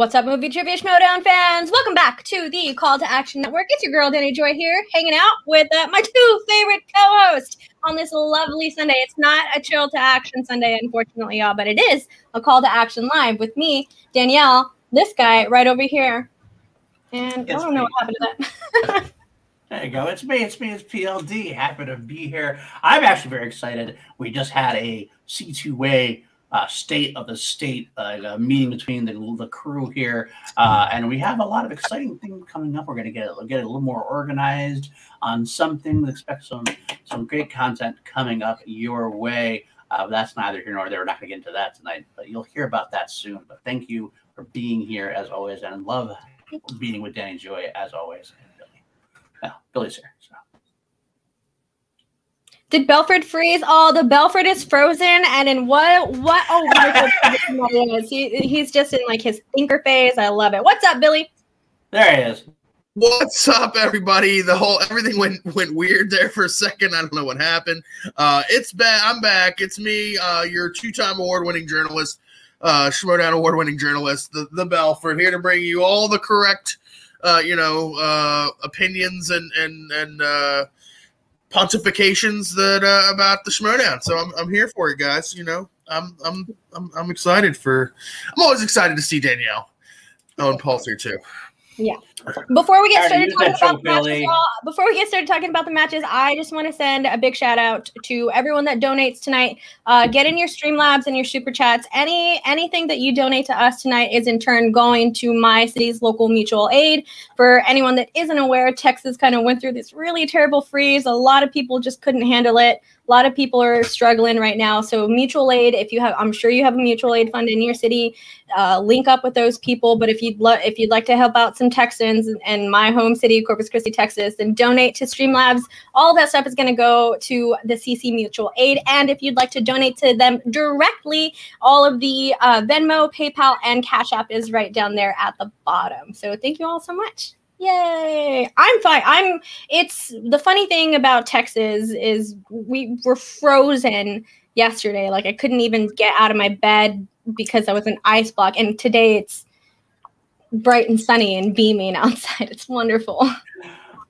What's up, Movie Trivia Schmoedown fans? Welcome back to the Call to Action Network. It's your girl, Danny Joy here, hanging out with uh, my two favorite co-hosts on this lovely Sunday. It's not a chill to action Sunday, unfortunately, y'all, but it is a Call to Action live with me, Danielle, this guy right over here. And it's I don't know what happened to that. there you go. It's me. It's me. It's PLD. Happy to be here. I'm actually very excited. We just had a C2A uh, state of the state uh, meeting between the, the crew here, uh, and we have a lot of exciting things coming up. We're going to get get a little more organized on something. Expect some some great content coming up your way. Uh, that's neither here nor there. We're not going to get into that tonight, but you'll hear about that soon. But thank you for being here as always, and love being with Danny Joy as always. Billy. Yeah, Billy's here. So. Did Belford freeze? Oh, the Belford is frozen. And in what? What? Oh, he, he's just in like his thinker phase. I love it. What's up, Billy? There he is. What's up, everybody? The whole everything went went weird there for a second. I don't know what happened. Uh, it's back. I'm back. It's me, uh, your two time award winning journalist, uh, Schmoedown award winning journalist, the the Belford, here to bring you all the correct, uh, you know, uh, opinions and and and uh, pontifications that uh, about the Schmoedown. So I'm, I'm here for it, guys. You know, I'm I'm I'm I'm excited for. I'm always excited to see Danielle on Pulse here too. Yeah. Before we get started talking about matches, before we get started talking about the matches, I just want to send a big shout out to everyone that donates tonight. Uh, get in your Streamlabs and your super chats. Any anything that you donate to us tonight is in turn going to my city's local mutual aid. For anyone that isn't aware, Texas kind of went through this really terrible freeze. A lot of people just couldn't handle it. A lot of people are struggling right now. So mutual aid, if you have, I'm sure you have a mutual aid fund in your city. Uh, link up with those people. But if you'd lo- if you'd like to help out some Texans and my home city, Corpus Christi, Texas, then donate to Streamlabs. All that stuff is going to go to the CC Mutual Aid. And if you'd like to donate to them directly, all of the uh, Venmo, PayPal, and Cash App is right down there at the bottom. So thank you all so much. Yay! I'm fine. I'm. It's the funny thing about Texas is we were frozen yesterday. Like I couldn't even get out of my bed because I was an ice block, and today it's bright and sunny and beaming outside. It's wonderful.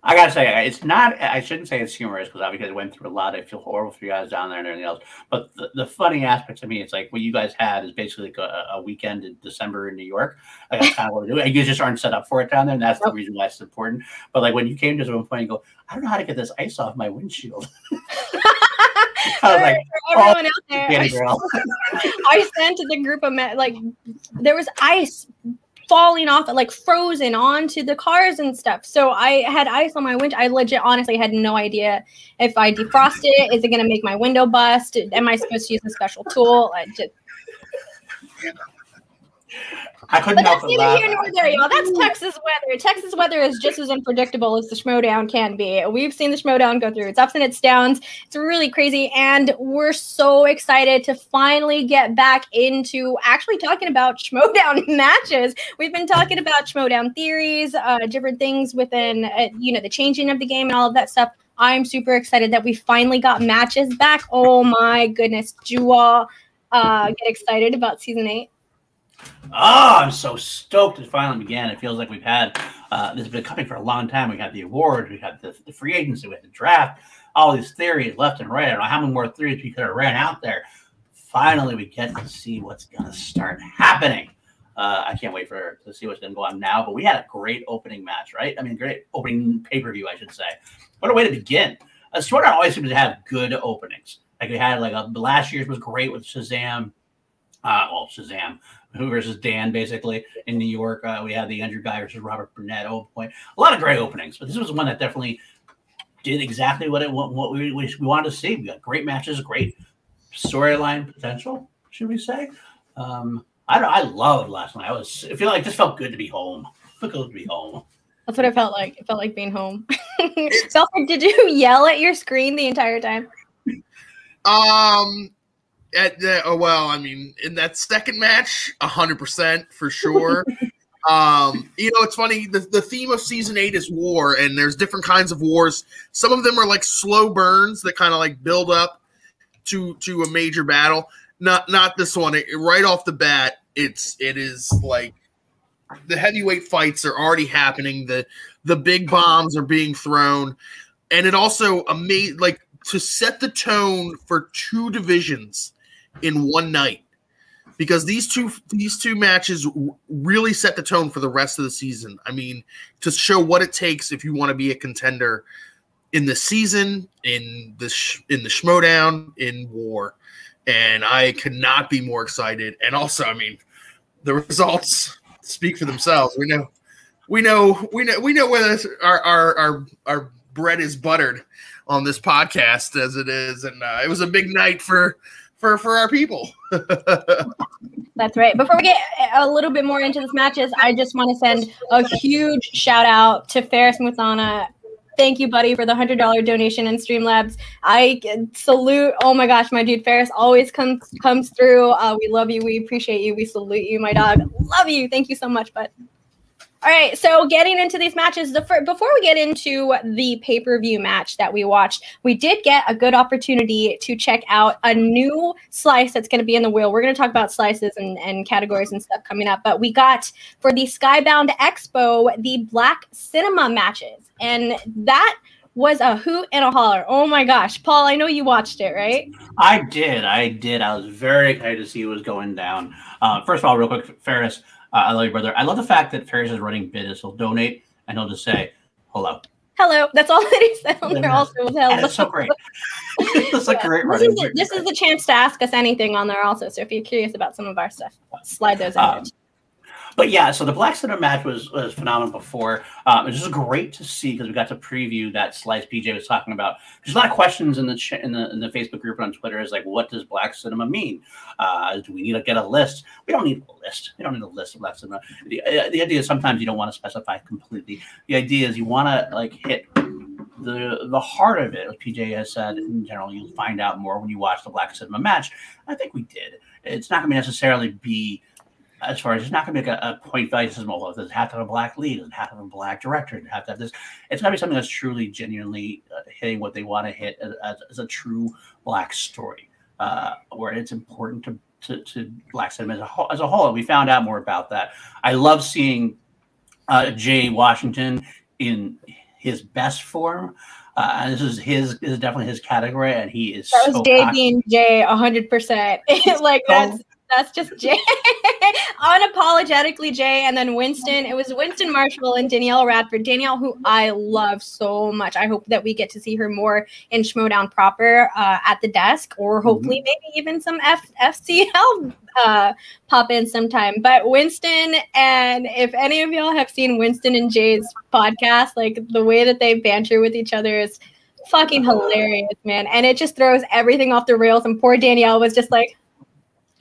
I gotta say, it's not. I shouldn't say it's humorous because obviously I went through a lot. I feel horrible for you guys down there and everything else. But the, the funny aspect to me, it's like what you guys had is basically like a, a weekend in December in New York. Like that's kind of what we do. You just aren't set up for it down there, and that's the reason why it's important. But like when you came to some point, you go, I don't know how to get this ice off my windshield. I was like, everyone out oh, there, I, I sent to the group of men, like there was ice falling off, like frozen onto the cars and stuff. So I had ice on my window. I legit, honestly, had no idea if I defrost it, is it going to make my window bust? Am I supposed to use a special tool? I just, I couldn't but that's neither here nor there, y'all. That's Texas weather. Texas weather is just as unpredictable as the Schmoedown can be. We've seen the Schmoedown go through its ups and its downs. It's really crazy, and we're so excited to finally get back into actually talking about Schmoedown matches. We've been talking about Schmoedown theories, uh, different things within, uh, you know, the changing of the game and all of that stuff. I'm super excited that we finally got matches back. Oh my goodness, do you all uh, get excited about season eight? Oh, I'm so stoked it finally began. It feels like we've had uh, this has been coming for a long time. We had the awards, we had the, the free agency, we had the draft, all these theories left and right. I don't know how many more theories we could have ran out there. Finally, we get to see what's going to start happening. Uh, I can't wait for to see what's going to go on now. But we had a great opening match, right? I mean, great opening pay per view, I should say. What a way to begin! Uh, Schmoedown always seems to have good openings. Like we had like a last year's was great with Shazam. Uh, well, Shazam who versus Dan, basically in New York. Uh, we had the Andrew Guy versus Robert Burnett. Oh point, a lot of great openings, but this was one that definitely did exactly what it what we, we, we wanted to see. We got great matches, great storyline potential, should we say? Um, I don't, I loved last night. I was I feel like this felt good to be home. It felt good to be home. That's what it felt like. It felt like being home. Belford, did you yell at your screen the entire time? Um, at the, oh, well, I mean, in that second match, hundred percent for sure. um, you know, it's funny. The, the theme of season eight is war, and there's different kinds of wars. Some of them are like slow burns that kind of like build up to to a major battle. Not not this one. It, right off the bat, it's it is like the heavyweight fights are already happening. The the big bombs are being thrown, and it also amazing like to set the tone for two divisions in one night because these two these two matches really set the tone for the rest of the season. I mean, to show what it takes if you want to be a contender in the season, in the sh- in the Schmoedown, in War, and I cannot be more excited. And also, I mean, the results speak for themselves. We know, we know, we know, we know whether our our our, our bread is buttered on this podcast as it is, and uh, it was a big night for for for our people. That's right. Before we get a little bit more into this matches, I just want to send a huge shout out to Ferris Muthana. Thank you, buddy, for the hundred dollar donation in Streamlabs. I salute. Oh my gosh, my dude Ferris always comes comes through. Uh, we love you. We appreciate you. We salute you, my dog. Love you. Thank you so much, bud. All right, so getting into these matches, the fir- before we get into the pay per view match that we watched, we did get a good opportunity to check out a new slice that's going to be in the wheel. We're going to talk about slices and, and categories and stuff coming up, but we got for the Skybound Expo the Black Cinema matches, and that was a hoot and a holler. Oh my gosh, Paul, I know you watched it, right? I did, I did. I was very excited to see what was going down. Uh, first of all, real quick, Ferris uh, I love you, brother. I love the fact that Ferris is running business. He'll donate and he'll just say hello. Hello. That's all that he said on there. Also, was hello. That's so great. It's yeah. great this Is a, this is the chance to ask us anything on there also. So if you're curious about some of our stuff, slide those in. Um, but yeah, so the Black Cinema match was was phenomenal before. Um, it was just great to see because we got to preview that slice PJ was talking about. There's a lot of questions in the ch- in the in the Facebook group and on Twitter is like, what does Black Cinema mean? Uh, do we need to get a list? We don't need a list. We don't need a list of Black Cinema. The, uh, the idea is sometimes you don't want to specify completely. The idea is you want to like hit the the heart of it, as PJ has said, in general, you'll find out more when you watch the Black Cinema match. I think we did. It's not going to necessarily be as far as it's not going to be a, a point value system. It have to have a black lead? Have to have a black director? Have to have this? It's going to be something that's truly, genuinely uh, hitting what they want to hit as, as a true black story, uh, where it's important to, to, to black cinema as a whole. As a whole, and we found out more about that. I love seeing uh, Jay Washington in his best form. Uh, this is his this is definitely his category, and he is. That was so Jay being Jay, hundred percent. Like that's that's just Jay. Unapologetically Jay. And then Winston. It was Winston Marshall and Danielle Radford. Danielle, who I love so much. I hope that we get to see her more in Schmoedown proper uh, at the desk, or mm-hmm. hopefully mm-hmm. maybe even some F- FCL uh, pop in sometime. But Winston, and if any of y'all have seen Winston and Jay's podcast, like the way that they banter with each other is fucking hilarious, man. And it just throws everything off the rails. And poor Danielle was just like,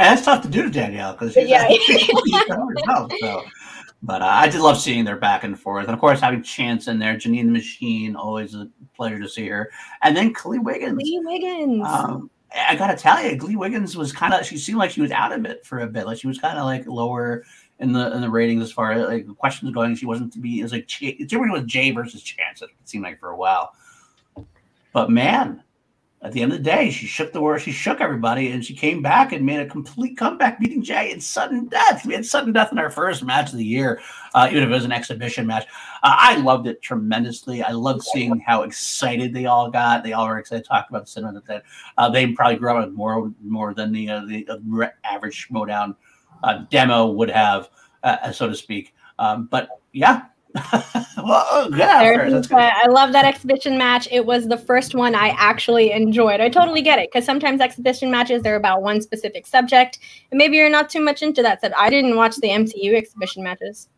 and that's tough to do to Danielle because yeah, herself, so. But uh, I did love seeing their back and forth, and of course having Chance in there, Janine the Machine, always a pleasure to see her, and then Glee Wiggins. Glee Wiggins. Um, I gotta tell you, Glee Wiggins was kind of. She seemed like she was out of it for a bit. Like she was kind of like lower in the in the ratings as far as like questions going. She wasn't to be. It was like Ch- it was Jay versus Chance. It seemed like for a while. But man, at the end of the day, she shook the world. She shook everybody, and she came back and made a complete comeback, beating Jay in sudden death. We had sudden death in our first match of the year, uh, even if it was an exhibition match. Uh, I loved it tremendously. I loved seeing how excited they all got. They all were excited to talk about the cinema that uh, they probably grew up with more more than the uh, the uh, average Schmoedown uh, demo would have, so to speak. Um, but yeah, well, yeah, I love that exhibition match. It was the first one I actually enjoyed. I totally get it because sometimes exhibition matches they're about one specific subject, and maybe you're not too much into that. Said I didn't watch the MCU exhibition matches.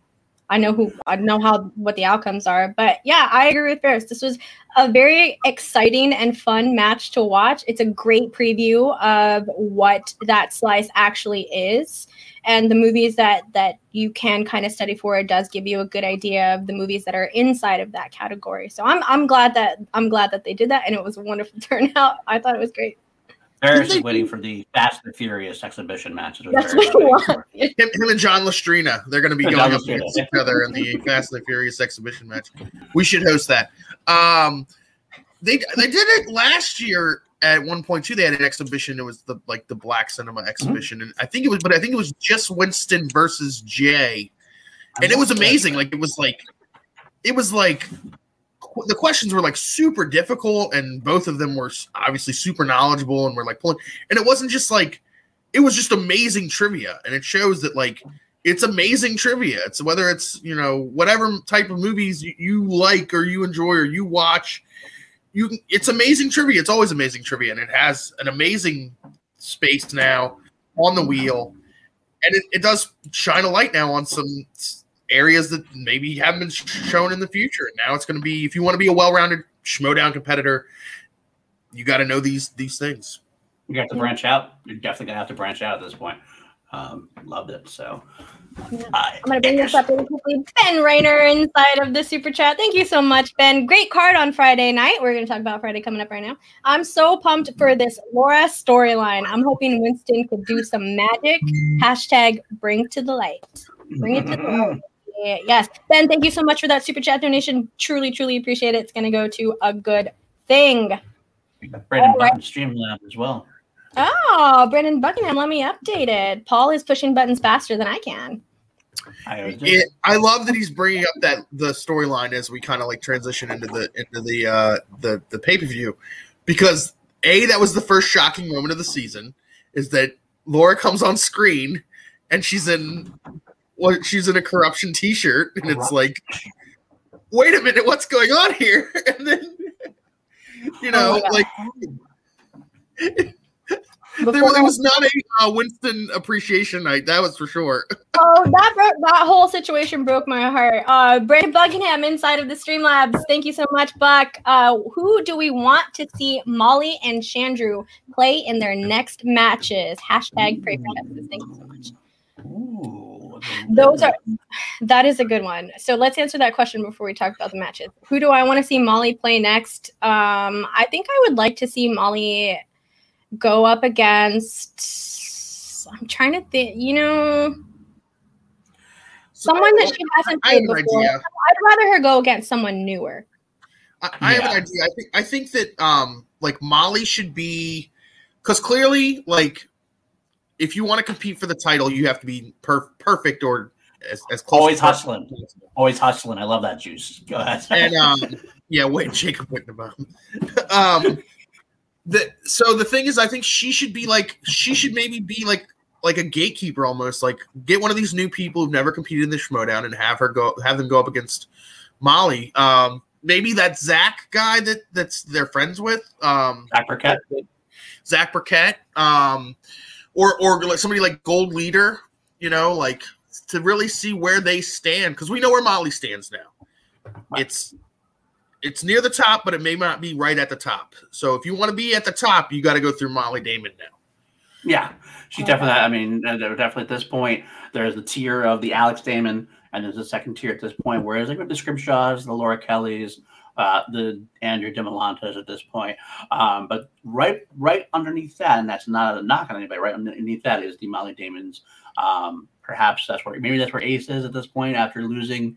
I know who I know how what the outcomes are, but yeah, I agree with Ferris. This was a very exciting and fun match to watch. It's a great preview of what that slice actually is and the movies that that you can kind of study for it does give you a good idea of the movies that are inside of that category so i'm i'm glad that i'm glad that they did that and it was a wonderful turnout i thought it was great Ferris is waiting for the Fast and Furious exhibition matches. That's what you want. Him, him, and John Lustrina, they're going to be going up against each other in the Fast and Furious exhibition match. We should host that. Um, they they did it last year at one point too, they had an exhibition. It was the like the Black Cinema exhibition, mm-hmm. and I think it was, but I think it was just Winston versus Jay, and it was amazing. Like it was like, it was like the questions were like super difficult, and both of them were obviously super knowledgeable, and were like pulling. And it wasn't just like, it was just amazing trivia, and it shows that like it's amazing trivia. It's whether it's you know whatever type of movies you, you like or you enjoy or you watch you it's amazing trivia. It's always amazing trivia, and it has an amazing space now on the wheel, and it, it does shine a light now on some areas that maybe haven't been shown in the future. And now it's going to be if you want to be a well-rounded Schmoedown competitor, you got to know these these things. You got to branch out. You're definitely gonna have to branch out at this point. Um, loved it. So I'm going to bring this up really quickly. Ben Rayner inside of the super chat. Thank you so much, Ben. Great card on Friday night. We're going to talk about Friday coming up right now. I'm so pumped for this Laura storyline. I'm hoping Winston could do some magic. Hashtag bring to the light. Bring it to the light. Mm-hmm. Yes. Ben, thank you so much for that super chat donation. Truly, truly appreciate it. It's going to go to a good thing. Brandon right. Streamlab as well. Oh, Brandon Buckingham, let me update it. Paul is pushing buttons faster than I can. I, it, I love that he's bringing up that the storyline as we kind of like transition into the into the uh, the the pay per view, because a that was the first shocking moment of the season is that Laura comes on screen and she's in what well, she's in a corruption T-shirt and it's like, wait a minute, what's going on here? And then you know oh like there, there, was not a uh, Winston appreciation night. That was for sure. oh, that broke, that whole situation broke my heart. Uh, Brandon Buckingham inside of the Streamlabs. Thank you so much, Buck. Uh, who do we want to see Molly and Chandru play in their next matches? Hashtag pray for justice. Thank you so much. Ooh, Those are that is a good one. So let's answer that question before we talk about the matches. Who do I want to see Molly play next? Um, I think I would like to see Molly go up against I'm trying to think, you know, someone that she hasn't played before. Idea. I'd rather her go against someone newer. I, I yeah. have an idea. I think I think that um like Molly should be because clearly like if you want to compete for the title, you have to be per- perfect or as, as close. Always hustling. Always hustling. I love that juice. Go ahead. and um, yeah, wait, Jacob Wittenbaum. um, the so the thing is, I think she should be like she should maybe be like like a gatekeeper almost. Like get one of these new people who've never competed in the Schmoedown and have her go have them go up against Molly. Um, maybe that Zach guy that that's they're friends with. Um, Zach Burkett. Zach Burkett. Um, or or like somebody like Gold Leader. You know, like to really see where they stand because we know where Molly stands now. It's it's near the top, but it may not be right at the top. So if you want to be at the top, you got to go through Molly Damon now. Yeah, she definitely. I mean, uh, definitely at this point, there's the tier of the Alex Damon, and there's a second tier at this point, whereas like the Scrimshaws, the Laura Kellys, uh, the Andrew DiMolantes at this point. Um, but right, right underneath that, and that's not a knock on anybody. Right underneath that is the Molly Damons. Um, perhaps that's where maybe that's where Ace is at this point after losing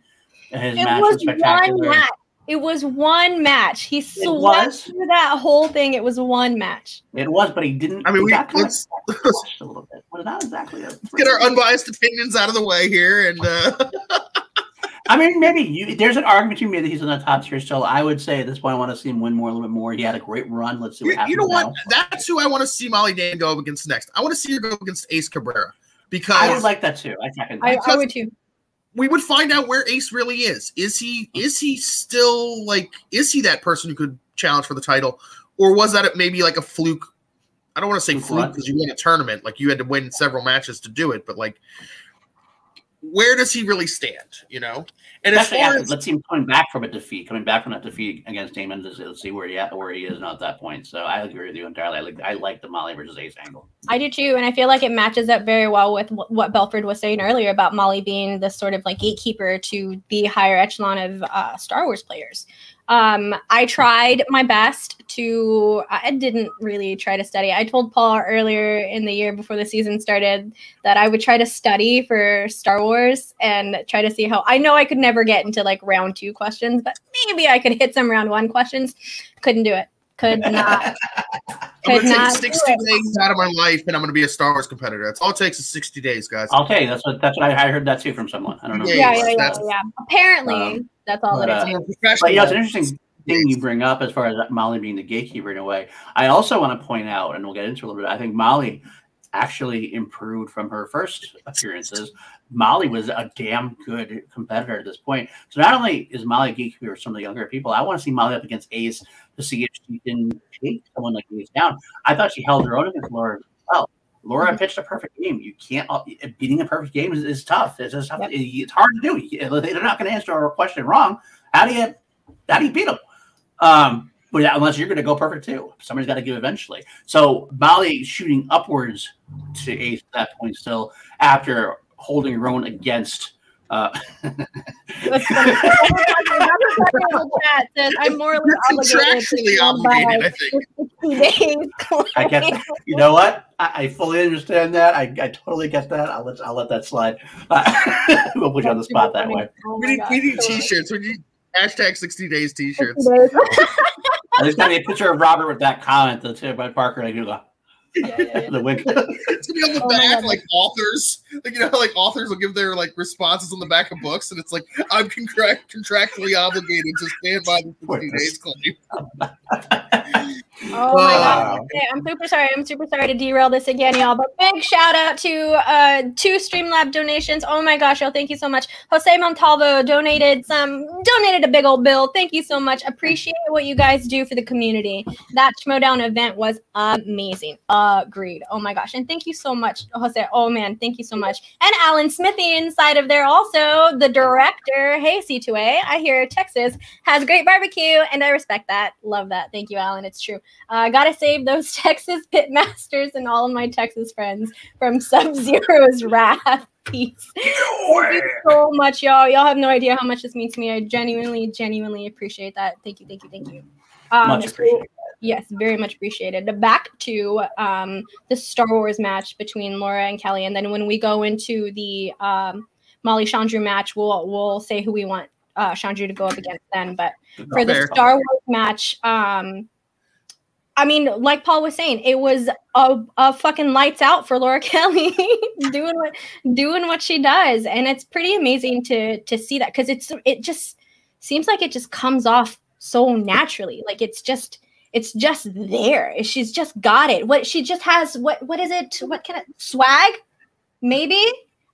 his it match. Was. One match. It was one match. He swept through that whole thing. It was one match. It was, but he didn't. I mean, we, let's, let's a little bit. Well, not exactly. Let's get our unbiased opinions out of the way here, and. Uh... I mean, maybe you, there's an argument to me that he's in the top tier still. I would say at this point, I want to see him win more, a little bit more. He had a great run. Let's see what you, happens. You know what? That's who I want to see Molly Dan go up against next. I want to see her go against Ace Cabrera because I would like that too. I, I, I would too we would find out where Ace really is. Is he is he still like is he that person who could challenge for the title, or was that maybe like a fluke? I don't want to say fluke because you won a tournament, like you had to win several matches to do it, but like where does he really stand? You know, and as far as, let's see him coming back from a defeat, coming back from that defeat against Damon. Let's see where he at, where he is now at that point. So I agree with you entirely. I like I like the Molly versus Ace angle. I do too, and I feel like it matches up very well with what Belford was saying earlier about Molly being the sort of like gatekeeper to the higher echelon of uh, Star Wars players. Um, I tried my best to, I didn't really try to study. I told Paul earlier in the year before the season started that I would try to study for Star Wars and try to see how I know I could never get into like round two questions, but maybe I could hit some round one questions. Couldn't do it. Could not. I'm gonna take 60 days out of my life and I'm gonna be a Star Wars competitor. That's all it takes is 60 days, guys. Okay, that's what that's what I, I heard that too from someone. I don't know. Yeah, yeah, yeah, yeah. Apparently, um, that's all but, it is. Uh, but yeah, it's an interesting thing you bring up as far as Molly being the gatekeeper in a way. I also want to point out, and we'll get into a little bit. I think Molly actually improved from her first appearances. Molly was a damn good competitor at this point. So not only is Molly a gatekeeper for some of the younger people, I want to see Molly up against Ace to see if she can take someone like Ace down. I thought she held her own against Laura well. Laura mm-hmm. pitched a perfect game. You can't uh, beating a perfect game is, is tough. It's just tough. Yep. It's hard to do. They're not going to answer a question wrong. How do you how do you beat them? Um, but unless you're going to go perfect too, somebody's got to give eventually. So Molly shooting upwards to Ace at that point still after holding your own against. Uh, I'm more contractually obligated. I think. I get. You know what? I, I, fully understand that. I, I totally get that. I'll let I'll let that slide. Uh, we'll put you on the spot that way. Oh we need, we need t-shirts. We need hashtag 60 days t-shirts. There's gonna be a picture of Robert with that comment that's here by Parker. Like, you go. Yeah, yeah, yeah. the wink. it's gonna be on the oh back, like authors. Like you know, like authors will give their like responses on the back of books, and it's like I'm contract- contractually obligated to stand by the 60 days claim. Oh my god! Okay, I'm super sorry. I'm super sorry to derail this again, y'all. But big shout out to uh two Streamlab donations. Oh my gosh, y'all! Thank you so much. Jose Montalvo donated some, donated a big old bill. Thank you so much. Appreciate what you guys do for the community. That Schmoedown event was amazing. Agreed. Oh my gosh, and thank you so much, Jose. Oh man, thank you so much. And Alan Smithee inside of there also, the director. Hey C2A, I hear Texas has great barbecue, and I respect that. Love that. Thank you, Alan. It's true. I uh, gotta save those Texas pitmasters and all of my Texas friends from Sub Zero's wrath. Peace. Thank you so much, y'all. Y'all have no idea how much this means to me. I genuinely, genuinely appreciate that. Thank you, thank you, thank you. Um, much appreciated. Yes, very much appreciated. Back to um, the Star Wars match between Laura and Kelly, and then when we go into the um, Molly Chandru match, we'll we'll say who we want uh, Chandru to go up against then. But for the Star Wars match, um, I mean, like Paul was saying, it was a, a fucking lights out for Laura Kelly doing what doing what she does, and it's pretty amazing to to see that because it's it just seems like it just comes off so naturally, like it's just it's just there. She's just got it. What she just has what what is it? What kind of swag? Maybe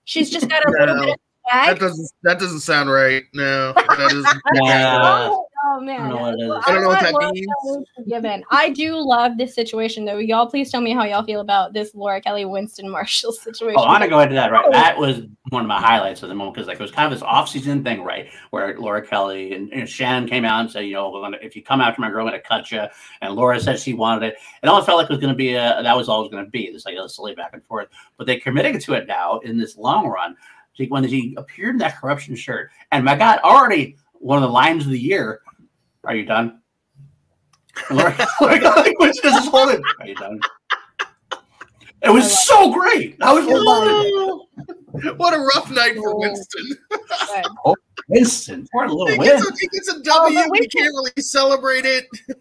she's just got a little bit of swag. That doesn't that doesn't sound right. No, that is. yeah. Oh, oh man, I don't know what, well, I don't know what that means. Given, I do love this situation though. Y'all, please tell me how y'all feel about this Laura Kelly Winston Marshall situation. Oh, I want to go into that. Right, oh. that was one of my highlights of the moment because like it was kind of this off-season thing, right, where Laura Kelly and, and Shannon came out and said, you know, if you come after my girl, I'm gonna cut you. And Laura said she wanted it. It almost felt like it was gonna be a that was all it was gonna be. This like a silly back and forth, but they committed to it now in this long run. When he appeared in that corruption shirt, and my God, already one of the lines of the year are you done? Laura, which this is holding. Are you done? It was so great. I was loving What a rough night for Winston. oh, Winston, what a little he win. Gets a, he gets a oh, W. Oh, we can't really celebrate it.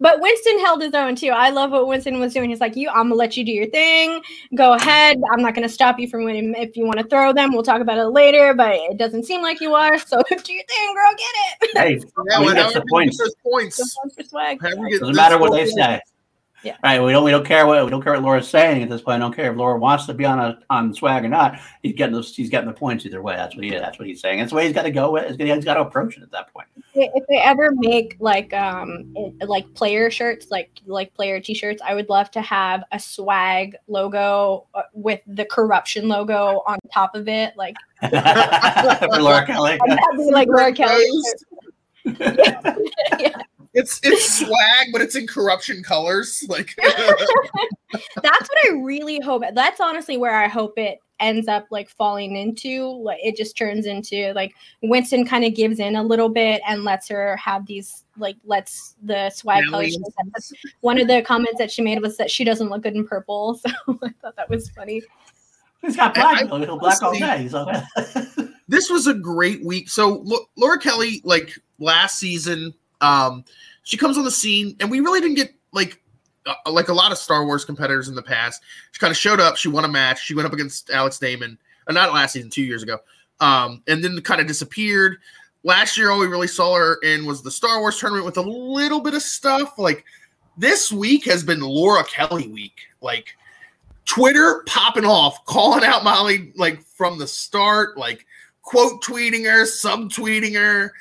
But Winston held his own too. I love what Winston was doing. He's like, "You, I'm gonna let you do your thing. Go ahead. I'm not gonna stop you from winning. If you want to throw them, we'll talk about it later. But it doesn't seem like you are. So do your thing, girl. Get it. Hey, yeah, we get the points. points. Doesn't matter what they say. Yeah. Right. We don't we don't care what we don't care what Laura's saying at this point. I don't care if Laura wants to be on a on swag or not. He's getting those he's getting the points either way. That's what he that's what he's saying. That's the way he's got to go with. He's got to approach it at that point. If they ever make like um like player shirts, like like player t-shirts, I would love to have a swag logo uh, with the corruption logo on top of it, like for Laura Kelly. like Laura Kelly. yeah it's it's swag, but it's in corruption colors. Like that's what I really hope. That's honestly where I hope it ends up like falling into. Like it just turns into like Winston kind of gives in a little bit and lets her have these like lets the swag colors. One of the comments that she made was that she doesn't look good in purple. So I thought that was funny. He's got black. I, I, black all day. this was a great week. So Laura Kelly, like last season, um, she comes on the scene, and we really didn't get like uh, like a lot of Star Wars competitors in the past. She kind of showed up. She won a match. She went up against Alex Damon, uh, not last season, two years ago, um, and then kind of disappeared. Last year, all we really saw her in was the Star Wars tournament with a little bit of stuff. Like this week has been Laura Kelly week. Like Twitter popping off, calling out Molly like from the start, like quote tweeting her, subtweeting her.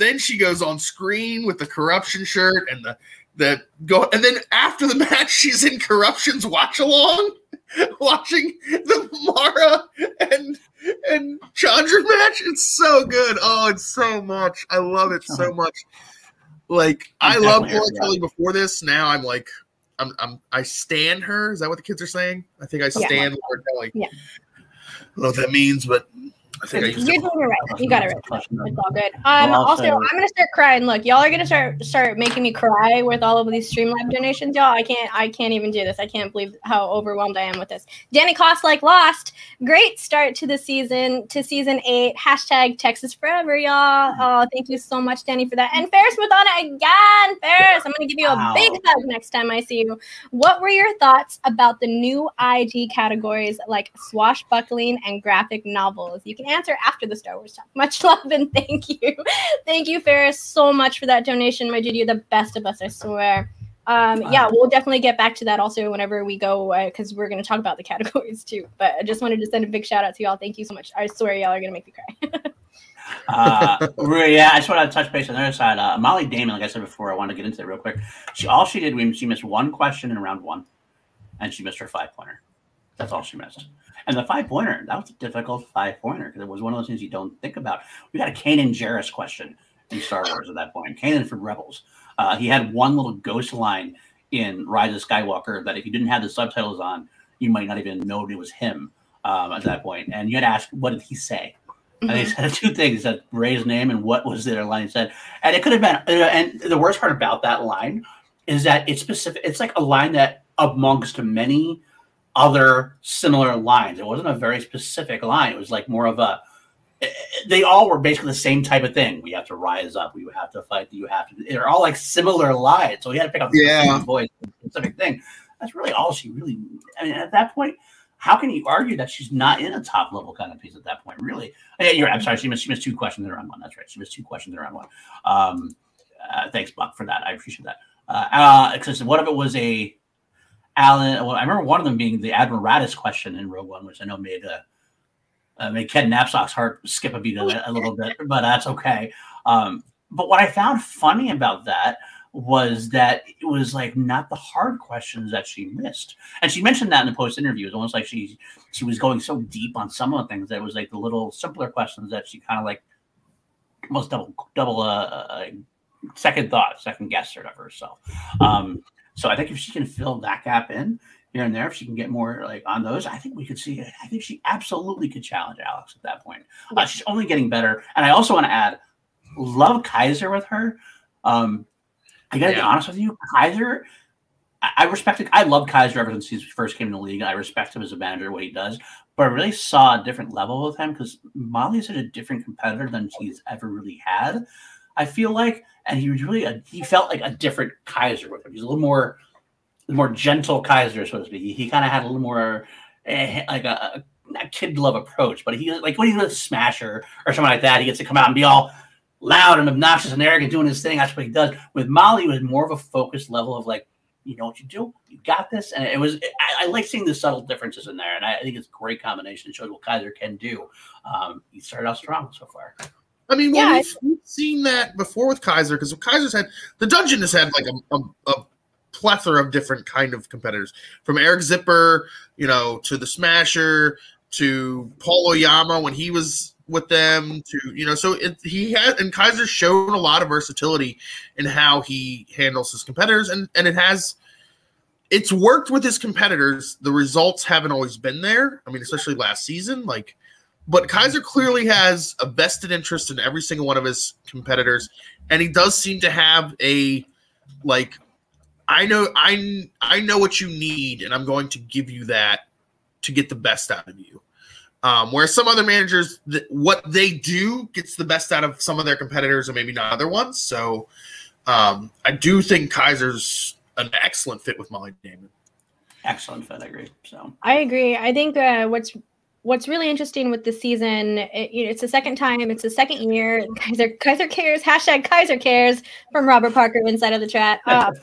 Then she goes on screen with the corruption shirt and the the go and then after the match she's in corruption's watch along watching the Mara and and Chandra match. It's so good. Oh, it's so much. I love it so much. Like I love Laura Kelly before this. Now I'm like I'm I'm I stand her. Is that what the kids are saying? I think I stand yeah. Laura Kelly. Yeah. I don't know what that means, but I think I You're doing it right. You got it right. It's all good. Um, also, I'm gonna start crying. Look, y'all are gonna start start making me cry with all of these Streamlab donations, y'all. I can't I can't even do this. I can't believe how overwhelmed I am with this. Danny Cost like lost. Great start to the season to season eight. Hashtag Texas forever, y'all. Oh, thank you so much, Danny, for that. And Ferris Madonna again. Ferris, I'm gonna give you a wow. big hug next time I see you. What were your thoughts about the new IG categories like swashbuckling and graphic novels? You can answer after the Star Wars talk. Much love and thank you. thank you, Ferris, so much for that donation. My dude, you're the best of us, I swear. Um, yeah, we'll definitely get back to that also whenever we go because uh, we're going to talk about the categories too. But I just wanted to send a big shout out to y'all. Thank you so much. I swear y'all are going to make me cry. uh, yeah, I just want to touch base on the other side. Uh, Molly Damon, like I said before, I want to get into it real quick. She all she did was she missed one question in round one, and she missed her five pointer. That's all she missed. And the five pointer, that was a difficult five pointer because it was one of those things you don't think about. We got a Kanan Jarrus question in Star Wars at that point. Kanan from Rebels. Uh, he had one little ghost line in Rise of Skywalker that if you didn't have the subtitles on, you might not even know it was him um, at that point. And you had to ask, what did he say? Mm-hmm. And he said two things. that Rey's name and what was the other line he said. And it could have been, uh, and the worst part about that line is that it's specific. It's like a line that amongst many other similar lines. It wasn't a very specific line. It was like more of a. They all were basically the same type of thing. We have to rise up. We have to fight. You have to. They're all like similar lines. So we had to pick up the yeah. voice, specific thing. That's really all she really. I mean, at that point, how can you argue that she's not in a top level kind of piece at that point? Really? Yeah, you're. I'm sorry. She missed. She missed two questions in round one. That's right. She missed two questions in round one. Um, uh, thanks, Buck, for that. I appreciate that. Uh, uh, because one of it was a Alan. Well, I remember one of them being the Admiral Raddus question in Rogue One, which I know made a uh, made Ken Napzok's heart skip a beat a, a little bit, but that's okay. Um, but what I found funny about that was that it was like not the hard questions that she missed, and she mentioned that in the post interview. It was almost like she she was going so deep on some of the things that it was like the little simpler questions that she kind of like almost double double uh, uh, second thought, second guess or whatever herself. Um, so I think if she can fill that gap in here and there, if she can get more like on those, I think we could see. I think she absolutely could challenge Alex at that point. Uh, she's only getting better, and I also want to add, love Kaiser with her. Um, I gotta yeah. be honest with you, Kaiser. I, I respected. I love Kaiser ever since he first came in the league. I respect him as a manager, what he does. But I really saw a different level with him because Molly's at a different competitor than she's ever really had. I feel like, and he was really a, he felt like a different Kaiser with him. He's a little more more gentle Kaiser, so to speak. He, he kind of had a little more eh, like a, a kid love approach, but he like when he's a Smasher or something like that, he gets to come out and be all loud and obnoxious and arrogant doing his thing. That's what he does. With Molly, it was more of a focused level of like, you know what you do, you got this, and it was. I, I like seeing the subtle differences in there, and I, I, think it's a great combination. It shows what Kaiser can do. Um, he started out strong so far. I mean, well, yeah, we've, we've, seen that before with Kaiser because Kaiser's had the dungeon has had like a, a, a, plethora of different kind of competitors. From Eric Zipper, you know, to the Smasher to Paul Oyama when he was with them to you know so it, he had and Kaiser's shown a lot of versatility in how he handles his competitors and and it has it's worked with his competitors. The results haven't always been there. I mean especially last season like but Kaiser clearly has a vested interest in every single one of his competitors, and he does seem to have a like I know I I know what you need, and I'm going to give you that to get the best out of you. Um, whereas some other managers, th- what they do gets the best out of some of their competitors, and maybe not other ones. So um, I do think Kaiser's an excellent fit with Molly Damon. Excellent fit, I agree. So I agree. I think uh, what's what's really interesting with the season, it, you know, it's the second time, it's the second year. Kaiser Kaiser cares. Hashtag Kaiser cares from Robert Parker inside of the chat. Uh,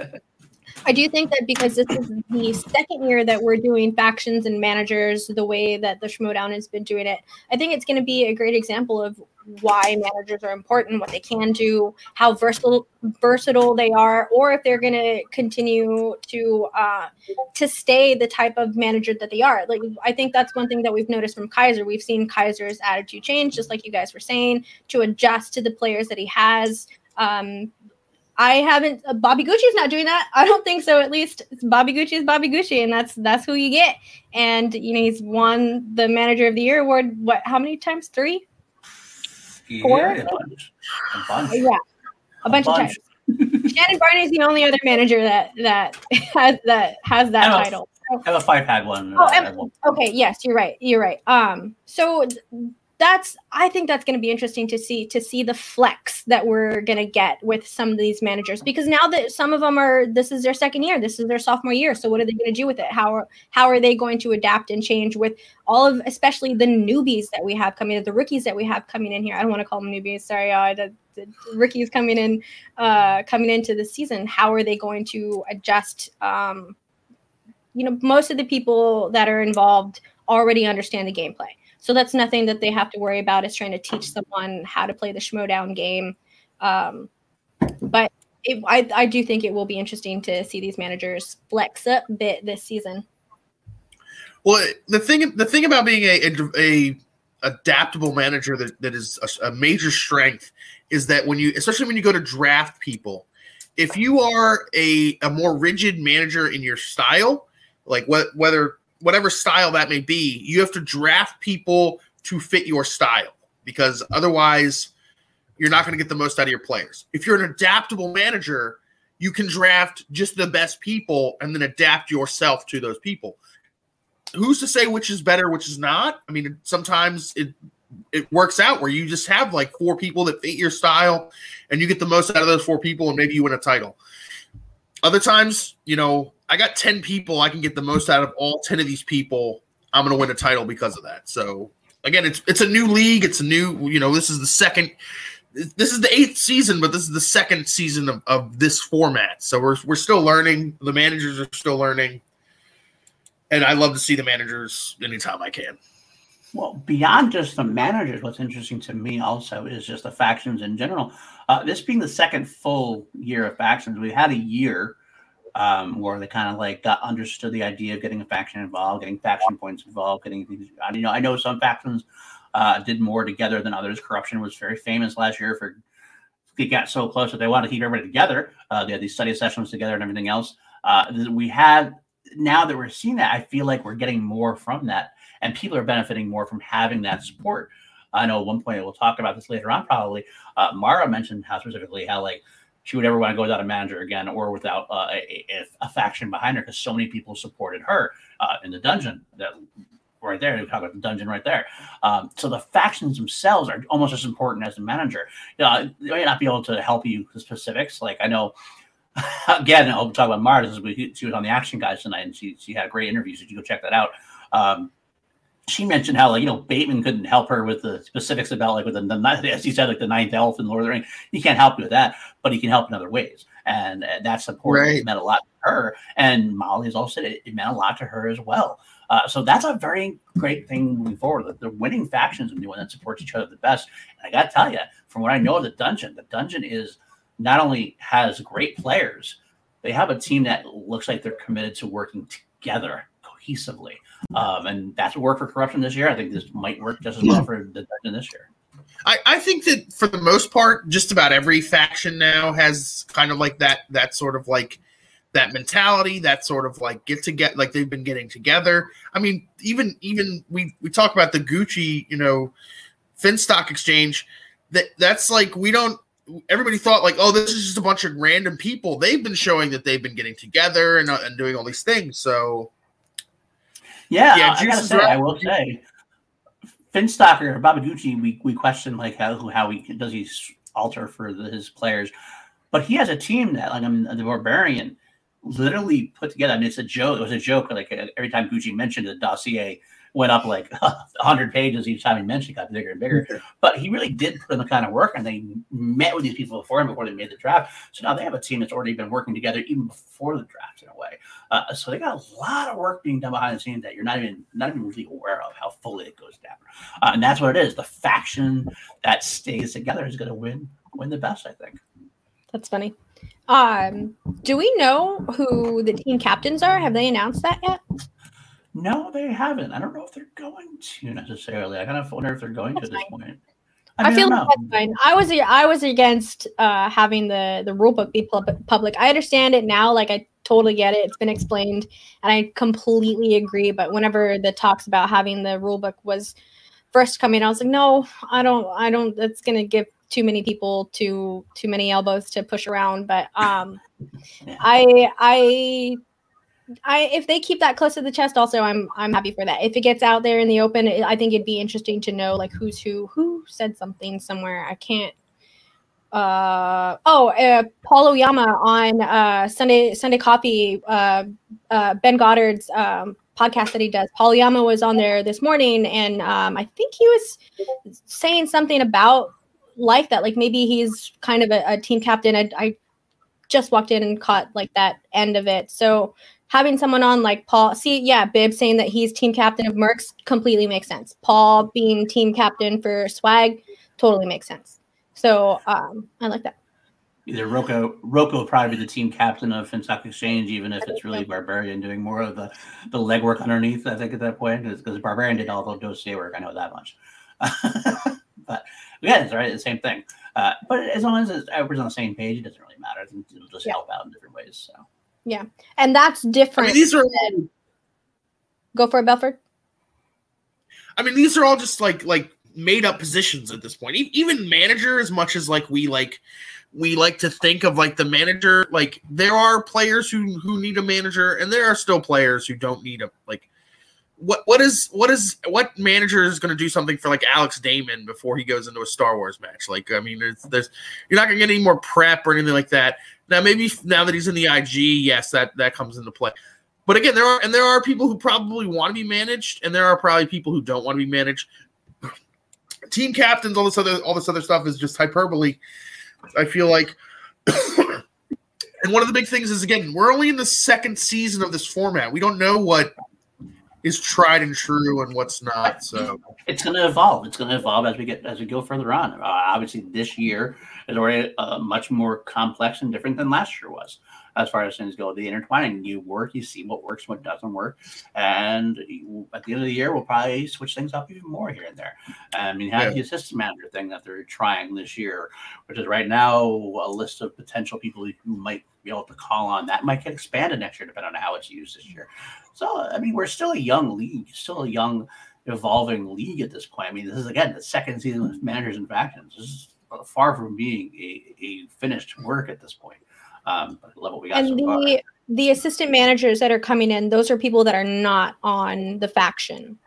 I do think that because this is the second year that we're doing factions and managers the way that the Schmoedown has been doing it, I think it's going to be a great example of why managers are important, what they can do, how versatile versatile they are, or if they're going to continue to uh, to stay the type of manager that they are. Like I think that's one thing that we've noticed from Kaiser. We've seen Kaiser's attitude change, just like you guys were saying, to adjust to the players that he has. Um, I haven't. Uh, Bobby Gucci's not doing that. I don't think so. At least Bobby Gucci is Bobby Gucci, and that's that's who you get. And you know he's won the Manager of the Year award. What? How many times? Three? Four? Yeah, a bunch. A bunch. Yeah, a bunch, A of times. Shannon Barney is the only other manager that that has that has that title. I have a five had one. Oh, uh, and- I won't- Okay, yes, you're right. You're right. Um, so that's I think that's going to be interesting to see to see the flex that we're going to get with some of these managers because now that some of them are this is their second year, this is their sophomore year. So what are they going to do with it? How are how are they going to adapt and change with all of especially the newbies that we have coming in, the rookies that we have coming in here. I don't want to call them newbies. Sorry, uh, the, the rookies coming in uh coming into the season. How are they going to adjust um you know, most of the people that are involved already understand the gameplay. So that's nothing that they have to worry about is trying to teach someone how to play the Schmoedown game. Um, but it, I, I do think it will be interesting to see these managers flex up a bit this season. Well, the thing the thing about being a a, a adaptable manager that, that is a, a major strength is that when you especially when you go to draft people, if you are a a more rigid manager in your style, like what whether whatever style that may be, you have to draft people to fit your style because otherwise you're not going to get the most out of your players. If you're an adaptable manager, you can draft just the best people and then adapt yourself to those people who's to say which is better, which is not? I mean, sometimes it it works out where you just have like four people that fit your style, and you get the most out of those four people, and maybe you win a title. Other times, you know, I got ten people, I can get the most out of all ten of these people. I'm going to win a title because of that. So again, it's it's a new league. It's a new, you know, this is the second. This is the eighth season, but this is the second season of, of this format. So we're we're still learning. The managers are still learning and I love to see the managers anytime I can. Well, beyond just the managers, what's interesting to me also is just the factions in general. Uh, this being the second full year of factions, we had a year um, where they kind of like got understood the idea of getting a faction involved, getting faction points involved, getting things. I you know I know some factions uh, did more together than others. Corruption was very famous last year for it got so close that they wanted to keep everybody together. Uh, they had these study sessions together and everything else. Uh, we have now that we're seeing that, I feel like we're getting more from that, and people are benefiting more from having that support. I know at one point we'll talk about this later on. Probably uh, Mara mentioned how specifically how like she would ever want to go without a manager again or without uh, a, a, faction behind her because so many people supported her uh, in the dungeon. That right there, we talk about the dungeon right there. Um, so the factions themselves are almost as important as the manager. Know, they may not be able to help you with specifics. Like I know again, I'll talk about is, she was on the Action Guys tonight, and she she had a great interview. So you go check that out. Um, she mentioned how like you know Bateman couldn't help her with the specifics about like with the, the as he said like the ninth elf in Lord of the Ring. He can't help you with that, but he can help in other ways, and uh, that support Right. meant a lot to her. And Molly's also said it, it meant a lot to her as well. Uh, so that's a very great thing moving forward. The, the winning factions and the one that supports each other the best. And I got to tell you, from what I know of the dungeon, the dungeon is not only has great players, they have a team that looks like they're committed to working together cohesively. Um, and that's what worked for corruption this year. I think this might work just as well for the dungeon this year. I, I think that for the most part, just about every faction now has kind of like that that sort of like that mentality, that sort of like get to get like they've been getting together. I mean, even even we we talk about the Gucci, you know, Finstock exchange. That that's like we don't everybody thought like, oh, this is just a bunch of random people. They've been showing that they've been getting together and, uh, and doing all these things. So Yeah, Yeah, I gotta say, right. I will say, Finstocker, Babaguchi, we we question like how how he does he alter for the, his players, but he has a team that like I mean the Barbarian literally put together. I mean, it's a joke. It was a joke. Like every time Gucci mentioned the dossier went up like 100 pages each time he mentioned, it got bigger and bigger. But he really did put in the kind of work, and they met with these people before him before they made the draft. So now they have a team that's already been working together even before the draft in a way. Uh, so they got a lot of work being done behind the scenes that you're not even not even really aware of how fully it goes down. Uh, and that's what it is. The faction that stays together is going to win win the best, I think. That's funny. Um, do we know who the team captains are? Have they announced that yet? No, they haven't. I don't know if they're going to necessarily. I kind of wonder if they're going that's to at this point. I, mean, I feel I like that's fine. I was I was against uh, having the the rule book be public. I understand it now. Like I totally get it. It's been explained, and I completely agree. But whenever the talks about having the rule book was first coming, I was like, no, I don't. I don't. That's gonna give too many people too too many elbows to push around. But um, I I I if they keep that close to the chest, also I'm I'm happy for that. If it gets out there in the open, I think it'd be interesting to know like who's who. Who said something somewhere? I can't. Uh oh, uh, Paul Oyama on uh, Sunday Sunday Coffee. Uh, uh, ben Goddard's um, podcast that he does. Paul Oyama was on there this morning, and um, I think he was saying something about like that. Like maybe he's kind of a, a team captain. I, I just walked in and caught like that end of it. So having someone on like Paul, see, yeah, Bib saying that he's team captain of Mercs completely makes sense. Paul being team captain for Swag totally makes sense. So um, I like that. Either Roko Roko will probably be the team captain of FinStock Exchange, even if it's really Barbarian doing more of the the legwork underneath. I think at that point, because Barbarian did all the dossier work. I know that much. but yeah, it's right, the same thing. Uh, but as long as everyone's on the same page, it doesn't really matter. It'll just yeah. help out in different ways. So. Yeah, and that's different. I mean, these are than... go for it, Belford. I mean, these are all just like like made up positions at this point. Even manager, as much as like we like we like to think of like the manager, like there are players who who need a manager, and there are still players who don't need a like. What what is what is what manager is going to do something for like Alex Damon before he goes into a Star Wars match? Like, I mean, there's, there's you're not going to get any more prep or anything like that. Now, maybe now that he's in the IG, yes, that that comes into play. But again, there are and there are people who probably want to be managed, and there are probably people who don't want to be managed. Team captains, all this other all this other stuff is just hyperbole. I feel like, and one of the big things is again, we're only in the second season of this format. We don't know what is tried and true and what's not. So it's going to evolve. It's going to evolve as we get as we go further on. Uh, obviously, this year is already uh, much more complex and different than last year was as far as things go. The intertwining, you work, you see what works, what doesn't work, and at the end of the year, we'll probably switch things up even more here and there. Um, I mean, have yeah. the assistant manager thing that they're trying this year, which is right now a list of potential people who might be able to call on. That might get expanded next year, depending on how it's used this year. So, I mean, we're still a young league, still a young, evolving league at this point. I mean, this is again the second season with managers and factions. This is far from being a, a finished work at this point. Um, level we got and so the far. the assistant managers that are coming in, those are people that are not on the faction.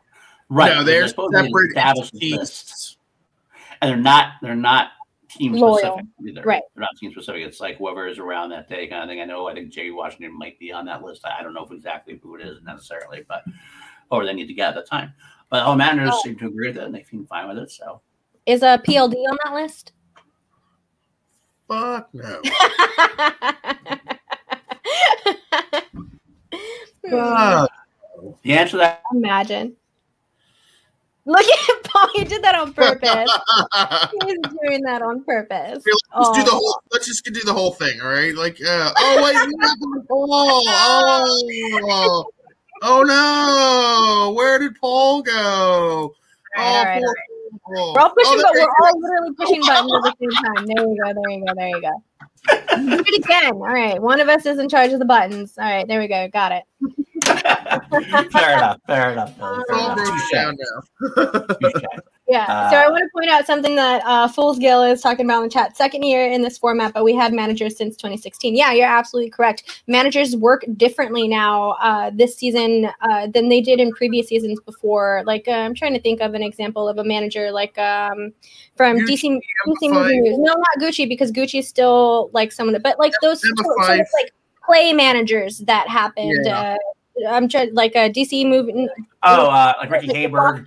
Right. No, they're, they're separate teams. And they're not they're not team Loyal. specific either. Right. They're not team specific. It's like whoever is around that day kind of thing. I know I think Jay Washington might be on that list. I don't know if exactly who it is necessarily, but or they need to get at the time. But all managers oh. seem to agree with it and they seem fine with it. So is a PLD on that list? Fuck no. The answer to that imagine. Look at Paul. He did that on purpose. He's doing that on purpose. Let's oh. do the whole. Let's just do the whole thing. All right. Like, uh, oh wait, oh, oh, oh no! Where did Paul go? All right, oh, poor Oh. we're all pushing, oh, but we're all literally pushing buttons at the same time. There you go. There you go. There you go. Do it again. All right. One of us is in charge of the buttons. All right. There we go. Got it. fair enough. Fair enough. Fair enough. Yeah. Uh, so I want to point out something that uh, Fool's Gill is talking about in the chat. Second year in this format, but we had managers since 2016. Yeah, you're absolutely correct. Managers work differently now uh, this season uh, than they did in previous seasons before. Like uh, I'm trying to think of an example of a manager like um, from Gucci, DC, DC Movie News. No, not Gucci because Gucci is still like someone, but like those. So, so like play managers that happened. Yeah. I'm trying like a DC movie. Oh, uh, like Ricky Hayberg.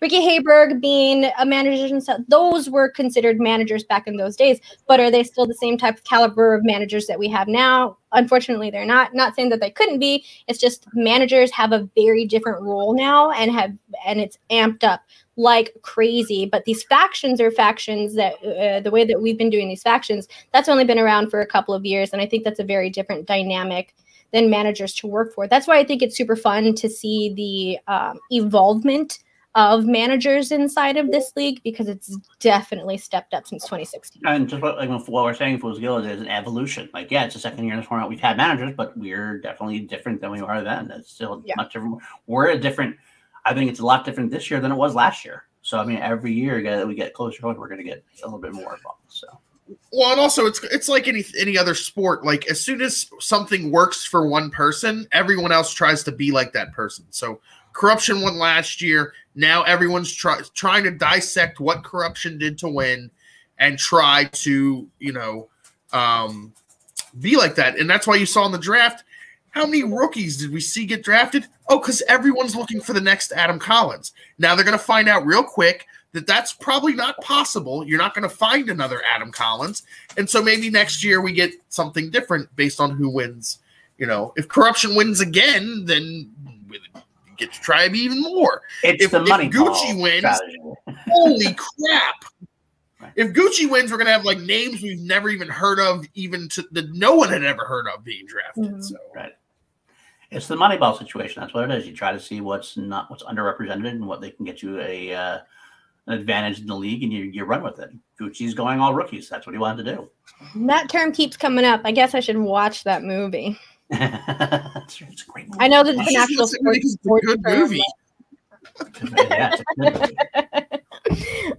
Ricky Hayberg being a manager and stuff. Those were considered managers back in those days. But are they still the same type of caliber of managers that we have now? Unfortunately, they're not. Not saying that they couldn't be. It's just managers have a very different role now and have and it's amped up like crazy. But these factions are factions that uh, the way that we've been doing these factions, that's only been around for a couple of years, and I think that's a very different dynamic than managers to work for. That's why I think it's super fun to see the um, evolvement of managers inside of this league because it's definitely stepped up since 2016. And just what, like what we're saying, Fools Guild is an evolution. Like, yeah, it's the second year in this format we've had managers, but we're definitely different than we were then. It's still yeah. much different. We're a different. I think it's a lot different this year than it was last year. So I mean, every year that we get closer, we're going to get a little bit more involved. So well, and also it's it's like any any other sport. Like as soon as something works for one person, everyone else tries to be like that person. So corruption won last year. Now everyone's try, trying to dissect what corruption did to win, and try to you know um, be like that. And that's why you saw in the draft. How many rookies did we see get drafted? Oh, because everyone's looking for the next Adam Collins. Now they're going to find out real quick that that's probably not possible. You're not going to find another Adam Collins. And so maybe next year we get something different based on who wins. You know, if corruption wins again, then we get to try even more. It's if, the money if Gucci wins, holy crap. If Gucci wins, we're gonna have like names we've never even heard of, even to that no one had ever heard of being drafted. Mm-hmm. So right. It's the Moneyball situation. That's what it is. You try to see what's not what's underrepresented and what they can get you a uh, an advantage in the league and you, you run with it. Gucci's going all rookies. That's what he wanted to do. That term keeps coming up. I guess I should watch that movie. it's, it's a great movie. I know that it's an actual sports, sports good movie.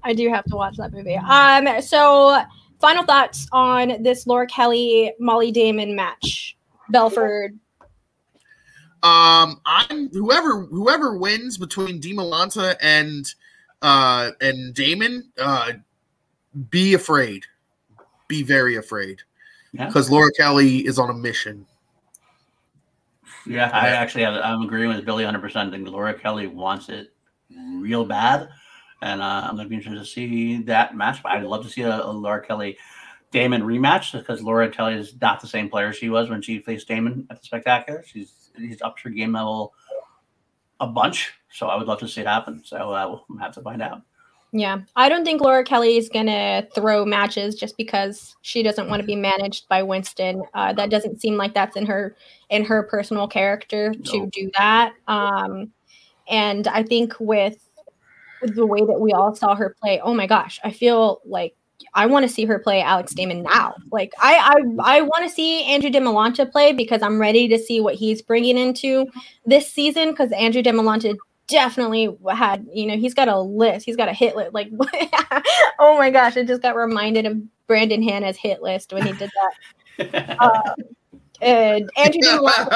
I do have to watch that movie. Um, so final thoughts on this Laura Kelly Molly Damon match. Belford. Um, I'm whoever whoever wins between Demolanta and uh, and Damon, uh, be afraid. Be very afraid. Because yeah. Laura Kelly is on a mission. Yeah, I actually have, I'm agreeing with Billy 100%. I think Laura Kelly wants it real bad. And uh, I'm to be interested to see that match. But I'd love to see a, a Laura Kelly Damon rematch because Laura Kelly is not the same player she was when she faced Damon at the Spectacular. She's he's up her game level a bunch. So I would love to see it happen. So uh, we'll have to find out. Yeah, I don't think Laura Kelly is gonna throw matches just because she doesn't want to be managed by Winston. Uh, that doesn't seem like that's in her in her personal character to no. do that. Um, and I think with, with the way that we all saw her play, oh my gosh, I feel like I want to see her play Alex Damon now. Like I I, I want to see Andrew Demolanta play because I'm ready to see what he's bringing into this season because Andrew Demolanta definitely had you know he's got a list he's got a hit list like oh my gosh I just got reminded of Brandon Hanna's hit list when he did that. um, and Andrew out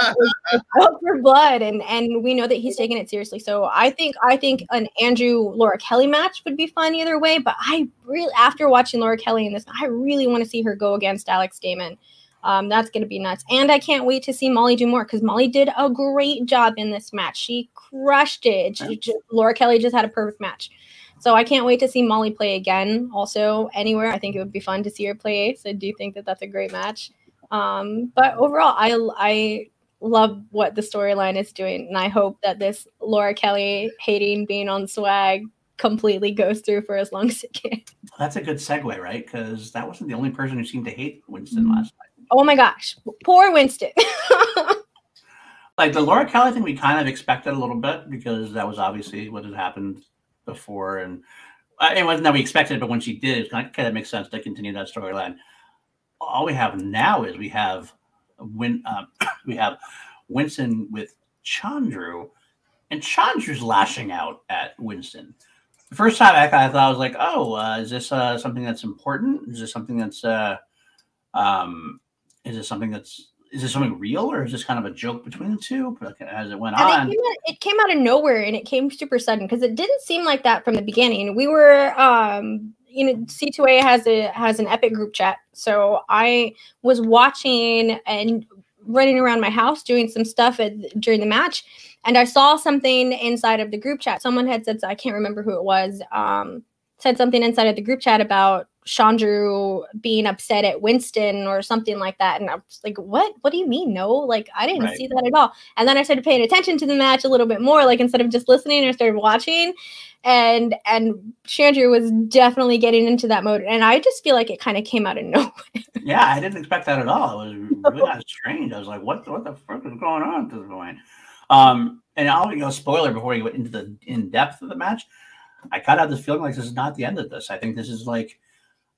for blood, and and we know that he's taking it seriously. So I think I think an Andrew Laura Kelly match would be fun either way. But I really, after watching Laura Kelly in this, I really want to see her go against Alex Damon. Um, that's going to be nuts. And I can't wait to see Molly do more because Molly did a great job in this match. She crushed it. She, just, Laura Kelly just had a perfect match. So I can't wait to see Molly play again. Also, anywhere, I think it would be fun to see her play Ace. I do think that that's a great match. Um, but overall, I I love what the storyline is doing, and I hope that this Laura Kelly hating being on swag completely goes through for as long as it can. That's a good segue, right? Because that wasn't the only person who seemed to hate Winston mm-hmm. last night. Oh my gosh, poor Winston. like the Laura Kelly thing, we kind of expected a little bit because that was obviously what had happened before, and uh, it wasn't that we expected, but when she did, it kind of, kind of makes sense to continue that storyline all we have now is we have Win um, we have Winston with Chandru, and Chandru's lashing out at Winston. The first time I, I thought I was like, oh, uh, is this uh, something that's important? Is this something that's uh, um, is this something that's is this something real or is this kind of a joke between the two as it went on? It came, out, it came, out, of nowhere and it came super sudden because it didn't seem like that from the beginning. We were um, you know c2a has a has an epic group chat so i was watching and running around my house doing some stuff at, during the match, and I saw something inside of the group chat. Someone had said, I can't remember who it was, um, said something inside of the group chat about Chandru being upset at Winston or something like that. And I was like, what? What do you mean? No, like I didn't right. see that at all. And then I started paying attention to the match a little bit more, like instead of just listening, I started watching. And and Chandru was definitely getting into that mode. And I just feel like it kind of came out of nowhere. yeah, I didn't expect that at all. It was really strange. I was like, what what the fuck is going on at this point? Um, and I'll you know spoiler before you go into the in depth of the match. I kind of have this feeling like this is not the end of this. I think this is like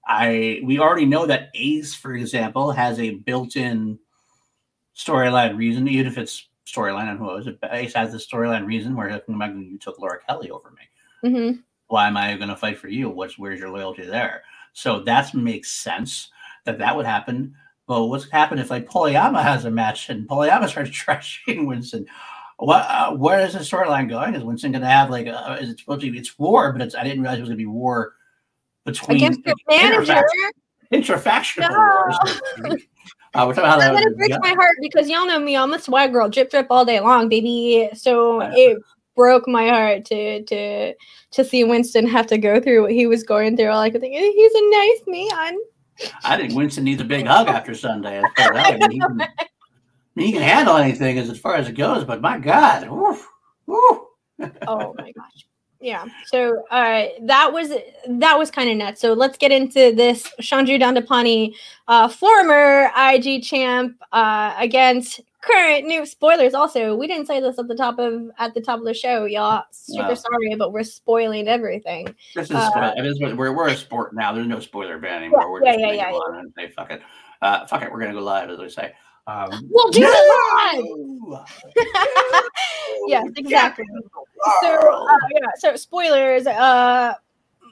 I we already know that Ace, for example, has a built-in storyline reason, even if it's storyline and who knows. Ace has the storyline reason where you took Laura Kelly over me. Mm-hmm. Why am I going to fight for you? What's where's your loyalty there? So that makes sense that that would happen. But what's happen if like Paul Oyama has a match and Paul Oyama starts trashing Winston? What uh, where is the storyline going? Is Winston going to have like a, is it supposed to be it's war? But it's I didn't realize it was going to be war between against your manager. Interfactional no. Uh, we're talking about that it breaks my heart because y'all know me. I'm a swag girl, drip drip all day long, baby. So it broke my heart to to to see Winston have to go through what he was going through. Like, i could think he's a nice man. I think Winston needs a big hug after Sunday. As far as I mean, he, can, he can handle anything as, as far as it goes, but my God, woof, woof. oh my gosh yeah so uh that was that was kind of nuts. So let's get into this chandru dandapani uh former ig champ uh against current new spoilers also. We didn't say this at the top of at the top of the show y'all. Super wow. sorry but we're spoiling everything. This is, uh, we're, we're a sport now. There's no spoiler ban anymore. Yeah, we're just yeah, yeah, yeah, yeah. say fuck it. Uh fuck it we're gonna go live as we say um, we'll do no! it yes, exactly. So, uh, yeah. So, spoilers. Uh,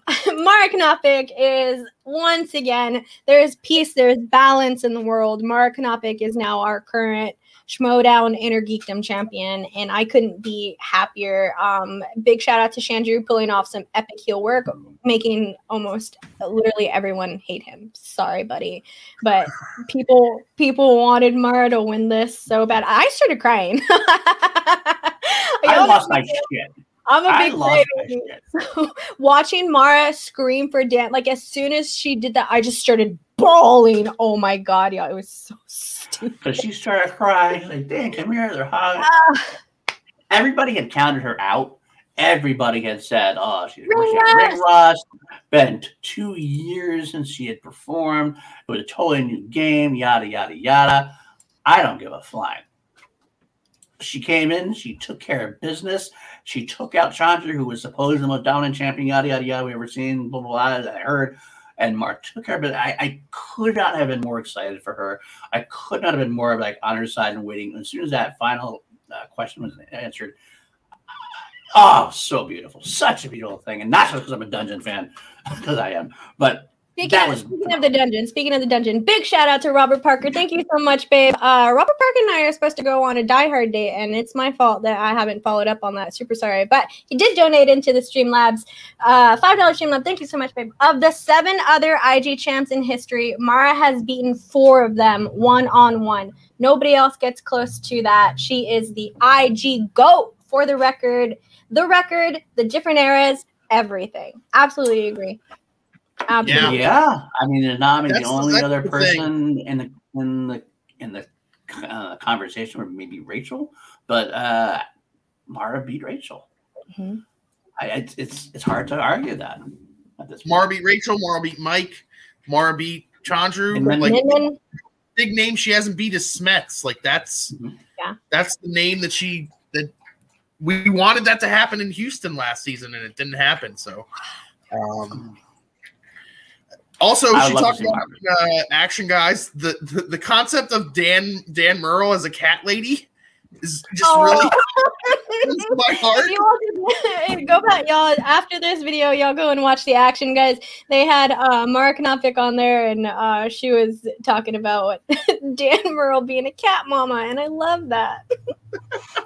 Mara Knopic is once again there's peace, there's balance in the world. Mara Knopic is now our current Schmoedown Inner Geekdom champion, and I couldn't be happier. Um, big shout out to Chandru pulling off some epic heel work, making almost literally everyone hate him. Sorry, buddy, but people people wanted Mara to win this so bad. I started crying. I lost my shit. I'm a big fan. watching Mara scream for Dan, like as soon as she did that, I just started bawling. Oh my god, yeah, it was so stupid. Because she started crying, like, Dan, come here, they're hug. Uh, Everybody had counted her out. Everybody had said, "Oh, she's ring ring rust." Been two years since she had performed. It was a totally new game. Yada yada yada. I don't give a flying she came in, she took care of business. She took out Chandru, who was supposedly the most dominant champion, yada, yada, yada, we ever seen, blah, blah, blah, I heard. And Mark took her, but I, I could not have been more excited for her. I could not have been more like on her side and waiting. As soon as that final uh, question was answered, oh, so beautiful. Such a beautiful thing. And not just because I'm a dungeon fan, because I am, but Speaking, of, speaking of the dungeon, speaking of the dungeon, big shout out to Robert Parker. Thank you so much, babe. Uh, Robert Parker and I are supposed to go on a Die Hard date, and it's my fault that I haven't followed up on that. Super sorry, but he did donate into the Streamlabs, uh, five dollar Streamlab. Thank you so much, babe. Of the seven other IG champs in history, Mara has beaten four of them one on one. Nobody else gets close to that. She is the IG goat for the record, the record, the different eras, everything. Absolutely agree. Absolutely. Yeah, I mean, not I mean, the only other person thing. in the in the in the uh, conversation would maybe Rachel, but uh, Mara beat Rachel. Mm-hmm. I, it's, it's it's hard to argue that. Mara beat Rachel. Mara beat Mike. Mara beat Chandru. And then, like and then, big name she hasn't beat is Smets. Like that's mm-hmm. yeah. That's the name that she that we wanted that to happen in Houston last season, and it didn't happen. So. Um, also, she talked about uh, action guys. The, the, the concept of Dan Dan Murrell as a cat lady is just oh. really my heart. go back, y'all. After this video, y'all go and watch the action guys. They had uh, Mark Knopik on there, and uh, she was talking about what Dan Murrell being a cat mama, and I love that.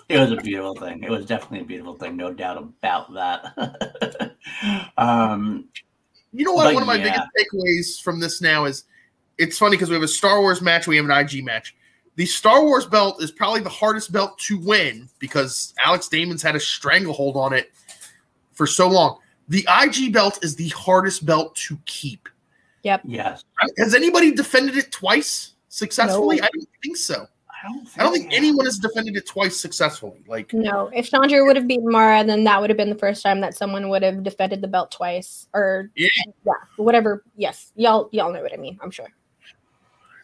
it was a beautiful thing. It was definitely a beautiful thing, no doubt about that. um, you know what? But One of my yeah. biggest takeaways from this now is it's funny because we have a Star Wars match, we have an IG match. The Star Wars belt is probably the hardest belt to win because Alex Damon's had a stranglehold on it for so long. The IG belt is the hardest belt to keep. Yep. Yes. Has anybody defended it twice successfully? No. I don't think so. I don't think, I don't think anyone has defended it twice successfully. Like, No, if Chandru would have beaten Mara, then that would have been the first time that someone would have defended the belt twice, or Yeah. whatever. Yes, y'all, y'all know what I mean. I'm sure.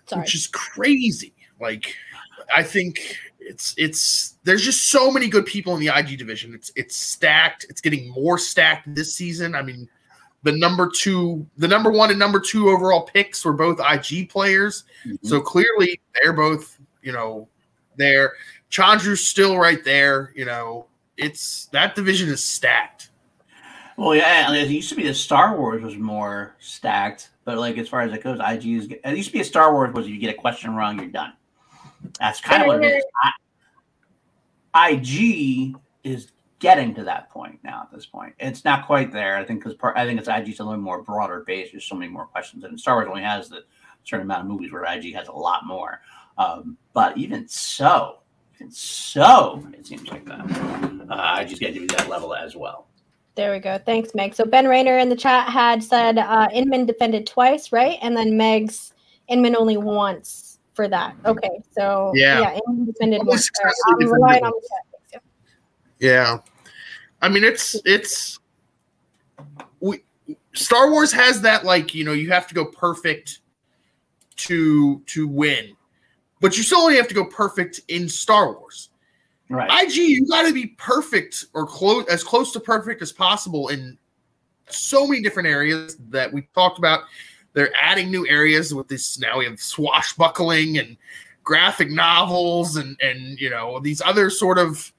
Sorry. which is crazy. Like, I think it's it's there's just so many good people in the IG division. It's it's stacked. It's getting more stacked this season. I mean, the number two, the number one and number two overall picks were both IG players. Mhm. So clearly they're both, you know, there. Chandru's still right there. You know, it's that division is stacked. Well, yeah, it used to be that Star Wars was more stacked, but like as far as it goes, IG is. It used to be a Star Wars was if you get a question wrong, you're done. That's kind of what it is. IG is getting to that point now. At this point, it's not quite there. I think because part I think it's IG's a little more broader base. There's so many more questions, and Star Wars only has the certain amount of movies where IG has a lot more. Um, but even so, even so, it seems like that uh, just getting to that level as well. There we go. Thanks, Meg. So Ben Rayner in the chat had said uh, Inman defended twice, right? And then Meg's Inman only once for that. Okay, so Yeah. yeah, Inman defended Only once. successfully I'm relying on the chat. Thanks, Yeah. I mean it's it's we Star Wars has that like, you know, you have to go perfect to to win. But you still only have to go perfect in Star Wars. Right. IG, you got to be perfect or close as close to perfect as possible in so many different areas that we talked about. They're adding new areas with this. Now we have swashbuckling and graphic novels and and you know these other sort of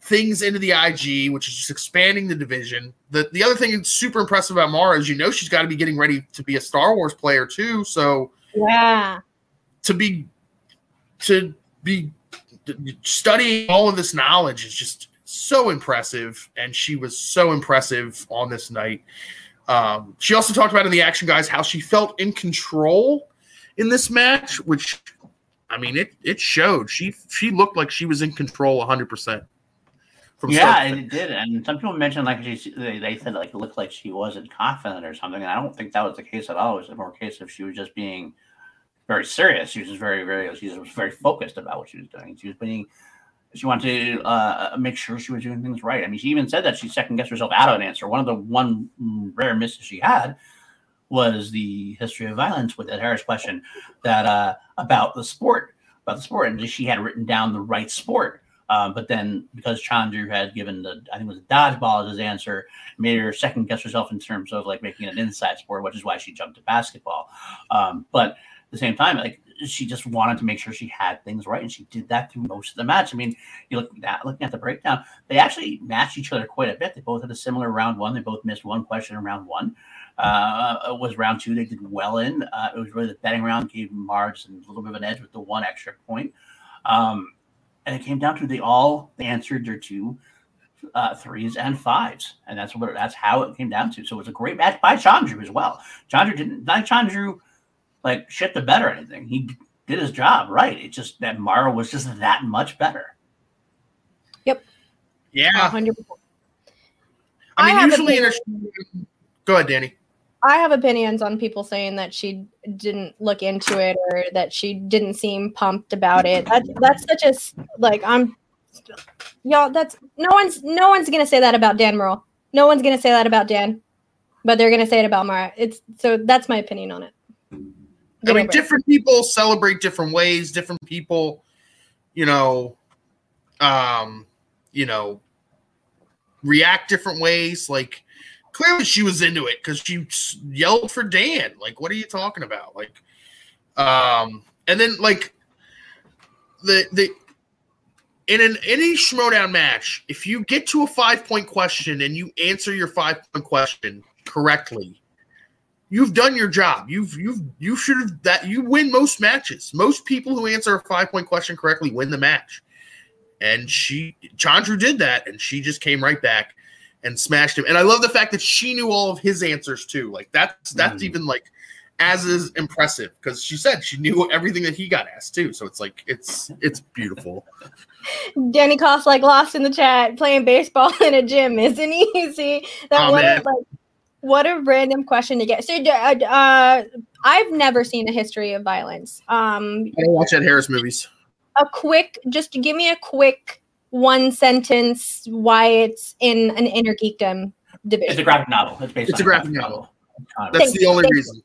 things into the IG, which is just expanding the division. The the other thing that's super impressive about Mara is you know she's got to be getting ready to be a Star Wars player too. So Yeah. to be to be studying all of this knowledge is just so impressive and she was so impressive on this night um, she also talked about in the action guys how she felt in control in this match which i mean it it showed she she looked like she was in control 100% from yeah, it did. And some people mentioned like she, they, they said like it looked like she wasn't confident or something. And I don't think that was the case at all. It was more case of she was just being very serious. She was very, very, she was very focused about what she was doing. She was being, she wanted to uh, make sure she was doing things right. I mean, she even said that she second guessed herself out of an answer. One of the one rare misses she had was the history of violence with that Harris question that uh, about the sport, about the sport, and she had written down the right sport. Um, but then because Chandru had given the, I think it was dodgeball as his answer, made her second guess herself in terms of like making an inside sport, which is why she jumped to basketball. Um, but the same time, like she just wanted to make sure she had things right, and she did that through most of the match. I mean, you look at looking at the breakdown, they actually matched each other quite a bit. They both had a similar round one. They both missed one question in round one. Uh, it was round two they did well in. Uh, it was really the betting round gave Marge a little bit of an edge with the one extra point. Um, and it came down to they all answered their two uh, threes and fives, and that's what that's how it came down to. So it was a great match by Chandru as well. Chandru didn't not Chandru like shit the bed or anything. He did his job right. It's just that Mara was just that much better. Yep. Yeah 100%. i mean I have usually in a opinions- go ahead danny I have opinions on people saying that she didn't look into it or that she didn't seem pumped about it. That, that's such a like I'm y'all. That's no one's no one's gonna say that about Dan Murrell. No one's gonna say that about Dan, but they're gonna say it about Mara. It's so that's my opinion on it. I mean, different people celebrate different ways. Different people, you know, um, you know, react different ways. Like clearly, she was into it because she yelled for Dan. Like, what are you talking about? Like, um, and then like the the in an any Schmoedown match, if you get to a five point question and you answer your five point question correctly, you've done your job. You've you've you should have that you win most matches. Most people who answer a five point question correctly win the match. And she Chandru did that, and she just came right back and smashed him. And I love the fact that she knew all of his answers too. Like that's that's Mhm. even like as is impressive because she said she knew everything that he got asked too. So it's like it's it's beautiful. Danny Koss like lost in the chat playing baseball in a gym isn't easy. That Oh, what a, man. like what a random question to get. So uh, uh, I've never seen a history of violence. Um, I don't watch Ed Harris movies. a quick, just give me a quick one sentence why it's in an inner geekdom division. It's a graphic novel. It's based It's on a graphic novel. Kind of- That's Thank the you, only thank you. reason.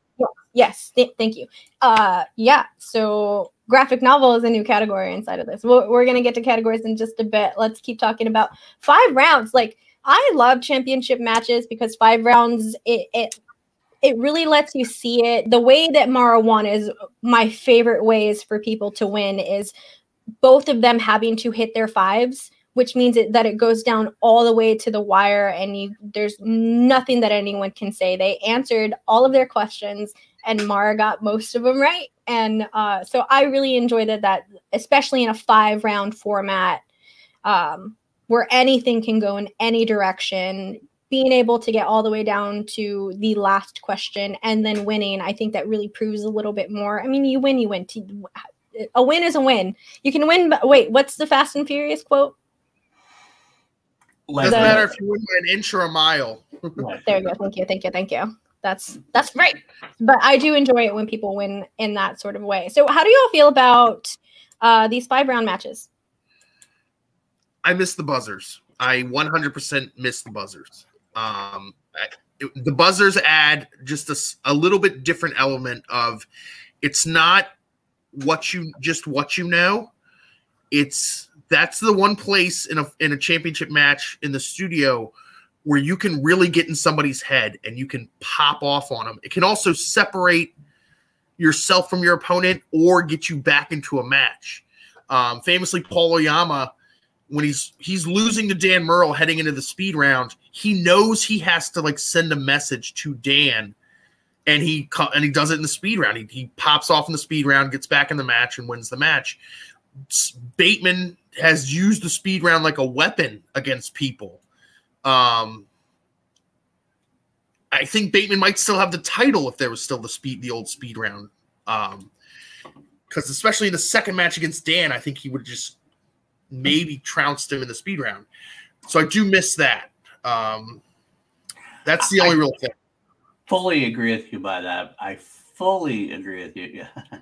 Yes, th- thank you. Uh, yeah. So graphic novel is a new category inside of this. We're, we're gonna get to categories in just a bit. Let's keep talking about five rounds. Like I love championship matches because five rounds it it it really lets you see it. The way that Mara won is my favorite ways for people to win is both of them having to hit their fives which means it, that it goes down all the way to the wire and you there's nothing that anyone can say they answered all of their questions and mara got most of them right and uh, so i really enjoyed that that especially in a five round format um, where anything can go in any direction being able to get all the way down to the last question and then winning i think that really proves a little bit more i mean you win you win a win is a win you can win but wait what's the fast and furious quote Doesn't matter if you win by an inch or a mile. There you go. Thank you. Thank you. Thank you. That's that's right. But I do enjoy it when people win in that sort of way. So how do you all feel about uh, these five round matches? I miss the buzzers. I 100% miss the buzzers. Um, I, it- the buzzers add just a little bit different element of it's not what you just what you know. It's that's the one place in a in a championship match in the studio where you can really get in somebody's head and you can pop off on them. It can also separate yourself from your opponent or get you back into a match. Um, famously, Paul Oyama when he's he's losing to Dan Murrell heading into the speed round, he knows he has to like send a message to Dan, and he and he does it in the speed round. He, he pops off in the speed round, gets back in the match, and wins the match. Bateman has used the speed round like a weapon against people. Um, I think Bateman might still have the title if there was still the speed the old speed round. Um, because especially in the second match against Dan, I think he would just maybe trounced him in the speed round. So I do miss that. Um, that's the only real thing. fully agree with you by that. I fully agree with you. Yeah.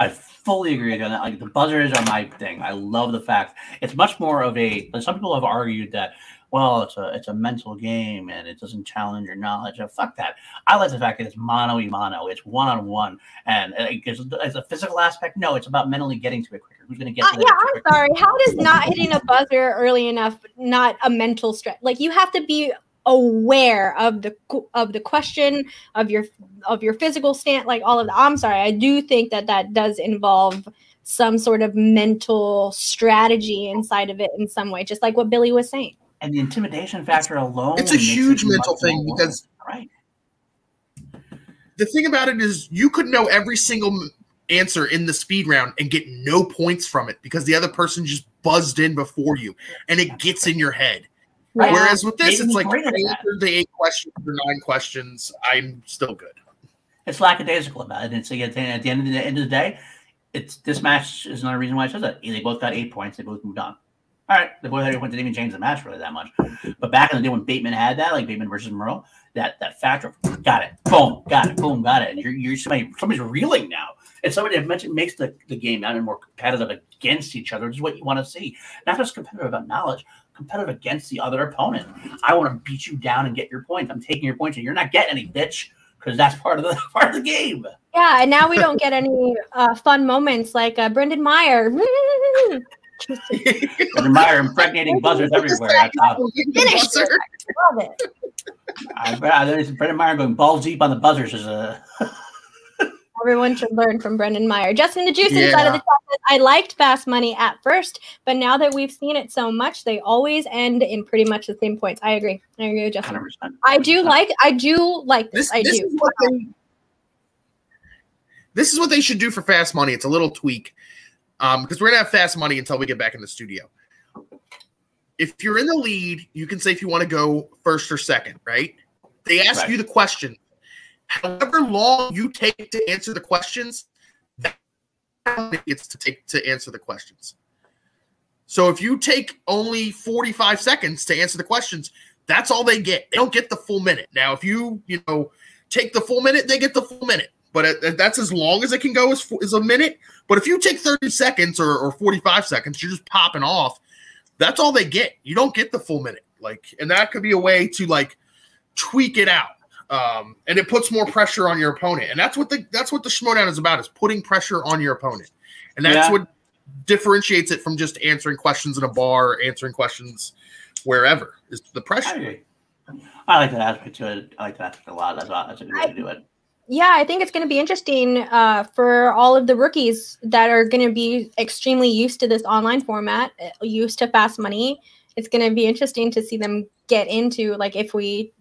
I fully agree with you on that. Like the buzzers are my thing. I love the fact it's much more of a. Some people have argued that well, it's a it's a mental game and it doesn't challenge your knowledge. Uh, fuck that. I like the fact that it's mono mono. It's one on one, and uh, it's, it's a physical aspect. No, it's about mentally getting to it quicker. Who's going to get Uh, yeah, I'm sorry. How does not hitting a buzzer early enough not a mental stress? Like you have to be aware of the of the question of your of your physical stand like all of that. I'm sorry. I do think that that does involve some sort of mental strategy inside of it in some way just like what Billy was saying. And the intimidation factor alone. It's a makes it huge mental thing because right. the thing about it is you could know every single m- answer in the speed round and get no points from it because the other person just buzzed in before you and it gets in your head. Yeah. Whereas with this, Maybe it's like I great at that. answered the eight questions or nine questions. I'm still good. it's lackadaisical about it. And so at the, end of the end of the day, it's this match is another reason why I said that. They both got eight points. They both moved on. All right, the eight points. Didn't even change the match really that much. But back in the day when Bateman had that, like Bateman versus Murrell, that that factor, got it, boom, got it, boom, got it. And you're you're somebody somebody's reeling now. And somebody that mentioned makes the, the game now more competitive against each other, which is what you want to see. Not just competitive about knowledge, competitive against the other opponent. I want to beat you down and get your points. I'm taking your points, and you're not getting any, bitch, because that's part of the part of the game. Yeah, and now we don't get any uh, fun moments like uh, Brendan Meyer. Brendan Meyer impregnating buzzers everywhere. That's how, Finish Buzzer. it. Love it. I, I, there's Brendan Meyer going balls deep on the buzzers is a. Everyone should learn from Brendan Meyer. Justin the Juice inside of the chat says, I liked Fast Money at first, but now that we've seen it so much, they always end in pretty much the same points. I agree. I agree with Justin. 100%. I do like I do like this. This, I this do. is what they this is what they should do for fast money. It's a little tweak. Um, because we're gonna have fast money until we get back in the studio. If you're in the lead, you can say if you want to go first or second, right? They ask Right. you the question. However long you take to answer the questions, that's how that gets to take to answer the questions. So if you take only 45 seconds to answer the questions, that's all they get. They don't get the full minute. Now, if you, you know, take the full minute, they get the full minute. But uh, uh, that's as long as it can go is, is a minute. But if you take 30 seconds or, or 45 seconds, you're just popping off. That's all they get. You don't get the full minute. Like, and that could be a way to like tweak it out. Um, and it puts more pressure on your opponent. And that's what the that's what the Schmoedown is about, is putting pressure on your opponent. And that's yeah. what differentiates it from just answering questions in a bar, answering questions wherever is the pressure. I, I like that aspect to it. I like that aspect a lot. That's, that's a good way to do it. Yeah, I think it's going to be interesting uh, for all of the rookies that are going to be extremely used to this online format, uh, used to fast money. It's going to be interesting to see them get into, like, if we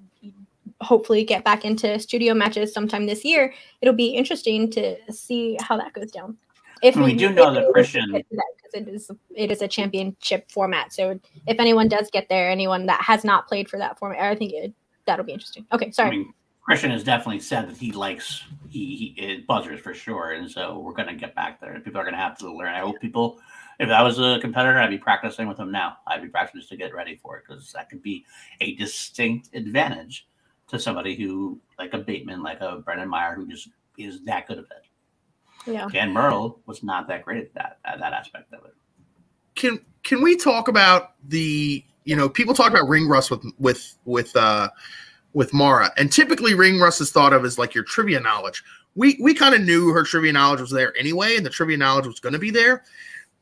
hopefully get back into studio matches sometime this year, it'll be interesting to see how that goes down. If we, we do know that Christian, because it is it is a championship format, so if anyone does get there, anyone that has not played for that format, I think it, that'll be interesting. Okay, sorry. I mean, Christian has definitely said that he likes he, he buzzers for sure, and so we're going to get back there. People are going to have to learn. I hope people. If I was a competitor, I'd be practicing with him now. I'd be practicing to get ready for it because that could be a distinct advantage to somebody who, like a Bateman, like a Brendan Meyer, who just is that good at it. Yeah. Dan Murrell was not that great at that at that aspect of it. Can can we talk about the you know people talk about ring rust with with with uh with Mara, and typically ring rust is thought of as like your trivia knowledge. We we kind of knew her trivia knowledge was there anyway, and the trivia knowledge was going to be there.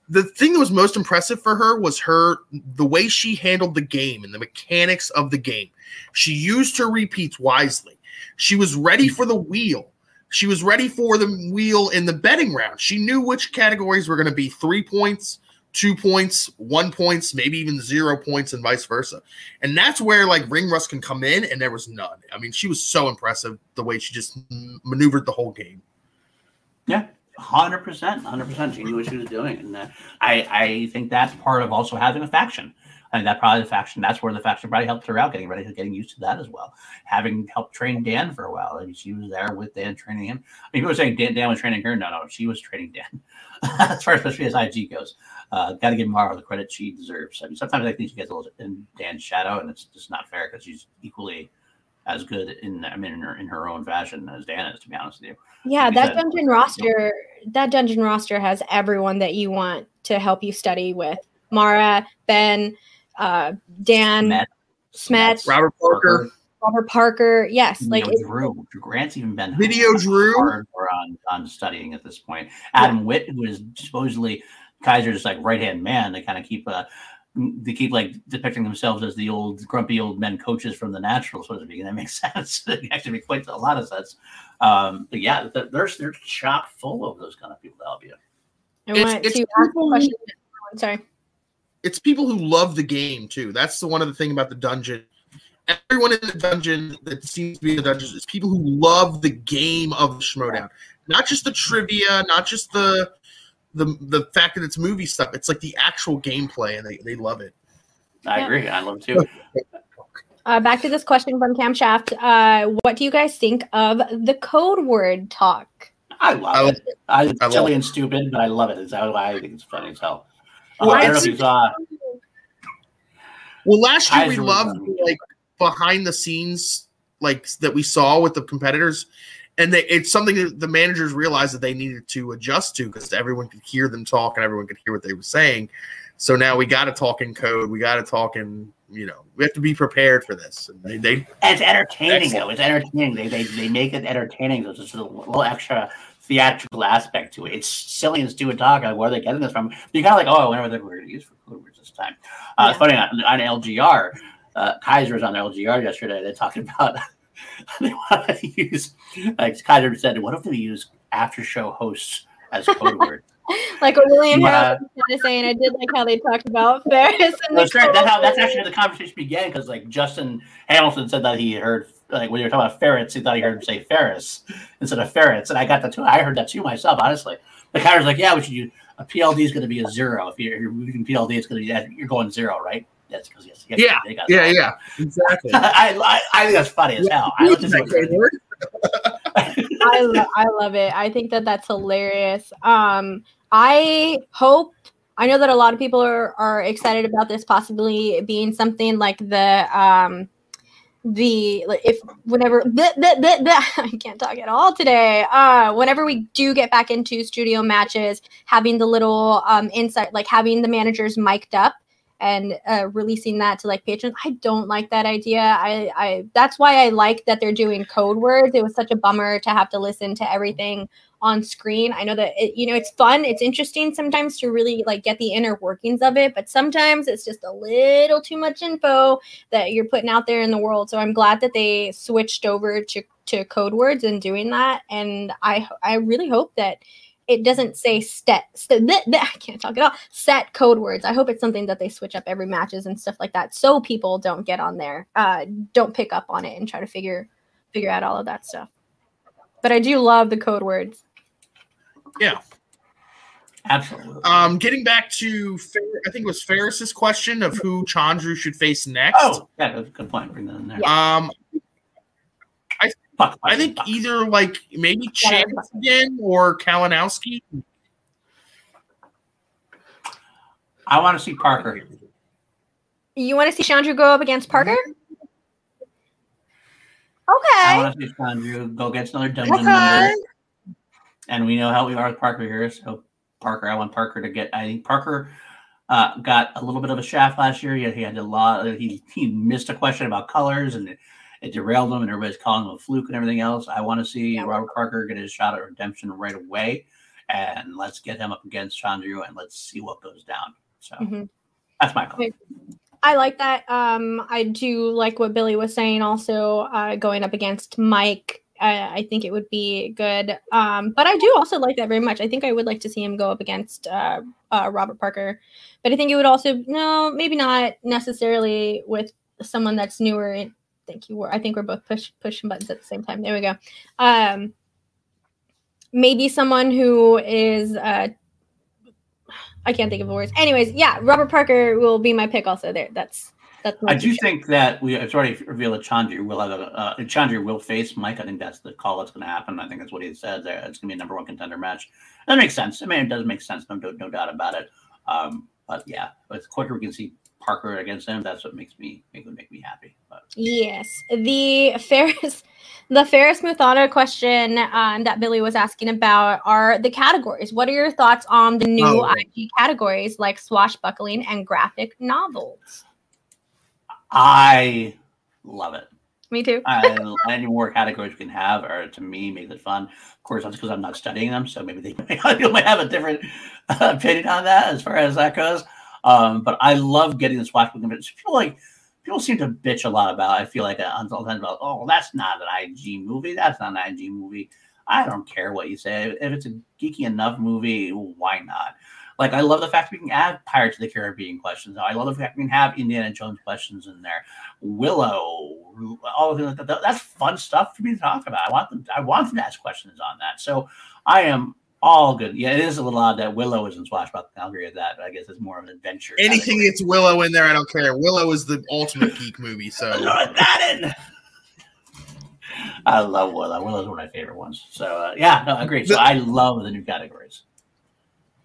The thing that was most impressive for her was her the way she handled the game and the mechanics of the game. She used her repeats wisely. She was ready for the wheel she was ready for the wheel in the betting round. She knew which categories were going to be three points, two points, one points, maybe even zero points, and vice versa. And that's where like ring rust can come in, and there was none. I mean, she was so impressive the way she just maneuvered the whole game. Yeah, hundred percent, hundred percent. She knew what she was doing, and uh, I I think that's part of also having a faction. I mean, that probably the faction. That's where the faction probably helped her out, getting ready, getting used to that as well. Having helped train Dan for a while, I mean, she was there with Dan training him. I mean, people were saying Dan, Dan was training her. No, no, she was training Dan. as far as especially as IG goes, uh, got to give Mara the credit she deserves. I mean, sometimes I think she gets a little in Dan's shadow, and it's just not fair because she's equally as good in I mean in her in her own fashion as Dan is, to be honest with you. Yeah, like that said, dungeon roster, that dungeon roster has everyone that you want to help you study with. Mara, Ben, uh, Dan Smet, Smet Robert Parker. Robert Parker, yes, you like Drew. Drew Grant's even been video Drew on, on studying at this point. Adam yeah. Witt, who is supposedly Kaiser's like right hand man, to kind of keep uh they keep like depicting themselves as the old grumpy old men coaches from the natural, so to speak, and that makes sense. it actually makes quite a lot of sense. Um, but yeah, they're they're chock full of those kind of people to help you. I want it's, to it's ask a question. Sorry it's people who love the game too. That's the one of the thing about the dungeon. Everyone in the dungeon that seems to be in the dungeons is people who love the game of the Schmoedown. Not just the trivia, not just the the the fact that it's movie stuff. It's like the actual gameplay, and they, they love it. I yeah. agree. I love it too. Uh, back to this question from Camshaft. Uh, what do you guys think of the code word talk? I love I it. it. I, I silly and stupid, but I love it. It's how I think it's funny as hell. Well, I don't know if you saw. Well, last year we loved like behind the scenes like that we saw with the competitors, and they, it's something that the managers realized that they needed to adjust to because everyone could hear them talk and everyone could hear what they were saying. So now we got to talk in code. We got to talk in, you know, we have to be prepared for this. And they, they it's entertaining excellent. though. It's entertaining. They, they they make it entertaining. So it's just a little extra theatrical aspect to it. It's silly and stupid talk. Like, where are they getting this from? But you're kind of like, oh, I wonder what they're going to use for code words this time. Uh, yeah. Funny on, on LGR, uh, Kaiser was on LGR yesterday. They talked about they want to use like Kaiser said, what if they use after show hosts as code words? like what William yeah. was kind saying, I did like how they talked about Ferris. And that's right. That's how that's actually how the conversation began because like Justin Hamilton said that he heard like when you were talking about ferrets, he thought he heard him say Ferris instead of ferrets, and I got that too. I heard that too myself, honestly. The guy was like, "Yeah, we should use a PLD is going to be a zero. If you're, using PLD, it's going to be you're going zero, right?" That's because yes, yes, yeah, yeah, yeah, exactly. I, I, I think that's funny as hell. I that word. I, lo- I love it. I think that that's hilarious. Um, I hope. I know that a lot of people are, are excited about this possibly being something like the um, the if whenever bleh, bleh, bleh, I can't talk at all today. Uh, whenever we do get back into studio matches, having the little um insight, like having the managers mic'd up and uh, releasing that to like patrons. I don't like that idea. I, I that's why I like that they're doing code words. It was such a bummer to have to listen to everything on screen. I know that it, you know it's fun, it's interesting sometimes to really like get the inner workings of it, but sometimes it's just a little too much info that you're putting out there in the world. So I'm glad that they switched over to to code words and doing that, and I I really hope that it doesn't say set, st- th- th- I can't talk at all. Set code words. I hope it's something that they switch up every matches and stuff like that, so people don't get on there, uh, don't pick up on it and try to figure figure out all of that stuff. But I do love the code words. Yeah. Absolutely. Um, getting back to, Fer- I think it was Ferris's question of who Chandru should face next. oh, yeah, that's a good point. Bring that in there. Um, Fuck, I think either like maybe Chance again or Kalinowski. I want to see Parker. You want to see Chandru go up against Parker? Okay. I Okay. want to see Chandru go against another dungeon. Okay. member. And we know how we are with Parker here. So Parker, I want Parker to get. I think Parker uh, got a little bit of a shaft last year. He, he had a lot. He he missed a question about colors and it, derailed him, and everybody's calling him a fluke and everything else. I want to see Yeah. Robert Parker get his shot at redemption right away, and let's get him up against Chandru and let's see what goes down. So Mhm. that's my call. I like that. Um, I do like what Billy was saying. Also, uh, going up against Mike, I, I think it would be good. Um, but I do also like that very much. I think I would like to see him go up against uh, uh, Robert Parker. But I think it would also no, maybe not necessarily with someone that's newer. Thank you. We're, I think we're both push pushing buttons at the same time. There we go. Um, maybe someone who is uh, I can't think of the words. Anyways, yeah, Robert Parker will be my pick. Also, there. That's that's. I do pick. think that we it's already revealed that Chandru will have a uh, will face Mike. I think that's the call that's going to happen. I think that's what he said there. It's going to be a number one contender match. That makes sense. I mean, it does make sense. No, no, no doubt about it. Um, but yeah, but the quicker we can see Parker against them. that's what makes me make would make me happy. But Yes, the Ferris, the Ferris Muthana question um, that Billy was asking about are the categories. What are your thoughts on the new Oh. IG categories like swashbuckling and graphic novels? I love it. Me too. I, any more categories we can have are to me makes it fun. Of course, that's because I'm not studying them, so maybe they people might have a different uh, opinion on that as far as that goes. Um, but I love getting this watch convention. People like people seem to bitch a lot about. I feel like uh, on the about oh that's not an IG movie. That's not an IG movie. I don't care what you say. If it's a geeky enough movie, why not? Like I love the fact we can add Pirates of the Caribbean questions. I love the fact we can have Indiana Jones questions in there. Willow, all of that- That's fun stuff for me to talk about. I want them. I want them to ask questions on that. So I am all good. Yeah, it is a little odd that Willow is in Swashbuckling. I'll agree with that. But I guess it's more of an adventure. Anything category. that's Willow in there, I don't care. Willow is the ultimate geek movie. So that in. I love Willow. Willow's one of my favorite ones. So uh, yeah, no, I agree. So The- I love the new categories.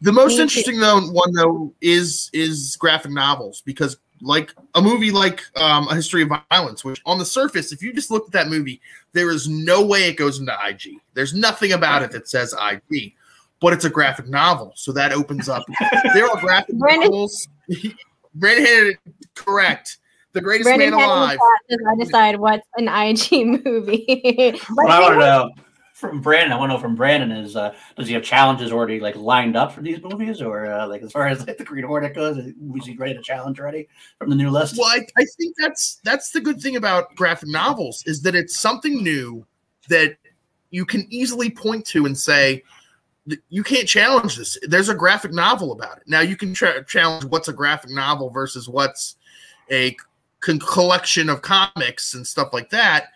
the most interesting though one though is is graphic novels because like a movie like um, a history of violence which on the surface if you just look at that movie there is no way it goes into ig there's nothing about it that says ig but it's a graphic novel so that opens up. There are graphic Brandon- novels. Brandon correct. The greatest Brandon man had in the alive I decide what's an IG movie. What I want to know from Brandon, I want to know from Brandon is uh, does he have challenges already like lined up for these movies, or uh, like as far as like the Green Hornet goes, was he ready to challenge already from the new list? Well, I, I think that's that's the good thing about graphic novels is that it's something new that you can easily point to and say "Th- you can't challenge this. There's a graphic novel about it. Now you can tra- challenge what's a graphic novel versus what's a con- collection of comics and stuff like that.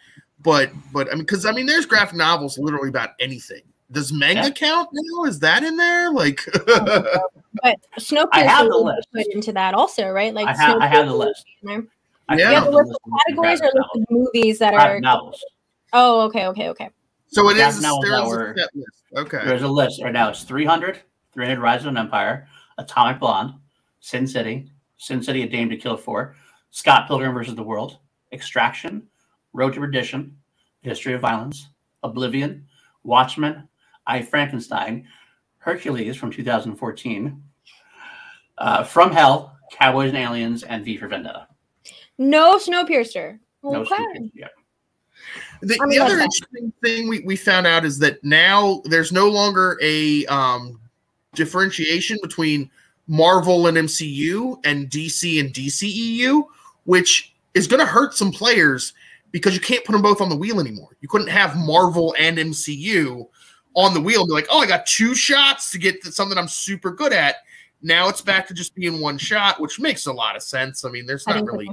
But but I mean, because I mean, there's graphic novels literally about anything. Does manga Yeah. count now? Is that in there? Like, But Snowpiercer I have the list. put into that also, right? Like I have- I have the list. in. I Yeah. You have found a list the of categories or graphic list of movies that are. Novels. Oh, okay, okay, okay. So it is. There is a set list. Okay. There's a list right now. It's 300, 300 Rise of an Empire, Atomic Blonde, Sin City, Sin City: A Dame to Kill For, Scott Pilgrim versus the World, Extraction, Road to Perdition, History of Violence, Oblivion, Watchmen, I Frankenstein, Hercules from 2014, uh, From Hell, Cowboys and Aliens, and V for Vendetta. No Snowpiercer. No okay. Snowpiercer. Yeah. The, the other interesting thing we, we found out is that now there's no longer a um, differentiation between Marvel and MCU and DC and DCEU, which is going to hurt some players because you can't put them both on the wheel anymore. You couldn't have Marvel and MCU on the wheel and be like, oh, I got two shots to get to something I'm super good at. Now it's back to just being one shot, which makes a lot of sense. I mean, there's not really.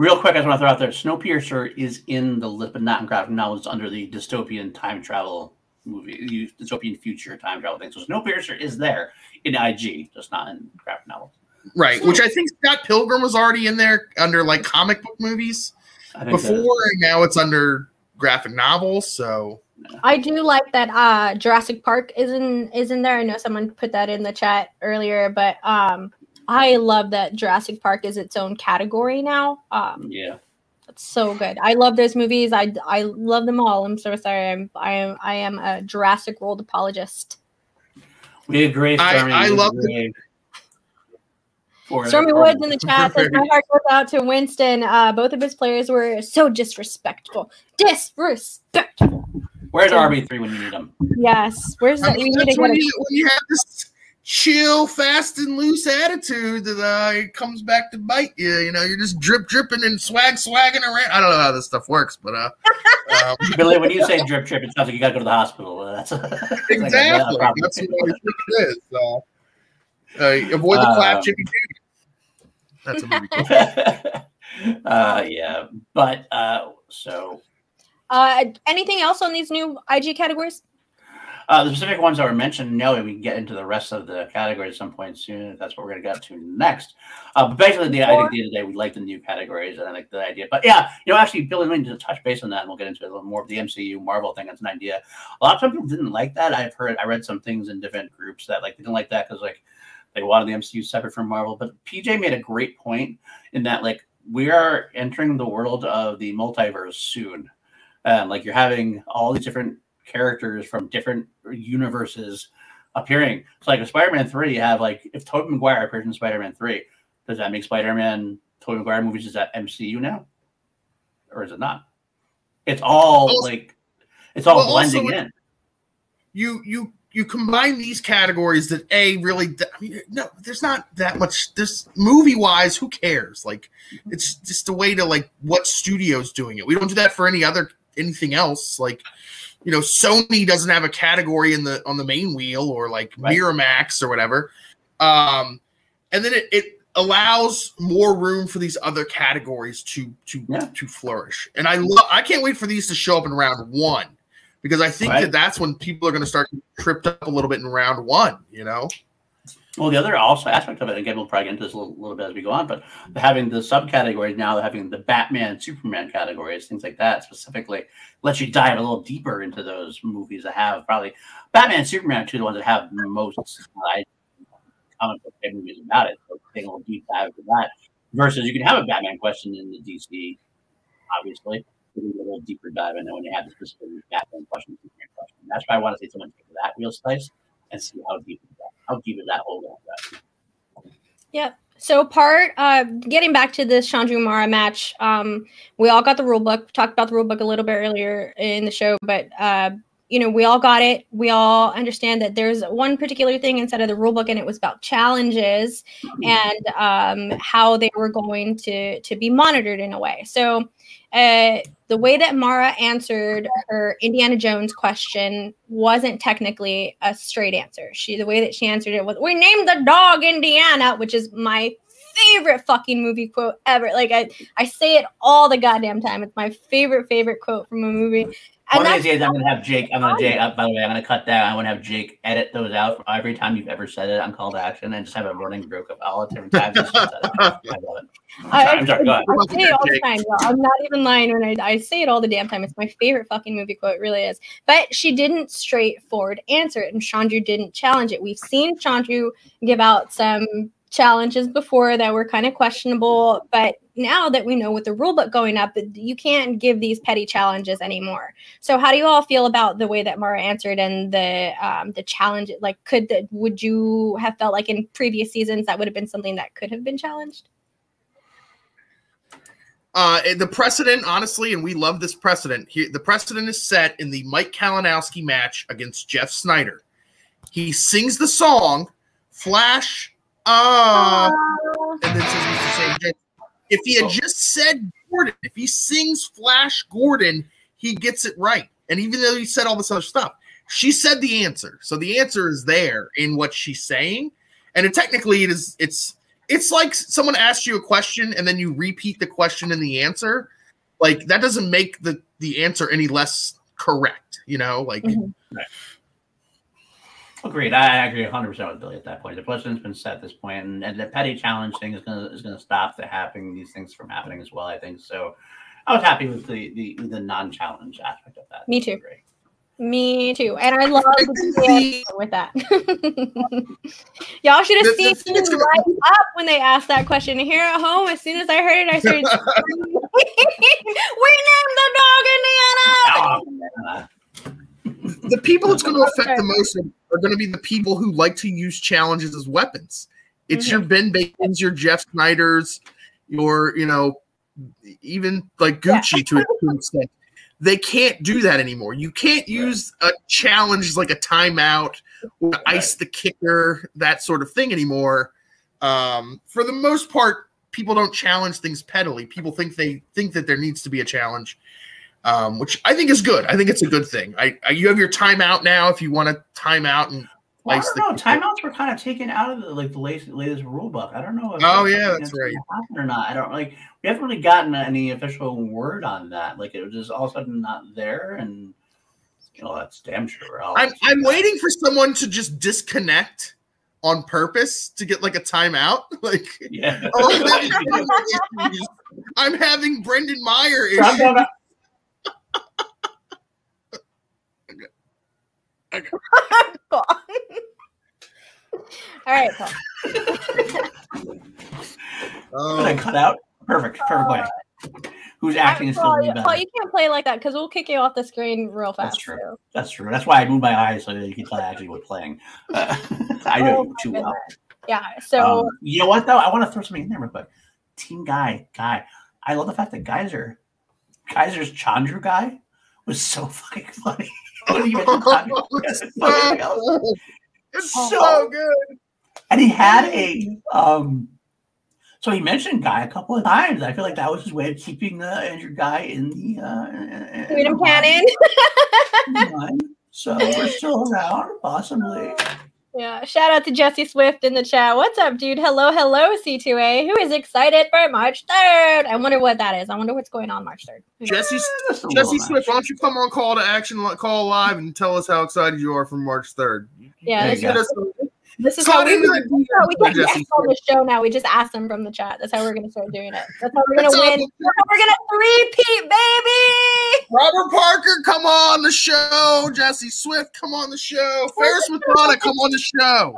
Real quick, I just want to throw out there Snowpiercer is in the list, but not in graphic novels under the dystopian time travel movie, dystopian future time travel thing. So Snowpiercer is there in IG, just not in graphic novels. Right, which I think Scott Pilgrim was already in there under like comic book movies before, and now it's under graphic novels. So I do like that uh Jurassic Park is in is in there. I know someone put that in the chat earlier, but um I love that Jurassic Park is its own category now. Um yeah. that's so good. I love those movies. I I love them all. I'm so sorry. I'm I am I am a Jurassic World apologist. We agree. I, I love the, Stormy Woods in the chat says my heart goes out to Winston. Uh, both of his players were so disrespectful. Disrespectful. Where's RB three when you need him? Yes. Where's I mean, that's when you, when you have this chill, fast and loose attitude that uh, it comes back to bite you. You know, you're just drip dripping and swag swagging around. I don't know how this stuff works, but uh, um, Billy, when you say drip drip, it sounds like you got to go to the hospital. That's exactly like that's what I think it is. Uh, uh, avoid the clap uh, chicken That's a movie. uh, yeah, but uh, so. Uh, anything else on these new IG categories? Uh, the specific ones that were mentioned, no, and we can get into the rest of the categories at some point soon. That's what we're going to get to next. Uh, but basically, the, I think the other day we like the new categories, and I like the idea. But yeah, you know, actually, Billy, we need to touch base on that, and we'll get into a little more of the MCU Marvel thing. That's an idea. A lot of people didn't like that. I've heard, I read some things in different groups that like they didn't like that because like they wanted the MCU separate from Marvel. But PJ made a great point in that like we are entering the world of the multiverse soon. And like you're having all these different characters from different universes appearing. So like Spider-Man 3, you have like if Tobey Maguire appears in Spider-Man 3, does that make Spider-Man Tobey Maguire movies is that MCU now? Or is it not? It's all also, like it's all well, blending also, in. You you you combine these categories that a really I mean no there's not that much this movie wise who cares like mm-hmm. it's just a way to like what studio's doing it we don't do that for any other anything else like you know Sony doesn't have a category in the on the main wheel or like right. Miramax or whatever um and then it, it allows more room for these other categories to to yeah. to flourish and I love I can't wait for these to show up in round 1 because I think right. that that's when people are going to start tripped up a little bit in round one. You know. Well, the other also aspect of it, again, we'll probably get into this a little, little bit as we go on, but having the subcategories now, having the Batman, Superman categories, things like that specifically, lets you dive a little deeper into those movies that have probably Batman, Superman, two the ones that have most uh, comic book movies about it. So taking a little deep dive into that. Versus, you can have a Batman question in the DC, obviously, a little deeper dive into when you have the specific Batman question, question. That's why I want to see someone take that real slice and see how deep how deep is that hole going. Yep. So part uh, getting back to this Chandru Mara match, um, we all got the rule book. Talked about the rule book a little bit earlier in the show, but uh, you know we all got it. We all understand that there's one particular thing inside of the rule book, and it was about challenges mm-hmm. and um, how they were going to to be monitored in a way. So uh, the way that Mara answered her Indiana Jones question wasn't technically a straight answer. She the way that she answered it was, "We named the dog Indiana," which is my favorite fucking movie quote ever. Like I, I say it all the goddamn time. It's my favorite favorite quote from a movie. And One of these days, I'm gonna have Jake. I'm gonna Jake. Uh, by the way, I'm gonna cut that. I want to have Jake edit those out every time you've ever said it on call to action, and just have a running joke of all the different times. I love it. I, am sorry. Go ahead. I say it all the time. I'm not even lying when I, I say it all the damn time. It's my favorite fucking movie quote. It really is. But she didn't straightforward answer it, and Chandru didn't challenge it. We've seen Chandru give out some challenges before that were kind of questionable, but now that we know with the rule book going up, you can't give these petty challenges anymore. So, how do you all feel about the way that Mara answered and the um, the challenge? Like, could the would you have felt like in previous seasons that would have been something that could have been challenged? Uh, the precedent, honestly, and we love this precedent. He, the precedent is set in the Mike Kalinowski match against Jeff Sneider. He sings the song "Flash," uh, and then says Mr. Same if he had just said Gordon, if he sings Flash Gordon, he gets it right. And even though he said all this other stuff, she said the answer. So the answer is there in what she's saying. And it technically it is it's it's like someone asks you a question and then you repeat the question and the answer. Like that doesn't make the the answer any less correct, you know? Like mm-hmm. Right. Agreed. I agree 100 percent with Billy at that point. The precedent's been set at this point, and, and the petty challenge thing is gonna is gonna stop the happening these things from happening as well. I think so. I was happy with the the, the non challenge aspect of that. Me too. Me too. And I love the with that. Y'all should have seen me light up when they asked that question. Here at home, as soon as I heard it, I started We named the dog Indiana. the people it's going to affect the most are going to be the people who like to use challenges as weapons. It's mm-hmm. your Ben Bacon's, your Jeff Sneider's, your, you know, even like Gucci yeah. to an extent. They can't do that anymore. You can't use a challenge like a timeout or right. ice the kicker, that sort of thing anymore. Um, for the most part, people don't challenge things pettily. People think they think that there needs to be a challenge um, which I think is good. I think it's a good thing. I, I you have your timeout now if you want to time out and. Well, I don't know. Timeouts were kind of taken out of the like the latest, latest rule book. I don't know. If oh yeah, that's, right. Or not? I don't like. We haven't really gotten any official word on that. Like it was just all of a sudden not there, and you know that's damn sure. i I'm I'm waiting for someone to just disconnect on purpose to get like a timeout. Like, yeah. Oh, I'm having Brendan Meyer issues. Okay. All right, Paul. oh. I cut out? Perfect. Perfect way. Who's acting is still Paul, Paul, you can't play like that because we'll kick you off the screen real fast. That's true. Too. That's true. That's why I move my eyes so that you can tell I actually was playing. Uh, I know oh, you too well. Yeah. So um, you know what though? I want to throw something in there real quick. Team Guy, Guy. I love the fact that Geyser, Geyser's Chandru guy was so fucking funny. it's so, it's so, so good. And he had a um so he mentioned Guy a couple of times. I feel like that was his way of keeping the injured guy in the uh freedom cannon. so we're still around, possibly. Yeah, shout out to Jesse Swift in the chat. What's up, dude? Hello, hello, C2A. Who is excited for March 3rd? I wonder what that is. I wonder what's going on March 3rd. Jesse, Jesse Swift, why don't you come on call to action, call live, and tell us how excited you are for March 3rd? Yeah, this is how we, we get guests on the show now. We just ask them from the chat. That's how we're going to start doing it. That's how we're going to win. we're going to three-peat, baby. Robert Parker, come on the show. Jesse Swift, come on the show. Ferris McDonough, come on the show.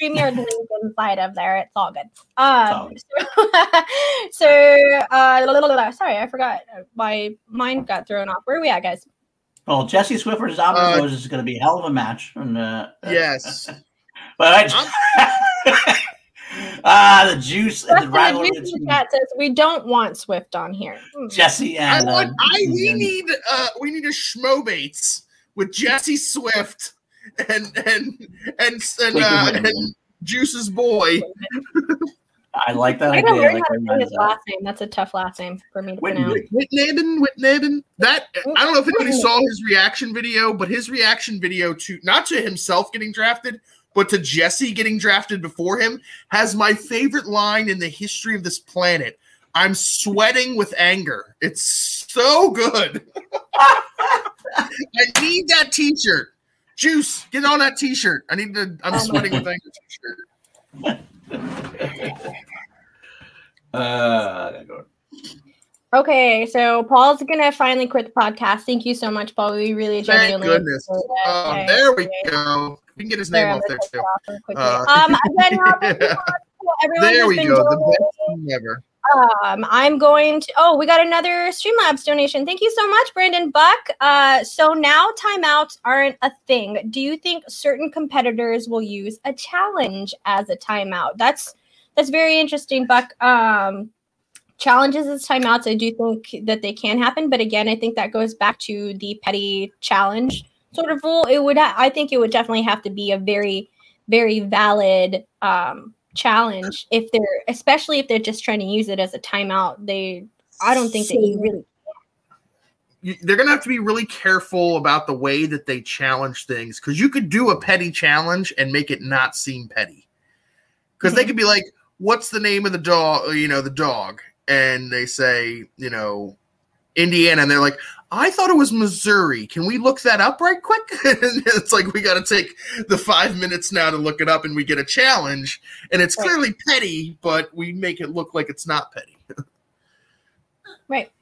StreamYard link inside of there. It's all good. Um, so, so uh, sorry, I forgot. My mind got thrown off. Where are we at, guys? Well, Jesse Swift versus Albert uh, is going to be a hell of a match. And, uh, yes. But ah, the juice and the rivalry. The juice chat says we don't want Swift on here. Hmm. Jesse and I, want, uh, I we need uh we need a schmobates with Jesse Swift and and and and, uh, and Juice's boy. I like that I idea. Learn like how to his last name. That's a tough last name for me to Whit- pronounce. Whitnaben, Whitnaben. That I don't know if anybody saw his reaction video, but his reaction video to not to himself getting drafted, but to Jesse getting drafted before him has my favorite line in the history of this planet. I'm sweating with anger. It's so good. I need that t-shirt. Juice, get on that t-shirt. I need to I'm sweating with anger t-shirt. Uh, Okay, so Paul's gonna finally quit the podcast. Thank you so much, Paul. We really Thank genuinely. goodness. Oh, okay. there we go. We can get his name off there too. Uh, um, again, there we go. The best thing ever. Um, I'm going to. Oh, we got another Streamlabs donation. Thank you so much, Brandon Buck. Uh, so now timeouts aren't a thing. Do you think certain competitors will use a challenge as a timeout? That's that's very interesting, Buck. Um, challenges as timeouts, I do think that they can happen, but again, I think that goes back to the petty challenge sort of rule. It would, I think, it would definitely have to be a very, very valid um, challenge if they're, especially if they're just trying to use it as a timeout. They, I don't think so, that you really. they're gonna have to be really careful about the way that they challenge things because you could do a petty challenge and make it not seem petty. Because mm-hmm. they could be like, "What's the name of the dog?" You know, the dog, and they say, you know, Indiana, and they're like, I thought it was Missouri. Can we look that up right quick? it's like we got to take the five minutes now to look it up, and we get a challenge, and it's clearly petty, but we make it look like it's not petty. right.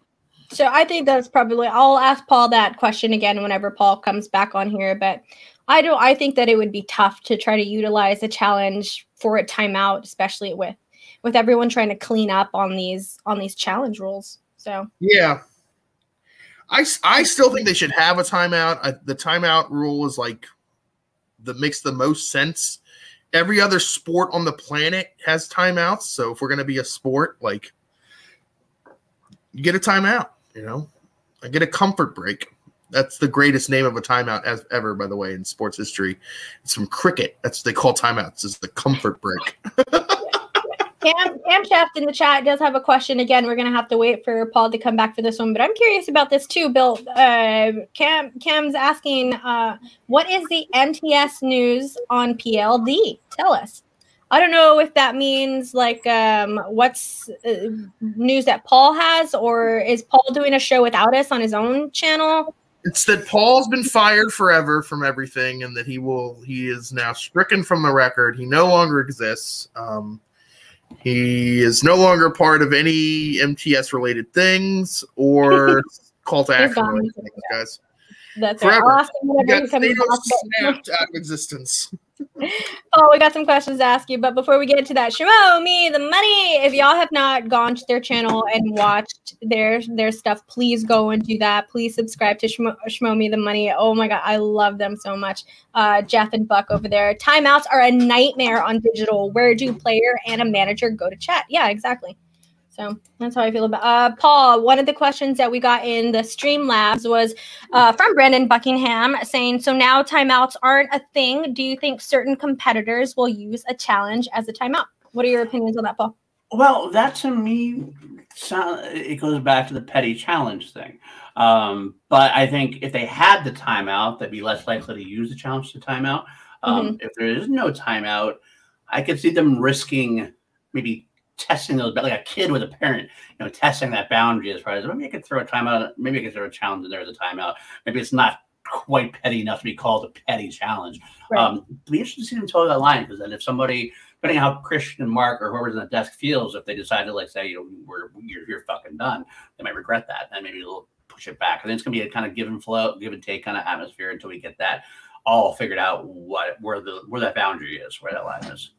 So I think that's probably. I'll ask Paul that question again whenever Paul comes back on here, but I don't. I think that it would be tough to try to utilize a challenge for a timeout, especially with with everyone trying to clean up on these on these challenge rules. So yeah, I I still think they should have a timeout. I, the timeout rule is like that makes the most sense. Every other sport on the planet has timeouts, so if we're gonna be a sport, like you get a timeout, you know, I get a comfort break. That's the greatest name of a timeout as ever, by the way, in sports history. It's from cricket. That's what they call timeouts. Is the comfort break. Cam, Cam Shaft in the chat does have a question. Again, we're going to have to wait for Paul to come back for this one, but I'm curious about this too, Bill. Uh, Cam, Cam's asking, uh, what is the MTS news on PLD? Tell us. I don't know if that means like um, what's uh, news that Paul has, or is Paul doing a show without us on his own channel? It's that Paul's been fired forever from everything, and that he will he is now stricken from the record. He no longer exists. Um, he is no longer part of any MTS related things or call to action related things, guys. That's Forever. Right. I'll snapped out of existence. Oh, we got some questions to ask you, but before we get into that, Shimo, me, the money. If y'all have not gone to their channel and watched their their stuff, please go and do that. Please subscribe to Shmo, Shmo me the money. Oh my god, I love them so much. Uh, Jeff and Buck over there. Timeouts are a nightmare on digital. Where do player and a manager go to chat? Yeah, exactly. So that's how I feel about uh, Paul. One of the questions that we got in the Streamlabs was uh, from Brandon Buckingham saying, So now timeouts aren't a thing. Do you think certain competitors will use a challenge as a timeout? What are your opinions on that, Paul? Well, that to me, it goes back to the petty challenge thing. Um, but I think if they had the timeout, they'd be less likely to use the challenge to timeout. Um, mm-hmm. If there is no timeout, I could see them risking maybe testing those, like a kid with a parent, you know, testing that boundary as far as maybe I could throw a timeout, maybe I could throw a challenge in there as a timeout. Maybe it's not quite petty enough to be called a petty challenge. Right. Um, be interested to see them toe that line because then if somebody, depending on how Kristian and Mark or whoever's in the desk feels, if they decide to like say, you know, we're you're, you're fucking done, they might regret that and maybe they'll push it back. And then it's gonna be a kind of give and flow, give and take kind of atmosphere until we get that all figured out what where the where that boundary is, where that line is.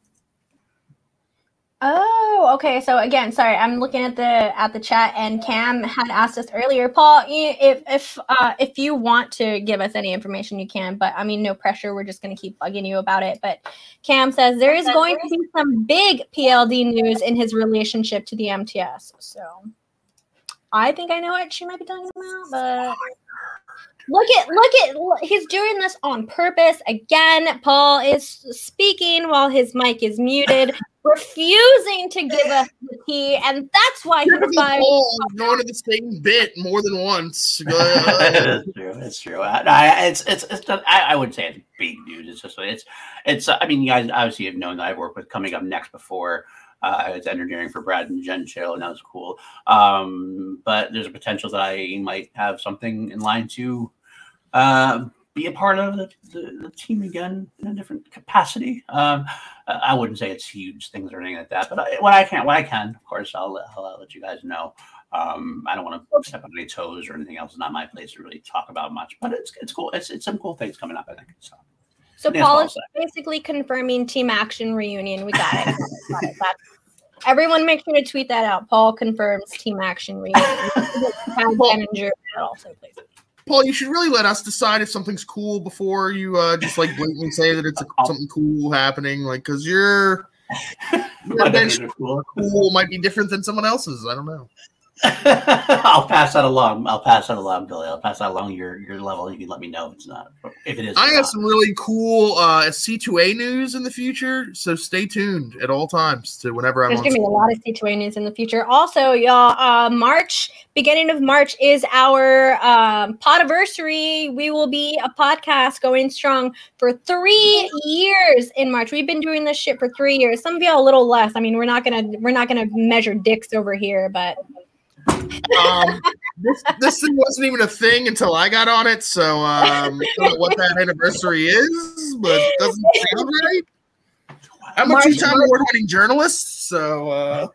Oh, okay. So again, sorry, I'm looking at the at the chat, and Cam had asked us earlier, Paul, if if uh, if you want to give us any information, you can. But I mean, no pressure. We're just going to keep bugging you about it. But Cam says there is going to be some big PLD news in his relationship to the MTS. So I think I know what she might be talking about, but Look at look at he's doing this on purpose. Again, Paul is speaking while his mic is muted, refusing to give us the he, and that's why he was buying. Going to the same bit more than once. it's true. It's true. I, it's it's it's. I, I would say it's big news. It's just it's it's. I mean, you guys obviously have known that I've worked with coming up next before. Uh, I was engineering for Brad and Jen show, and that was cool. Um, but there's a potential that I might have something in line to uh, be a part of the, the, the, team again in a different capacity. Um, I wouldn't say it's huge things or anything like that, but I, when I can, when I can, of course, I'll, I'll let you guys know. Um, I don't want to step on any toes or anything else. It's not my place to really talk about much, but it's it's cool. It's it's some cool things coming up. I think so. So Paul is basically confirming Team Action reunion. We got it. got it. everyone, make sure to tweet that out. Paul confirms Team Action reunion. manager also, please. Paul, you should really let us decide if something's cool before you uh, just like blatantly say that it's a, something cool happening. Like, because your, your cool. cool might be different than someone else's. I don't know. I'll pass that along. I'll pass that along, Billy. I'll pass that along your your level. You can let me know if it's not. If it is, I have some really cool uh, C2A news in the future, so stay tuned at all times to whenever I'm. There's gonna be a lot of C2A news in the future. Also, y'all, uh, March beginning of March is our um, podiversary. We will be a podcast going strong for three years in March. We've been doing this shit for three years. Some of y'all a little less. I mean, we're not gonna we're not gonna measure dicks over here, but um, this this thing wasn't even a thing until I got on it, so um, I don't know what that anniversary is, but it doesn't sound right. I'm a two-time award-winning journalist, so uh...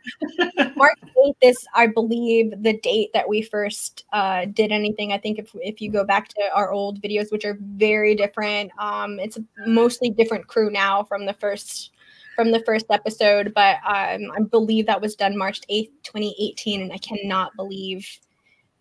March 8th is, I believe, the date that we first uh, did anything. I think if if you go back to our old videos, which are very different, um, it's a mostly different crew now from the first from the first episode, but um, I believe that was done March 8th, 2018. And I cannot believe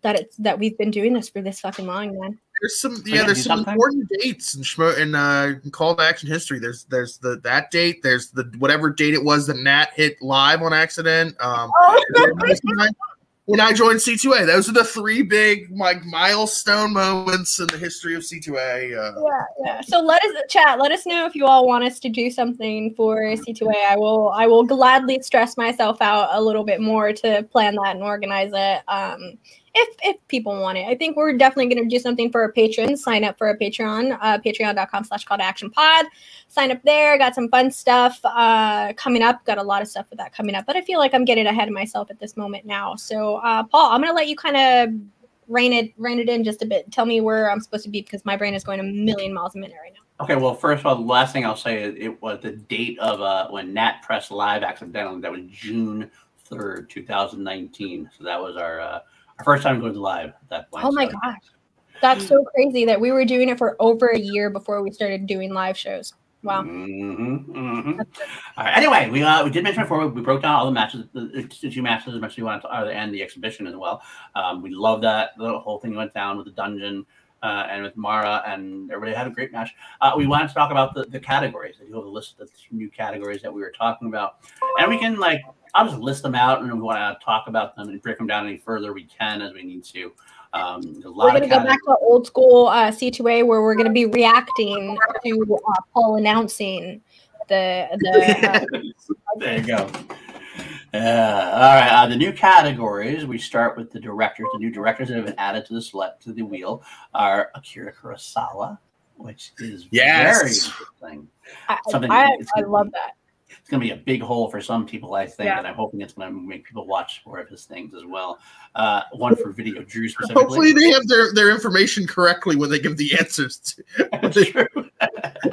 that it's that we've been doing this for this fucking long, man. There's some yeah, there's some important dates in Schmo in uh call to action history. There's there's the that date, there's the whatever date it was that Nat hit live on accident. Um oh, when I joined C2A. Those are the three big like milestone moments in the history of C2A. Uh, yeah, yeah. So let us chat. Let us know if you all want us to do something for C2A. I will. I will gladly stress myself out a little bit more to plan that and organize it. Um, if if people want it. I think we're definitely going to do something for our patrons. Sign up for a Patreon, uh, patreon.com slash call to action pod. Sign up there. Got some fun stuff uh, coming up. Got a lot of stuff with that coming up. But I feel like I'm getting ahead of myself at this moment now. So, uh, Paul, I'm going to let you kind of rein it rein it in just a bit. Tell me where I'm supposed to be because my brain is going a million miles a minute right now. Okay, well, first of all, the last thing I'll say is it was the date of uh, when Nat pressed live accidentally. That was June 3rd, 2019. So that was our uh, our first time going live at that point. Oh my so. gosh. That's so crazy that we were doing it for over a year before we started doing live shows. Wow. Mm-hmm, mm-hmm. All right. Anyway, we uh, we did mention before we broke down all the matches, the, the two matches, as much as we wanted to, uh, and the exhibition as well. Um, we love that the whole thing went down with the dungeon uh, and with Mara, and everybody had a great match. Uh, we wanted to talk about the, the categories. I do have a list of the new categories that we were talking about, and we can like I'll just list them out, and we want to talk about them and break them down any further, we can as we need to. Um, we're going to go back to old school uh, C2A where we're going to be reacting to uh, Paul announcing the the. Uh, there you go. Uh, all right. Uh, the new categories. We start with the directors. The new directors that have been added to the select to the wheel are Akira Kurosawa, which is yes. very interesting. I, Something I, I love that it's going to be a big hole for some people, I think, yeah. and I'm hoping it's going to make people watch more of his things as well. Uh, one for video Drew specifically. Hopefully, they have their, their information correctly when they give the answers. To,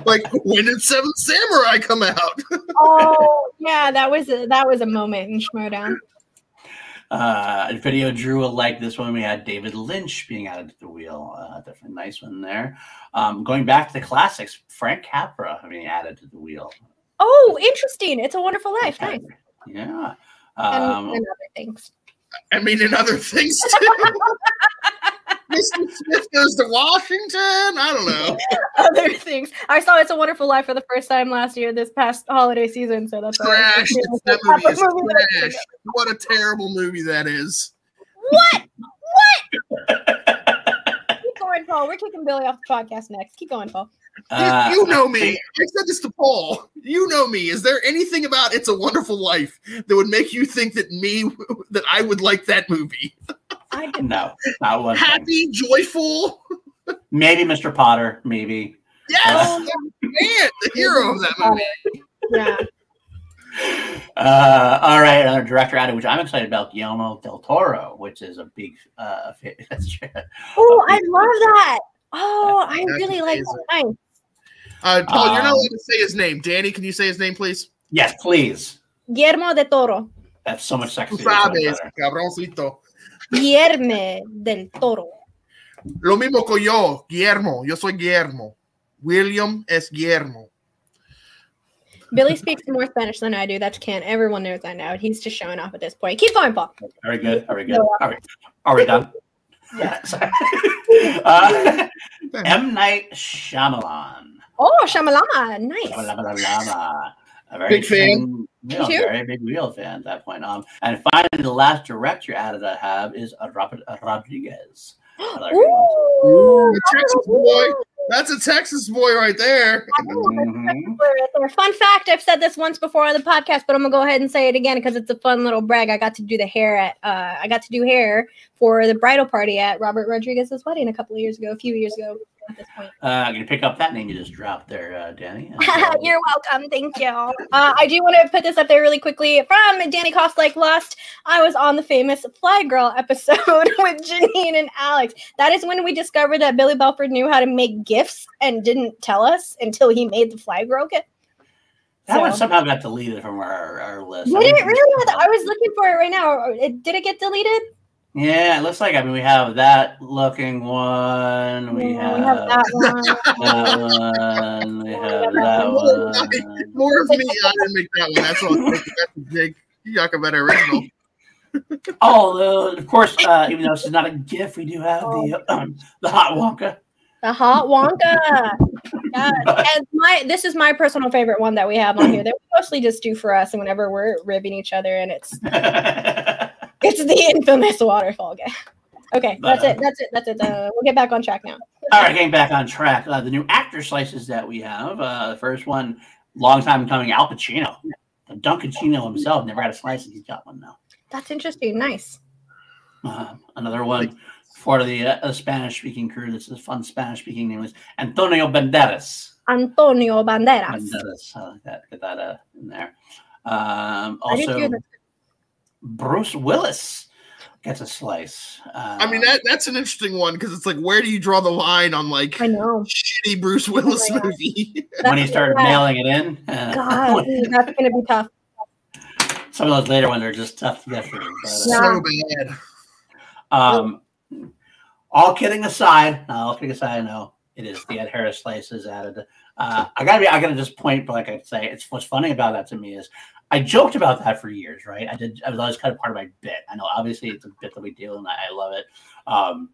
like when did Seven Samurai come out? oh yeah, that was a, that was a moment in Schmoedown. Uh, video Drew will like this one. We had David Lynch being added to the wheel. Uh, definitely nice one there. Um, going back to the classics, Frank Capra being added to the wheel. Oh, interesting. It's a Wonderful Life. Nice. Yeah. Um, and, and other things. I mean, and other things too. Mr. Smith goes to Washington. I don't know. Other things. I saw It's a Wonderful Life for the first time last year, this past holiday season. So that's trash. That movie is trash. What a terrible movie that is. What? What? Keep going, Paul. We're kicking Billy off the podcast next. Keep going, Paul. Uh, you, you, know me. I said this to Paul. You know me. Is there anything about It's a Wonderful Life that would make you think that me that I would like that movie? I didn't know. Not one Happy, thing. joyful. Maybe Mr. Potter. Maybe. Yes, uh, man, the hero of that movie. Yeah. Uh, all right, another director added, which I'm excited about, Guillermo del Toro, which is a big. Uh, oh, I love that. Oh, I really like that. Uh, Paul, um, you're not um, allowed to say his name. Danny, can you say his name, please? Yes, please. Guillermo del Toro. That's so much sexy. Sabes, cabroncito. Guillermo del Toro. Lo mismo que yo, Guillermo. Yo soy Guillermo. William es Guillermo. Billy speaks more Spanish than I do. That's can't. Everyone knows that now. He's just showing off at this point. Keep going, Paul. Very good. Very good. All right. Are we done? yeah. uh, M. Night Shyamalan. Oh, Shyamalan. Nice. A very big fan. You know, very big real fan at that point. Um, and finally, the last director added I have is Robert Rodriguez. Ooh, Ooh, Texas boy. That's a Texas boy right there. Mm-hmm. Fun fact: I've said this once before on the podcast, but I'm gonna go ahead and say it again because it's a fun little brag. I got to do the hair at uh, I got to do hair for the bridal party at Robert Rodriguez's wedding a couple of years ago, a few years ago at this point. Uh, I'm going to pick up that name you just dropped there, uh, Danny. You're welcome. Thank you. Uh, I do want to put this up there really quickly. From Danny Cost Like Lust, I was on the famous Fly Girl episode with Janine and Alex. That is when we discovered that Billy Belford knew how to make gifts and didn't tell us until he made the Fly Girl gift. That so. one somehow got deleted from our, our list. Did it really? I was looking for it right now. Did it get deleted? Yeah, it looks like I mean we have that looking one. We, yeah, have, we have, that one. that one. We have that one. More of me. I didn't make that one. That's all. That's a big Yucca original. oh, of course. Uh, even though this is not a GIF, we do have the um, the hot Wonka. The hot Wonka. and my this is my personal favorite one that we have on here. That we mostly just do for us, and whenever we're ribbing each other, and it's it's the infamous waterfall game. Okay, that's it. That's it. That's it. Uh, we'll get back on track now. All right, getting back on track. Uh, the new actor slices that we have. Uh, the first one, long time coming, Al Pacino. Duncan Chino himself never had a slice, and he's got one now. That's interesting. Nice. Uh, another one for the uh, Spanish-speaking crew. This is fun Spanish-speaking name is Antonio Banderas. Antonio Banderas. Banderas. I like that. Get that uh, in there. Um, also, Bruce Willis gets a slice. Uh, I mean that that's an interesting one because it's like where do you draw the line on like I know shitty Bruce Willis oh movie when he started bad. mailing it in? Uh, God, that's gonna be tough. Some of those later ones are just tough to get through. But, uh, so bad. Um, all kidding aside, no, all kidding aside, no, it is the Ed Harris slices added. Uh, I gotta be, I gotta just point, but like I say, it's what's funny about that to me is I joked about that for years, right? I did. I was always kind of part of my bit. I know, obviously, it's a bit that we do, and I, I love it. Um,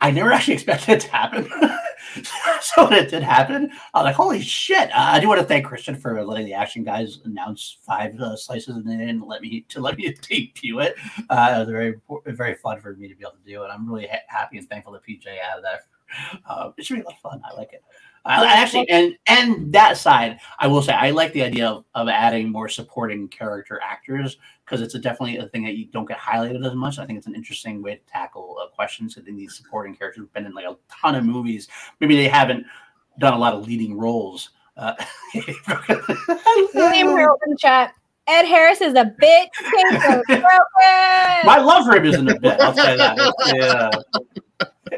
I never actually expected it to happen. so when it did happen, I was like, "Holy shit!" Uh, I do want to thank Kristian for letting the action guys announce five uh, slices, and then let me to let me debut it. Uh, it was very very fun for me to be able to do it. I'm really ha- happy and thankful that PJ added that. Uh, it should be a lot of fun. I like it. I actually, and and that side, I will say, I like the idea of, of adding more supporting character actors because it's a definitely a thing that you don't get highlighted as much. I think it's an interesting way to tackle uh, questions. I think these supporting characters have been in like a ton of movies. Maybe they haven't done a lot of leading roles. Uh, William Harold in chat. Ed Harris is a bit My love him isn't a bit. I'll say that. Yeah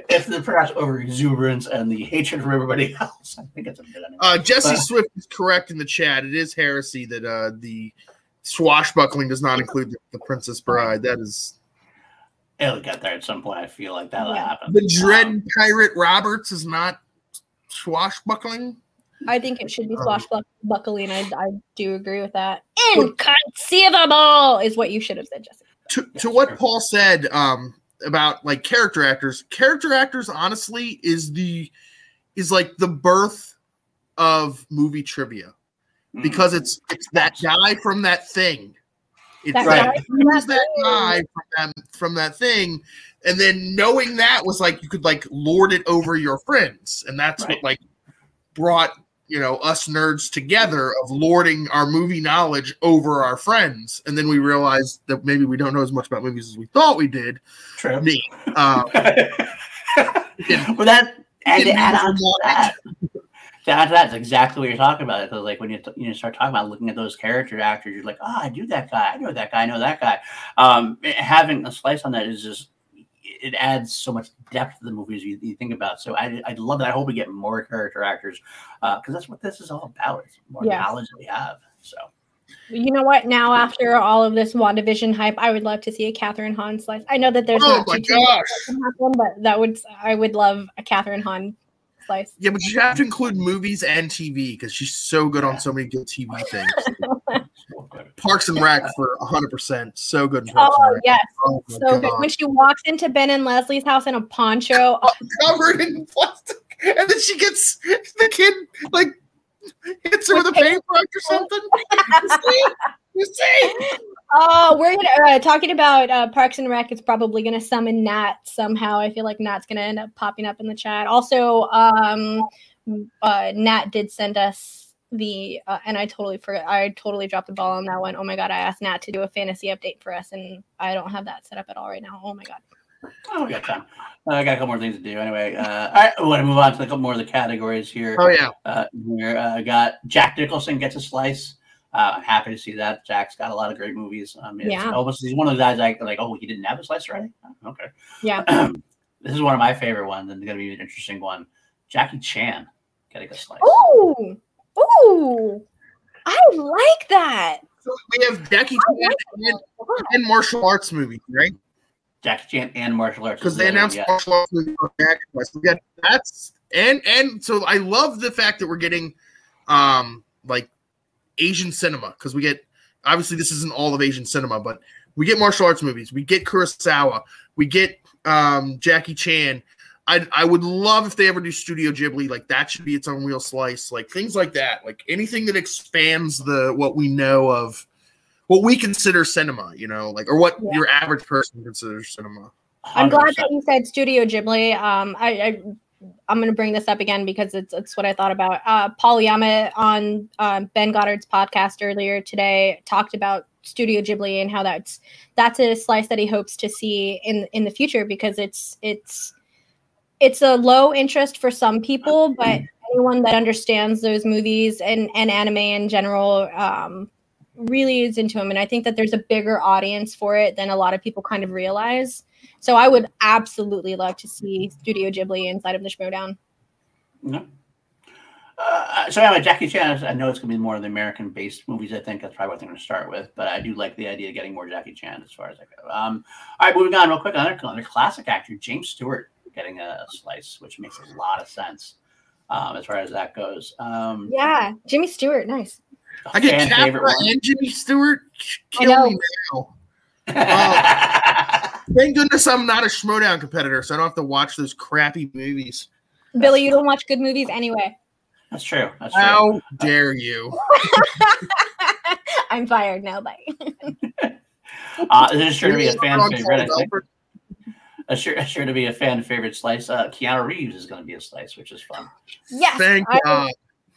if the perhaps over exuberance and the hatred from everybody else, I think it's a bit. Anyway. Uh, Jesse but, Swift is correct in the chat. It is heresy that uh, the swashbuckling does not include the, the Princess Bride. That is. It'll get there at some point. I feel like that'll yeah. happen. The Dread um, Pirate Roberts is not swashbuckling. I think it should be um, swashbuckling. I, I do agree with that. Inconceivable is what you should have said, Jesse. To, to what Paul said, um, about like character actors. Character actors, honestly, is the is like the birth of movie trivia mm. because it's it's that guy from that thing. It's that, right. guy from that, that guy from that from that thing, and then knowing that was like you could like lord it over your friends, and that's right. what like brought you know us nerds together of lording our movie knowledge over our friends. And then we realized that maybe we don't know as much about movies as we thought we did. True. me. Uh, well, that and to add on to that, to add to that, that's exactly what you're talking about. Because like when you you know, start talking about looking at those character actors, you're like, oh, I do that guy, I know that guy, I know that guy. Um, having a slice on that is just it adds so much depth to the movies you, you think about. So I I love that. I hope we get more character actors because uh, that's what this is all about. It's more yes. knowledge that we have. So. You know what? Now, after all of this WandaVision hype, I would love to see a Kathryn Hahn slice. I know that there's oh my gosh, happen, but that would I would love a Kathryn Hahn slice. Yeah, but you have to include movies and TV because she's so good on so many good TV things. Parks and Rec for 100. percent So good. oh yes, oh, so God. good. When she walks into Ben and Leslie's house in a poncho, covered in plastic, and then she gets the kid like hits her with a paintbrush or something. you see? You see? Oh, we're gonna uh, talking about uh, Parks and Rec. It's probably gonna summon Nat somehow. I feel like Nat's gonna end up popping up in the chat. Also, um, uh, Nat did send us the, uh, and I totally forgot. I totally dropped the ball on that one. Oh my god! I asked Nat to do a fantasy update for us, and I don't have that set up at all right now. Oh my god. Oh, we got time. Uh, I got a couple more things to do anyway. Uh, all right, I want to move on to a couple more of the categories here. Oh yeah. Uh, here uh, I got Jack Nicholson gets a slice. Uh, happy to see that. Jack's got a lot of great movies. Um, yeah. Almost he's one of the guys like like oh he didn't have a slice already. Oh, okay. Yeah. this is one of my favorite ones, and it's gonna be an interesting one. Jackie Chan getting a slice. Ooh, ooh, I like that. So we have Jackie Chan like and, and martial arts movies, right? Jackie Chan and martial arts. Because they announced martial arts movie We got that's and and so I love the fact that we're getting um like Asian cinema because we get obviously this isn't all of Asian cinema, but we get martial arts movies, we get Kurosawa, we get um Jackie Chan. I I would love if they ever do Studio Ghibli, like that should be its own real slice, like things like that, like anything that expands the what we know of what we consider cinema, you know, like or what yeah. your average person considers cinema. i am glad that you said Studio Ghibli. Um, I, I I'm going to bring this up again because it's it's what I thought about. Uh, Paul Oyama on um, Ben Goddard's podcast earlier today talked about Studio Ghibli and how that's that's a slice that he hopes to see in in the future because it's it's it's a low interest for some people, but anyone that understands those movies and and anime in general um, really is into them. and i think that there's a bigger audience for it than a lot of people kind of realize so i would absolutely love to see studio ghibli inside of the schmoedown yeah. Uh, so yeah, Jackie Chan. I know it's going to be more of the American-based movies. I think that's probably what they're going to start with. But I do like the idea of getting more Jackie Chan as far as I go. Um, all right, moving on real quick. Another, another classic actor, James Stewart, getting a slice, which makes a lot of sense um, as far as that goes. Um, yeah, Jimmy Stewart, nice. I get Capra and Jimmy Stewart. Kill me now. Uh, thank goodness I'm not a Schmoedown competitor, so I don't have to watch those crappy movies. Billy, you don't watch good movies anyway. That's true. That's How true. dare you? I'm fired now. Bye. uh, this is sure to be a fan favorite. I think. A sure, sure to be a fan favorite slice. Uh, Keanu Reeves is going to be a slice, which is fun. Yes. Thank I, God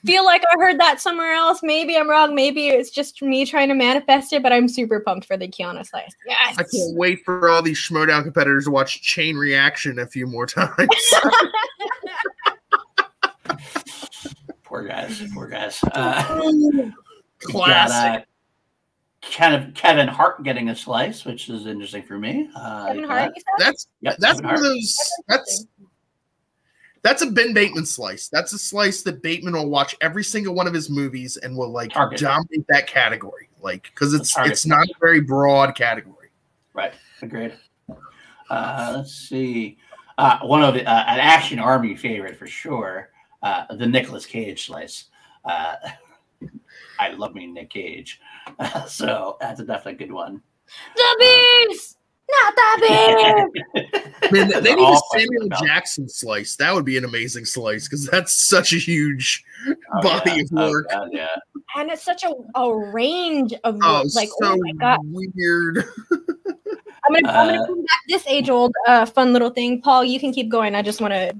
feel like I heard that somewhere else. Maybe I'm wrong. Maybe it's just me trying to manifest it, but I'm super pumped for the Keanu slice. Yes. I can't wait for all these Schmoedown competitors to watch Chain Reaction a few more times. poor guys. Poor guys. Uh, Classic. Got, uh, Kevin, Kevin Hart getting a slice, which is interesting for me. Uh, Kevin Hart, that's yep, that's Kevin one Hart. of those. That's that's a Ben Bateman slice. That's a slice that Bateman will watch every single one of his movies and will like Target. dominate that category. Like because it's it's not a very broad category. Right. Agreed. Uh, let's see. Uh, one of the, uh, an action army favorite for sure. Uh, the Nicolas Cage slice. Uh, I love me Nick Cage, so that's a definitely good one. The beast. Not the big. Man, they need a Samuel Jackson slice. That would be an amazing slice because that's such a huge oh, body yeah. of oh, work. Oh, God, yeah. And it's such a, a range of oh, like so oh my god, weird. I'm gonna, uh, I'm gonna bring back this age old uh, fun little thing. Paul, you can keep going. I just want to.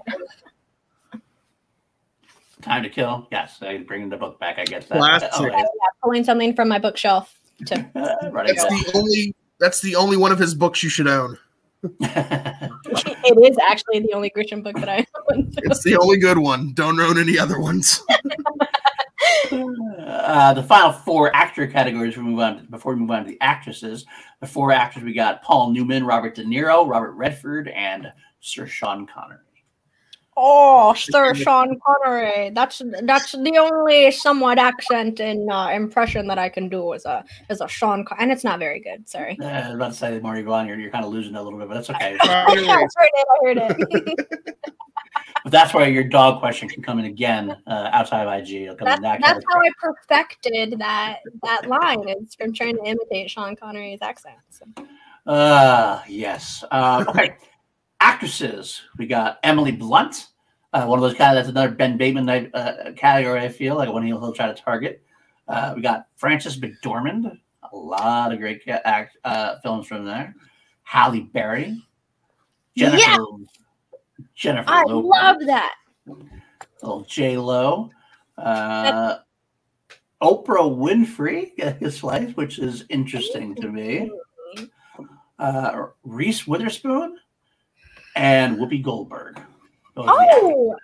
Time to Kill. Yes, I bring the book back. I guess that. Classic. Oh, Yeah, pulling something from my bookshelf to yeah. That's the only. That's the only one of his books you should own. it is actually the only Grisham book that I own. It's the only good one. Don't own any other ones. uh, the final four actor categories we move on to, before we move on to the actresses. The four actors we got Paul Newman, Robert De Niro, Robert Redford, and Sir Sean Connery. Oh, Sir Sean Connery. That's that's the only somewhat accent and uh, impression that I can do as a as a Sean, Con- and it's not very good. Sorry. Uh, I was about to say the more you go on, you're, you're kind of losing it a little bit, but that's okay. I heard it. I heard it. but that's where your dog question can come in again uh, outside of IG. It'll come That, in that that's how. I perfected that that line. It's from trying to imitate Sean Connery's accent. So. Uh, yes. Uh, okay. Actresses. We got Emily Blunt. Uh, one of those guys. That's another Ben Bateman uh, category. I feel like one he'll, he'll try to target. Uh, we got Frances McDormand. A lot of great act, uh, films from there. Halle Berry. Jennifer. Yeah. Jennifer I Lopez. love that. Little J Lo. Uh, Oprah Winfrey a slice, which is interesting to me. Uh, Reese Witherspoon and Whoopi Goldberg. Those are the actors. Oh,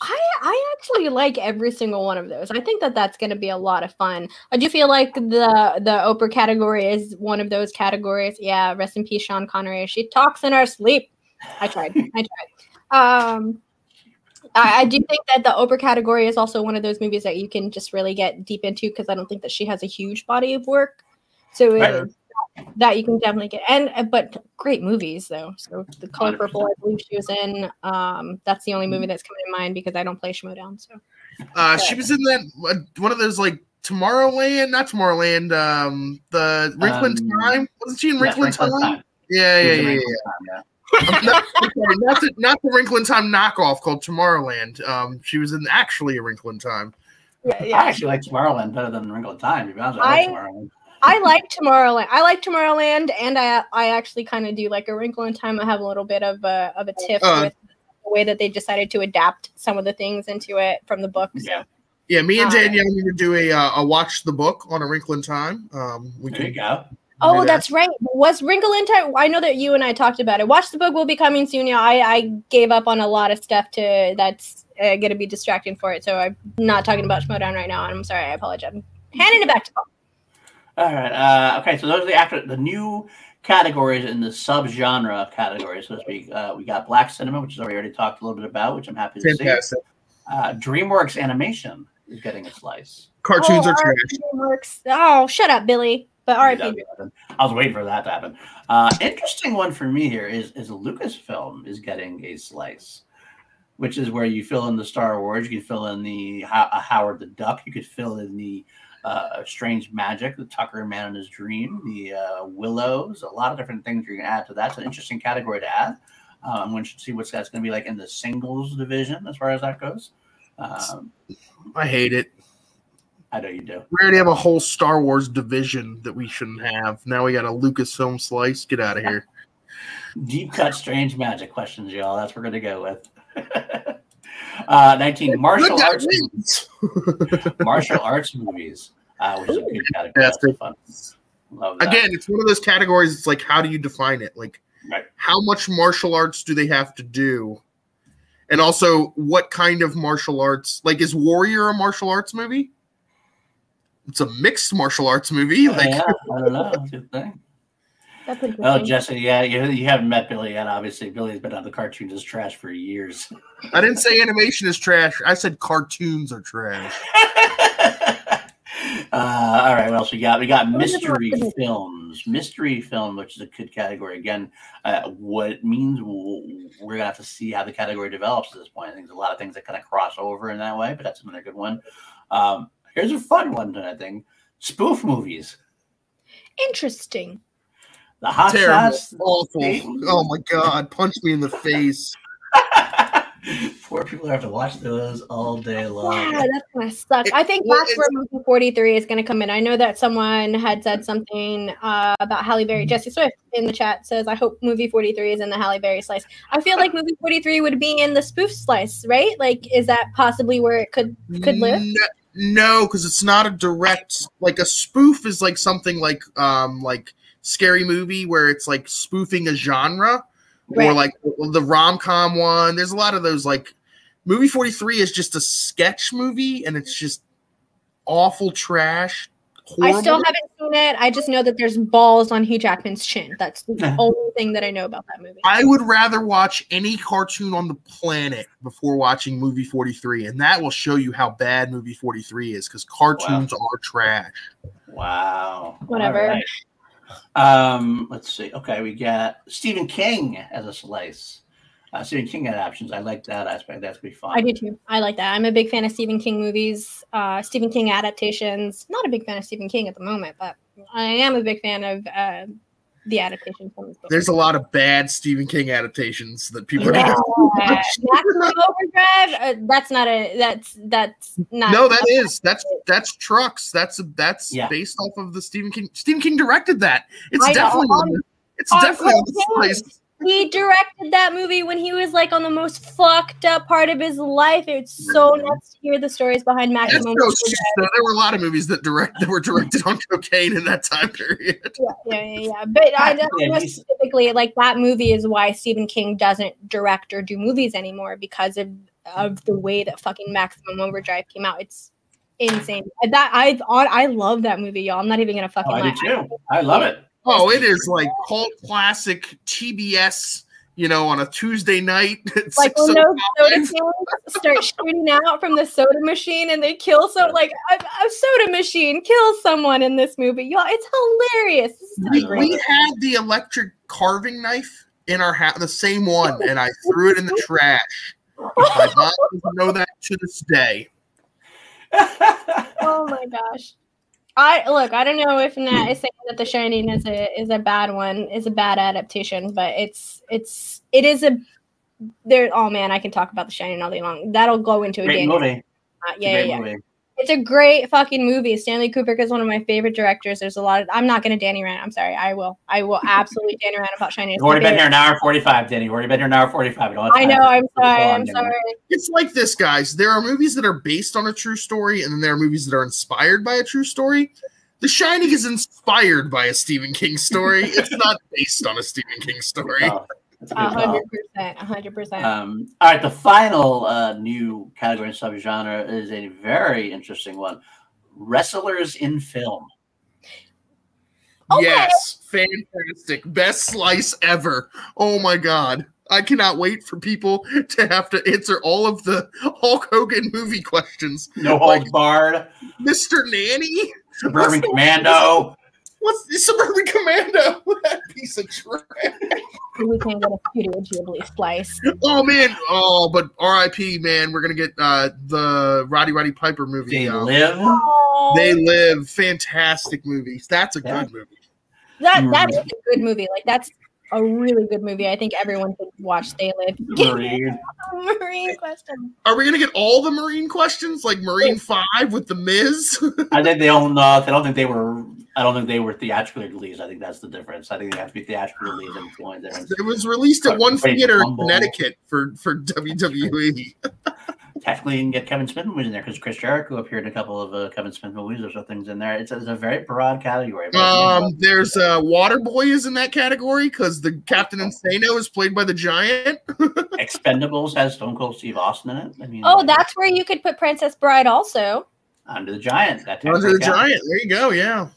I I actually like every single one of those. I think that that's going to be a lot of fun. I do feel like the the Oprah category is one of those categories. Yeah, rest in peace, Sean Connery. She talks in her sleep. I tried. I tried. Um, I, I do think that the Oprah category is also one of those movies that you can just really get deep into because I don't think that she has a huge body of work. So it, that you can definitely get and uh, but great movies though. So the Color 100%. Purple, I believe she was in. Um, that's the only movie that's coming to mind because I don't play Schmoedown. So Uh, she was in that uh, one of those like Tomorrowland, not Tomorrowland. Um, the Wrinkle Um, Time. Wasn't she in Yes, Wrinkle in Wrinkle in Time? Time. Yeah, She yeah, yeah, yeah. in Time, Um, not, sorry, not the not the Wrinkle in Time knockoff called Tomorrowland. Um, she was in actually a Wrinkle in Time. yeah, I actually like Tomorrowland better than Wrinkle in Time. To be honest, I like I- Tomorrowland. I like Tomorrowland. I like Tomorrowland, and I I actually kind of do like a Wrinkle in Time. I have a little bit of a of a tiff Uh. with the way that they decided to adapt some of the things into it from the book. So. Yeah, Yeah, me and Uh, Danielle need to do a uh, a watch the book on a Wrinkle in Time. Um, we there you can. go. Oh, do that's right. Was Wrinkle in Time? I know that you and I talked about it. Watch the book will be coming soon. Yeah, I, I gave up on a lot of stuff to that's uh, going to be distracting for it. So I'm not talking about Schmoedown right now. And I'm sorry. I apologize. I'm handing it back to Paul. All right. Uh, okay, so those are the after the new categories in the subgenre category, so to speak. Uh, we got Black Cinema, which is we already talked a little bit about, which I'm happy to Fantastic. see. Uh, DreamWorks Animation is getting a slice. Cartoons oh, are trash. RIP Oh, shut up, Billy. But all right, That'd be nothing. I was waiting for that to happen. Uh, interesting one for me here is is Lucasfilm is getting a slice, which is where you fill in the Star Wars, you can fill in the uh, Howard the Duck, you could fill in the uh, Strange Magic, the Tucker Man in His Dream, the uh, Willows, a lot of different things you can add to that. It's an interesting category to add. Uh, I'm going to see what's that's going to be like in the singles division as far as that goes. Um, I hate it. I know you do. We already have a whole Star Wars division that we shouldn't have. Now we got a Lucasfilm slice. Get out of here. Deep cut strange magic questions, y'all. That's what we're gonna go with. uh, 19 martial arts wins. martial arts movies, uh, which is a good category. That's Fantastic. fun. Love that. Again, it's one of those categories. It's like, how do you define it? Like, Right. how much martial arts do they have to do? And also, what kind of martial arts? Like, is Warrior a martial arts movie? It's a mixed martial arts movie. Oh, Like, yeah, I don't know. That's a good thing. That's interesting. Oh, Jesse, yeah, you, you haven't met Billy yet. Obviously, Billy's been on the cartoons as trash for years. I didn't say animation is trash. I said cartoons are trash. uh, all right, what else we got? We got What is it mystery films. Mystery film, which is a good category. Again, uh, what it means we'll, we're gonna have to see how the category develops at this point. I think there's a lot of things that kind of cross over in that way, but that's another good one. Um, here's a fun one, I think. Spoof movies. Interesting. The Hot Terrible. Shots. Awful. Oh my god. Punch me in the face. Poor people have to watch those all day long. Yeah, that's gonna suck. I think that's where movie 43 is gonna come in. I know that someone had said something uh, about Halle Berry. Jesse Swift in the chat says, I hope movie 43 is in the Halle Berry slice. I feel like movie 43 would be in the spoof slice, right? Like, is that possibly where it could could live? No, no, because it's not a direct like a spoof is like something like um like scary movie where it's like spoofing a genre Right. or like the rom com one. There's a lot of those. Like movie 43 is just a sketch movie, and it's just awful trash. I still haven't seen it. I just know that there's balls on Hugh Jackman's chin. That's the only thing that I know about that movie. I would rather watch any cartoon on the planet before watching movie 43, and that will show you how bad movie 43 is because cartoons are trash. Wow. Whatever. Um, let's see. Okay, we got Stephen King as a slice. Uh, Stephen King adaptations. I like that aspect. That's be fun. I do too. I like that. I'm a big fan of Stephen King movies, uh, Stephen King adaptations. Not a big fan of Stephen King at the moment, but I am a big fan of uh, the adaptation from his book. There's a lot of bad Stephen King adaptations that people Yeah. are going Maximum Overdrive. Uh, that's not a. That's that's not. No, that is that's that's trucks. That's that's Yeah. based off of the Stephen King. Stephen King directed that. It's I definitely on On- it's on definitely on the cocaine. slice. He directed that movie when he was like on the most fucked up part of his life. It's so nuts to hear the stories behind That's Maximum. no Overdrive. There were a lot of movies that direct that were directed on cocaine in that time period. Yeah, yeah, yeah, yeah. But I don't know specifically like that movie is why Stephen King doesn't direct or do movies anymore because of of the way that fucking Maximum Overdrive came out. It's insane. That I I love that movie, y'all. I'm not even gonna fucking Oh, I lie. do too. I love it. Oh, it is like cult classic TBS. You know, on a Tuesday night. At Like six when those soda o'clock. start shooting out from the soda machine and they kill so like a, a soda machine kills someone in this movie, y'all. It's hilarious. We, such a I we had the electric carving knife in our house, the same one, and I threw it in the trash. My mom doesn't know that to this day. Oh my gosh. I look. I don't know if Nat is saying that The Shining is a is a bad one, is a bad adaptation, but it's it's it is a. There. Oh man, I can talk about The Shining all day long. That'll go into a Great game. movie. Uh, yeah, yeah, yeah. movie. It's a great fucking movie. Stanley Kubrick is one of my favorite directors. There's a lot of. I'm not gonna Danny rant. I'm sorry. I will. I will absolutely Danny rant about Shining. It's You've already my been favorite. here an hour forty-five, Danny. You've already been here an hour forty-five. We don't have I know. I'm sorry. I'm sorry. It's like this, guys. There are movies that are based on a true story, and then there are movies that are inspired by a true story. The Shining is inspired by a Stephen King story. it's not based on a Stephen King story. Oh, that's a A good hundred percent. A hundred percent. Um, all right, the final uh, new category and subgenre is a very interesting one: wrestlers in film. Okay. Yes, fantastic. Best slice ever. Oh my god. I cannot wait for people to have to answer all of the Hulk Hogan movie questions. No Like- holds barred. Mr. Nanny? Suburban the- Commando. What's the Suburban Commando? That piece of trash. we can get a Studio Ghibli slice. Oh man. Oh, but RIP, man. We're gonna get uh the Roddy Roddy Piper movie. They uh, live. They live. Fantastic movies. That's a Yeah. good movie. That that is a good movie. Like that's a really good movie. I think everyone should watch They Live. Marine. Marine question. Are we gonna get all the Marine questions, like Marine Five with the Miz? I think they don't know. I don't think they were. I don't think they were theatrically released. I think that's the difference. I think they have to be theatrically released and join there. it was released at one theater in Connecticut for for. WWE. Technically, you can get Kevin Smith movies in there because Chris Jericho appeared in a couple of uh, Kevin Smith movies. There's other things in there. It's, it's a very broad category. but- Um, there's uh, Waterboy is in that category because the Captain Insano is played by the Giant. Expendables has Stone Cold Steve Austin in it. I mean, Oh, like, that's where you could put Princess Bride also. Under the Giant. That Under the counts. Giant. There you go. Yeah.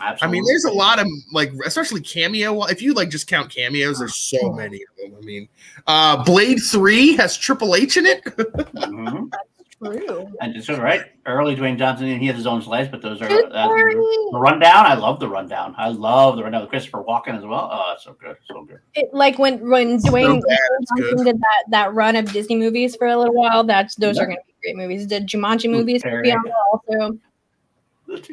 I mean, there's a lot of like, especially cameo. If you like just count cameos, there's so many of them. I mean, uh, Blade Three has Triple H in it. Mhm. True. And it's all right. Early Dwayne Johnson, and he has his own slice, but those are Good uh, the rundown. I love the rundown. I love the rundown with Christopher Walken as well. Oh, it's so good, so good. It, like when when Dwayne, bad, it's Dwayne good. Johnson did that that run of Disney movies for a little while. That's those are going to be great movies. The Jumanji Luke movies Perry. also?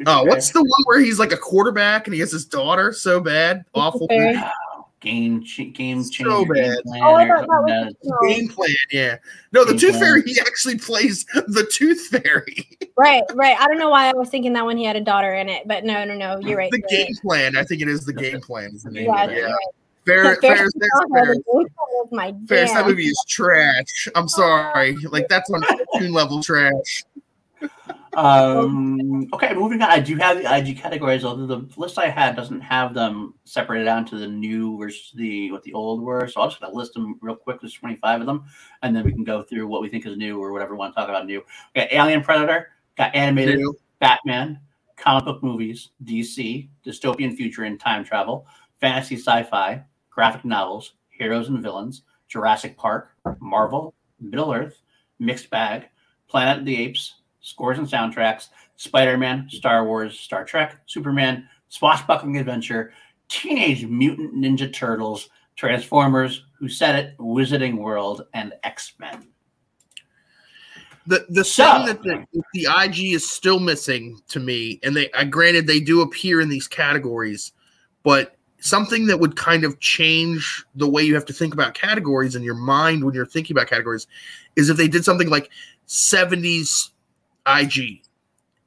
Oh, what's the one where he's like a quarterback and he has his daughter? So bad, awful. Perry. movie. game game So changer, bad. game plan, Oh, I thought that was- No. Game plan, yeah. No, the Tooth plan. Fairy, he actually plays the Tooth Fairy. Right, right. I don't know why I was thinking that when he had a daughter in it, but no, no, no. You're right. The you're game plan, I think it is the game plan. Is the name right. of Yeah, it. you're Yeah. right. Fair, Ferris Ferris, there's Bueller, Ferris. the game plan was my Ferris, that jam. movie is trash. I'm sorry. Like that's on cartoon level trash. Um, okay, moving on. I do have the IG categories, although the list I had doesn't have them separated down to the new versus the what the old were. So I'll just gonna list them real quick. There's 25 of them, and then we can go through what we think is new or whatever we want to talk about new. Okay, Alien Predator, got animated, New. Batman, comic book movies, DC, dystopian future and time travel, fantasy sci-fi, graphic novels, heroes and villains, Jurassic Park, Marvel, Middle Earth, Mixed Bag, Planet of the Apes, scores and soundtracks, Spider-Man, Star Wars, Star Trek, Superman, Swashbuckling Adventure, Teenage Mutant Ninja Turtles, Transformers, Who Said It, Wizarding World, and X-Men. The the So- thing that the, the IG is still missing to me, and they I granted they do appear in these categories, but something that would kind of change the way you have to think about categories in your mind when you're thinking about categories is if they did something like 70s IG,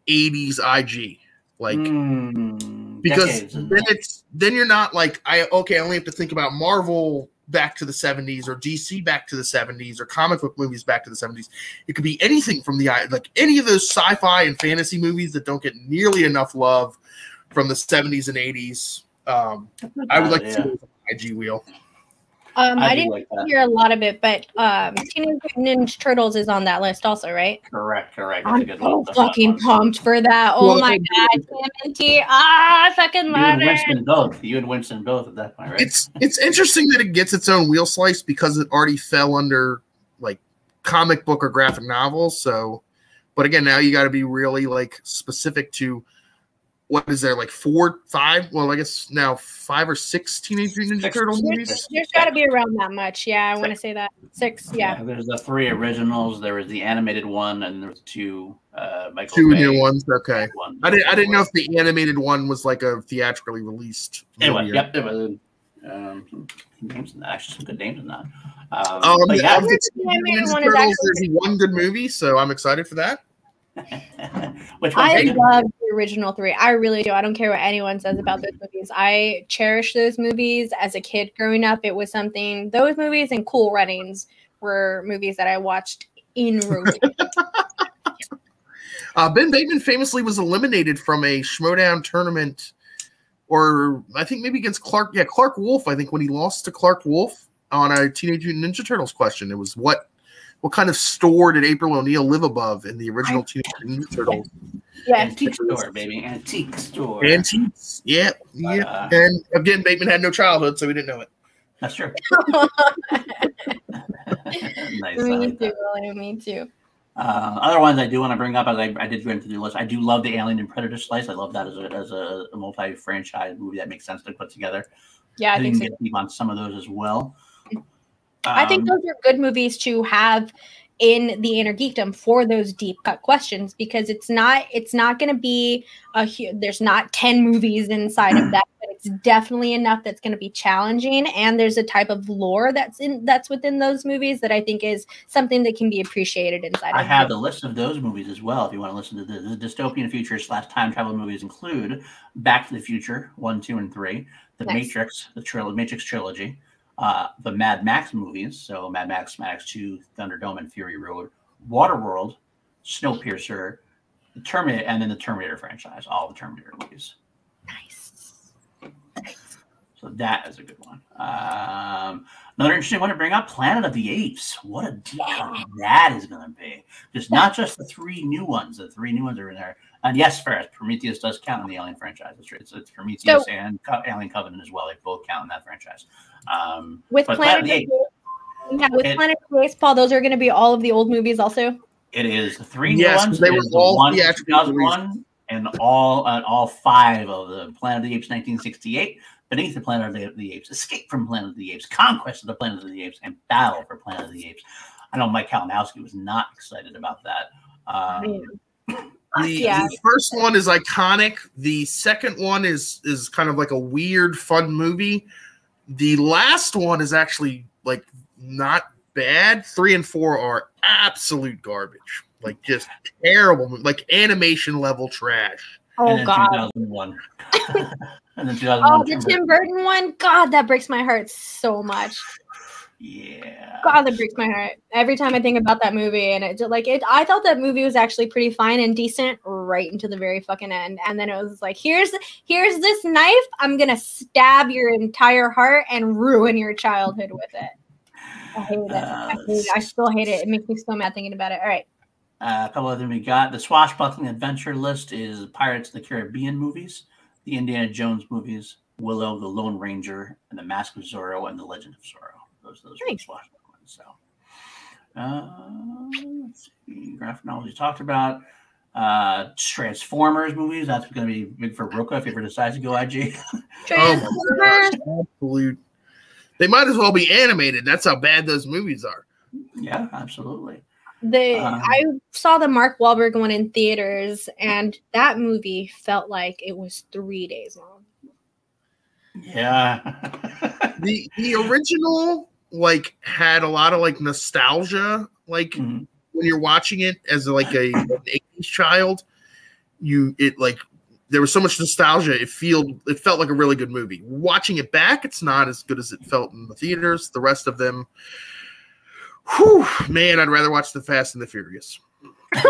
80s IG. Like Hmm, because then it? it's then you're not like I okay, I only have to think about Marvel back to the 70s or DC back to the 70s or comic book movies back to the 70s. It could be anything from the like any of those sci-fi and fantasy movies that don't get nearly enough love from the 70s and 80s. Um, I would like to see Yeah. IG wheel. Um, I I, didn't like hear a lot of it, but um, Teenage Ninja Turtles is on that list also, right? Correct, correct. That's a I'm good so one. Fucking one. pumped for that. Oh Well, my god, TMNT. Ah, I fucking You and. Winston both. You and Winston both at that point, right? It's it's interesting that it gets its own wheel slice because it already fell under like comic book or graphic novels. So, but again, now you got to be really like specific to what is there like four, five? Well, I guess now five or six Teenage Mutant Ninja Six. Turtle movies. There's got to be around that much. Yeah, I want to say that. Six. Yeah. There's the three originals. There was the animated one, and there was two uh, Michael Two Bay new ones. Okay, ones. I didn't I didn't know if the animated one was like a theatrically released. It was. movie Yep. It was. Um, some names in that. Actually, some good names in that. Um, Um, yeah. of the The animated Ninja one is actually- there's one good movie, so I'm excited for that. Which? I love the original three. I really do. I don't care what anyone says about those movies. I cherish those movies as a kid growing up. It was something, those movies and Cool Runnings were movies that I watched in rotation. Uh, ben Bateman famously was eliminated from a Schmoedown tournament, or I think maybe against Clark. Yeah, Clark Wolf. I think when he lost to Clark Wolf on a Teenage Mutant Ninja Turtles question, it was what what kind of store did April O'Neil live above in the original Teenage Mutant Ninja Turtles? yeah. Antique store, baby. Antique store. Antiques. Yeah, yeah. Uh, And again, Bateman had no childhood, so we didn't know it. that's true. nice. I me like too. that. Me too. Uh, other ones I do want to bring up, as I, I did go into the list, I do love the Alien and Predator slice. I love that as a, as a, a multi-franchise movie that makes sense to put together. Yeah, I I think think so. get deep on some of those as well. I think Um, those are good movies to have in the inner geekdom for those deep cut questions because it's not it's not going to be a there's not 10 movies inside of that but it's definitely enough that's going to be challenging and there's a type of lore that's in that's within those movies that I think is something that can be appreciated inside I have the list of those movies as well. If you want to listen to the, the dystopian future slash time travel movies, include Back to the Future one, two, and three, The Nice. Matrix, the trilogy, Matrix trilogy, uh, the Mad Max movies, so Mad Max, Mad Max Two, Thunderdome, and Fury Road, Waterworld, Snowpiercer, the Terminator, and then the Terminator franchise, all the Terminator movies. nice. So that is a good one. Um, another interesting one to bring up: Planet of the Apes. What a deep cut that is going to be. Just not just the three new ones. The three new ones are in there. And yes, first Prometheus does count in the Alien franchise. It's, it's, it's Prometheus So- and Co- Alien Covenant as well. They both count in that franchise. Um, With Planet of Planet the of the yeah, with It- Planet of the Apes, Paul, those are going to be all of the old movies also. It is the three Yes, new ones. they It were is the all one theatrically 2001 and all uh, all five of the Planet of the Apes 1968, Beneath the Planet of the, the Apes, Escape from Planet of the Apes, Conquest of the Planet of the Apes, and Battle for Planet of the Apes. I know Mike Kalinowski was not excited about that. Um, The, Yeah. the first one is iconic. The second one is is kind of like a weird, fun movie. the last one is actually like not bad. Three and four are absolute garbage, like just terrible, like animation level trash. Oh god. 2001. and then 2001. Oh, the Tim Burton one. God, that breaks my heart so much. Yeah. God, that breaks my heart every time I think about that movie. And it just like it. I thought that movie was actually pretty fine and decent right into the very fucking end. And then it was like, here's here's this knife. I'm gonna stab your entire heart and ruin your childhood with it. I hate it. Uh, I, hate it. I still hate it. It makes me so mad thinking about it. All right. Uh, a couple of them we got. The swashbuckling adventure list is Pirates of the Caribbean movies, the Indiana Jones movies, Willow, the Lone Ranger, and the Mask of Zorro, and the Legend of Zorro. Those those nice. swashbuckling ones. So, uh, let's see. Graphic novels you talked about. Uh, Transformers movies. That's going to be big for Roka if he ever decides to go IG. Transformers. Oh absolute. They might as well be animated. That's how bad those movies are. Yeah, absolutely. The um, I saw the Mark Wahlberg one in theaters, and that movie felt like it was three days long. Yeah. the the original like had a lot of like nostalgia, like mm-hmm. when you're watching it as like a an 80s child, you it like there was so much nostalgia. It feel it felt like a really good movie. Watching it back, it's not as good as it felt in the theaters. The rest of them Whew, man, I'd rather watch The Fast and the Furious.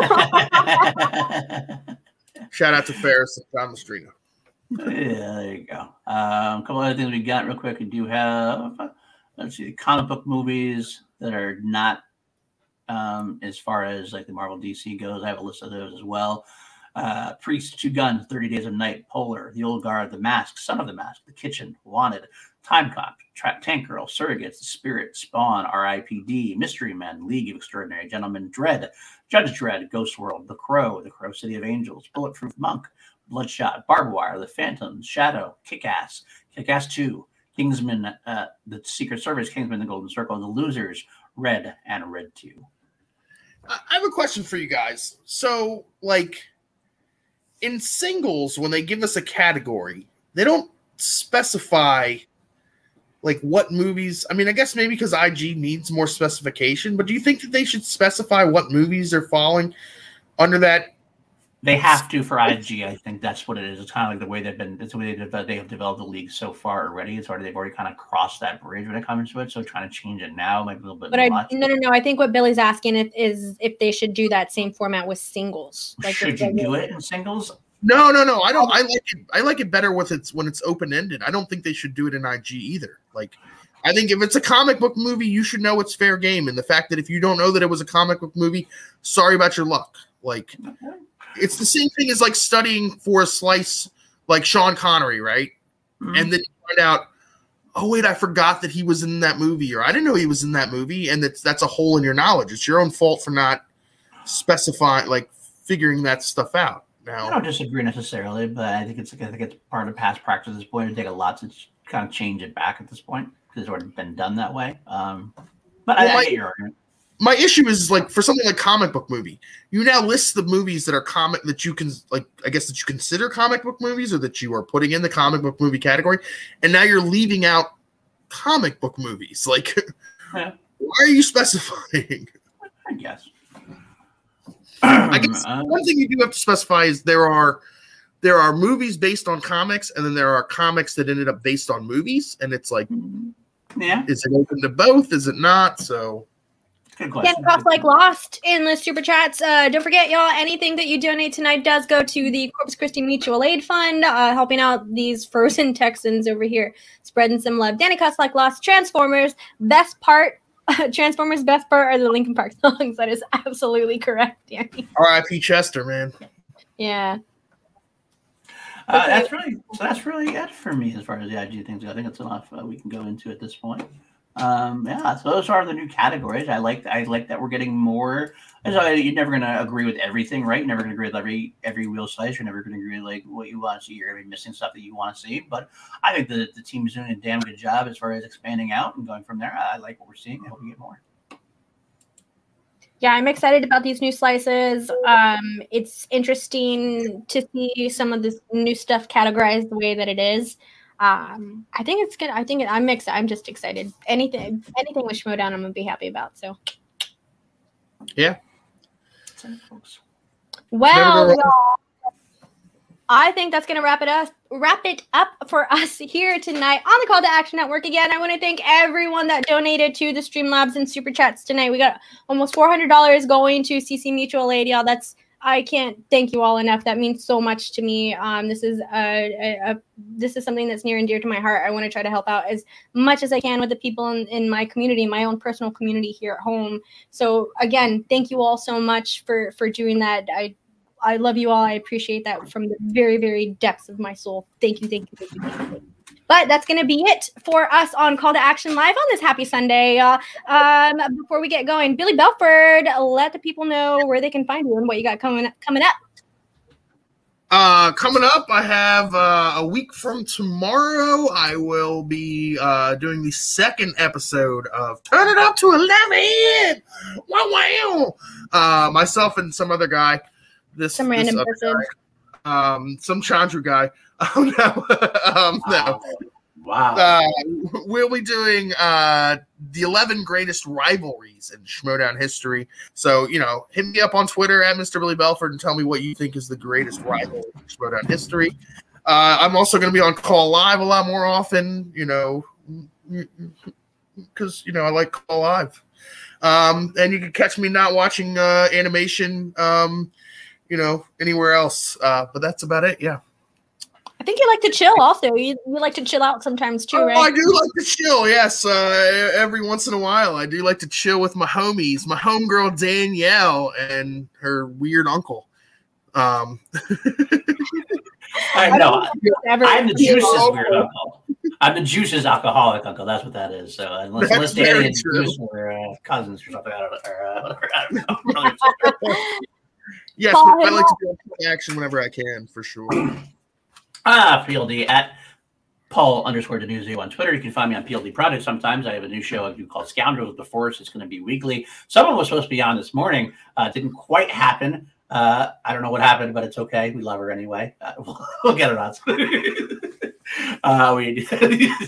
Shout out to Ferris and John Mastrino. Yeah, there you go. Um, a couple other things we got real quick. We do have, let's see, comic book movies that are not um, as far as like the Marvel DC goes. I have a list of those as well. Uh, Priest, Two Guns, 30 Days of Night, Polar, The Old Guard, The Mask, Son of the Mask, The Kitchen, Wanted, Time Cop, Tra- Tank Girl, Surrogates, The Spirit, Spawn, R.I.P.D., Mystery Men, League of Extraordinary Gentlemen, Dredd, Judge Dredd, Ghost World, The Crow, The Crow City of Angels, Bulletproof Monk, Bloodshot, Barbed Wire, The Phantom, Shadow, Kick Ass, Kick Ass 2, Kingsman, uh, The Secret Service, Kingsman, The Golden Circle, The Losers, Red, and Red 2. I have a question for you guys. So, like, in singles, when they give us a category, they don't specify like what movies i mean i guess maybe because ig needs more specification but do you think that they should specify what movies are falling under that they have to for ig i think that's what it is it's kind of like the way they've been it's the way they, they have developed the league so far already it's already they've already kind of crossed that bridge when it comes to it so trying to change it now might be a little bit but I, no no no i think what billy's asking if, is if they should do that same format with singles like should you do it in singles no, no, no. I don't. I like it. I like it better with it's when it's open ended. I don't think they should do it in IG either. Like, I think if it's a comic book movie, you should know it's fair game. And the fact that if you don't know that it was a comic book movie, sorry about your luck. Like, it's the same thing as like studying for a slice, like Sean Connery, right? Mm-hmm. And then you find out, oh wait, I forgot that he was in that movie, or I didn't know he was in that movie, and that's that's a hole in your knowledge. It's your own fault for not specifying, like figuring that stuff out. Now, I don't disagree necessarily, but I think it's I think it's part of past practice at this point. It'd take a lot to kind of change it back at this point because it's already been done that way. Um, but well, I, my, I get your argument. My issue is like for something like comic book movie, you now list the movies that are comic that you can like I guess that you consider comic book movies or that you are putting in the comic book movie category, and now you're leaving out comic book movies. Like, yeah. why are you specifying? I guess. I guess uh, one thing you do have to specify is there are there are movies based on comics, and then there are comics that ended up based on movies, and it's like, yeah, is it open to both? Is it not? So. Get cost like lost in the super chats. Uh, don't forget, y'all. Anything that you donate tonight does go to the Corpus Christi Mutual Aid Fund, uh, helping out these frozen Texans over here, spreading some love. Danny cost like lost. Transformers. Best part Transformers' best part are the Linkin Park songs. That is absolutely correct, Danny. R.I.P. Chester, man. Yeah. Uh, that's really that's really it for me as far as the IG things go. I think that's enough uh, we can go into at this point. Um, yeah, so those are the new categories. I like I like that we're getting more. So You're never gonna agree with everything, right? You're never gonna agree with every every wheel slice. You're never gonna agree with like what you want to see. You're gonna be missing stuff that you want to see. But I think the the team's doing a damn good job as far as expanding out and going from there. I like what we're seeing. I hope we get more. Yeah, I'm excited about these new slices. Um, it's interesting to see some of this new stuff categorized the way that it is. Um, I think it's good. I think it, I'm mixed. I'm just excited. Anything, anything with Schmoedown, I'm gonna be happy about. So, yeah. Well, y'all, I think that's gonna wrap it up. Wrap it up for us here tonight on the Call to Action Network. Again, I want to thank everyone that donated to the Streamlabs and Super Chats tonight. We got almost four hundred dollars going to CC Mutual Aid, y'all. That's I can't thank you all enough. That means so much to me. Um, this is a, a, a, this is something that's near and dear to my heart. I want to try to help out as much as I can with the people in, in my community, my own personal community here at home. So again, thank you all so much for for doing that. I I love you all. I appreciate that from the very very depths of my soul. Thank you, thank you, thank you. Thank you. But that's going to be it for us on Call to Action Live on this happy Sunday. Uh, um, before we get going, Billy Belford, let the people know where they can find you and what you got coming coming up. Uh, coming up, I have uh, a week from tomorrow. I will be uh, doing the second episode of Turn It Up to Eleven. Wow, wow! Uh, myself and some other guy. This some random this person. Guy, um, some Chandru guy. Oh no! um, no. Wow. Uh, we'll be doing uh, the 11 greatest rivalries in Schmoedown history. So, you know, hit me up on Twitter at Mr. Billy Belford and tell me what you think is the greatest rival in Schmoedown history. Uh, I'm also going to be on Call Live a lot more often, you know, because, you know, I like Call Live. Um, and you can catch me not watching uh, animation, um, you know, anywhere else. Uh, but that's about it. Yeah. I think you like to chill also. You, you like to chill out sometimes too, oh, right? I do like to chill, yes. Uh, every once in a while, I do like to chill with my homies, my homegirl Danielle and her weird uncle. Um, I know. I'm the juices weird uncle. I'm the juices alcoholic uncle. That's what that is. So unless, unless Danny and Juice were uh, cousins or something, I don't, or, uh, I don't know. yes, I like to do action whenever I can, for sure. Ah, PLD at Paul underscore Denuzio on Twitter. You can find me on PLD Project sometimes. I have a new show I do called Scoundrels of the Force. It's going to be weekly. Someone was supposed to be on this morning. Uh, didn't quite happen. Uh, I don't know what happened, but it's okay. We love her anyway. Uh, we'll, we'll, get her on. uh, we,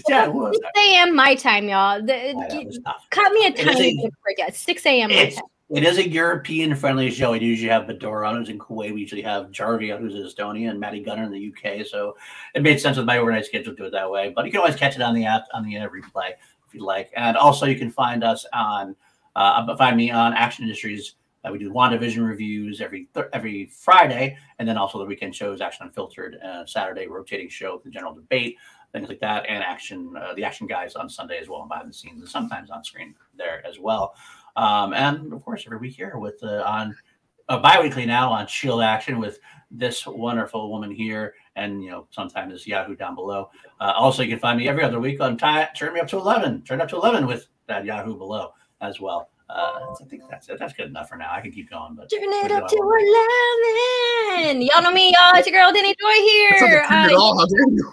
yeah, 6 a.m. my time, y'all. The, cut me a tiny bit for 6 a.m. my time. It is a European friendly show. We usually have Bedora on who's in Kuwait. We usually have Jarvia, who's in Estonia, and Matty Gunner in the UK. So it made sense with my overnight schedule to do it that way. But you can always catch it on the app on the replay if you like. And also you can find us on uh, find me on Action Industries. Uh, we do WandaVision reviews every th- every Friday, and then also the weekend shows, Action Unfiltered, uh, Saturday rotating show, the general debate, things like that, and action uh, the action guys on Sunday as well, and behind the scenes, and sometimes on screen there as well. Um, and of course, every week here with uh, on uh, bi-weekly now on Shield Action with this wonderful woman here, and you know sometimes it's Yahoo down below. Uh, also, you can find me every other week on time. Turn me up to eleven. Turn up to eleven with that Yahoo below as well. Uh, I think that's it. That's good enough for now. I can keep going, but turn it up to eleven. Y'all know me, y'all. It's your girl Denny Joy here. Uh, all, how dare you?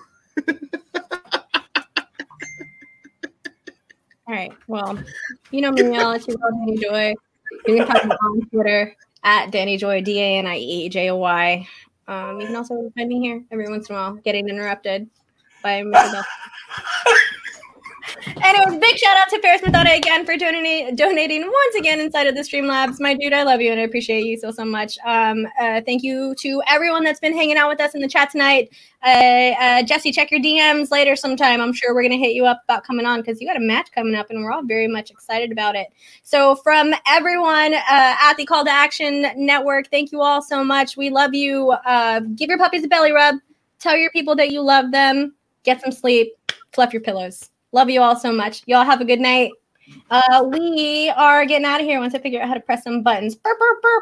All right. Well, you know me, y'all. It's your girl, Danny Joy. You can find me on Twitter at Danny Joy, D A N I E J O Y. Um, you can also find me here every once in a while, getting interrupted by Mr. Anyways, big shout out to Ferris Methode again for donating donating once again inside of the Streamlabs. My dude, I love you and I appreciate you so so much. Um, uh, thank you to everyone that's been hanging out with us in the chat tonight. Uh, uh, Jesse, check your DMs later sometime. I'm sure we're gonna hit you up about coming on because you got a match coming up and we're all very much excited about it. So from everyone uh, at the Call to Action Network, thank you all so much. We love you. Uh, give your puppies a belly rub. Tell your people that you love them. Get some sleep. Fluff your pillows. Love you all so much. Y'all have a good night. Uh, we are getting out of here once I figure out how to press some buttons. Burr, burr, burr,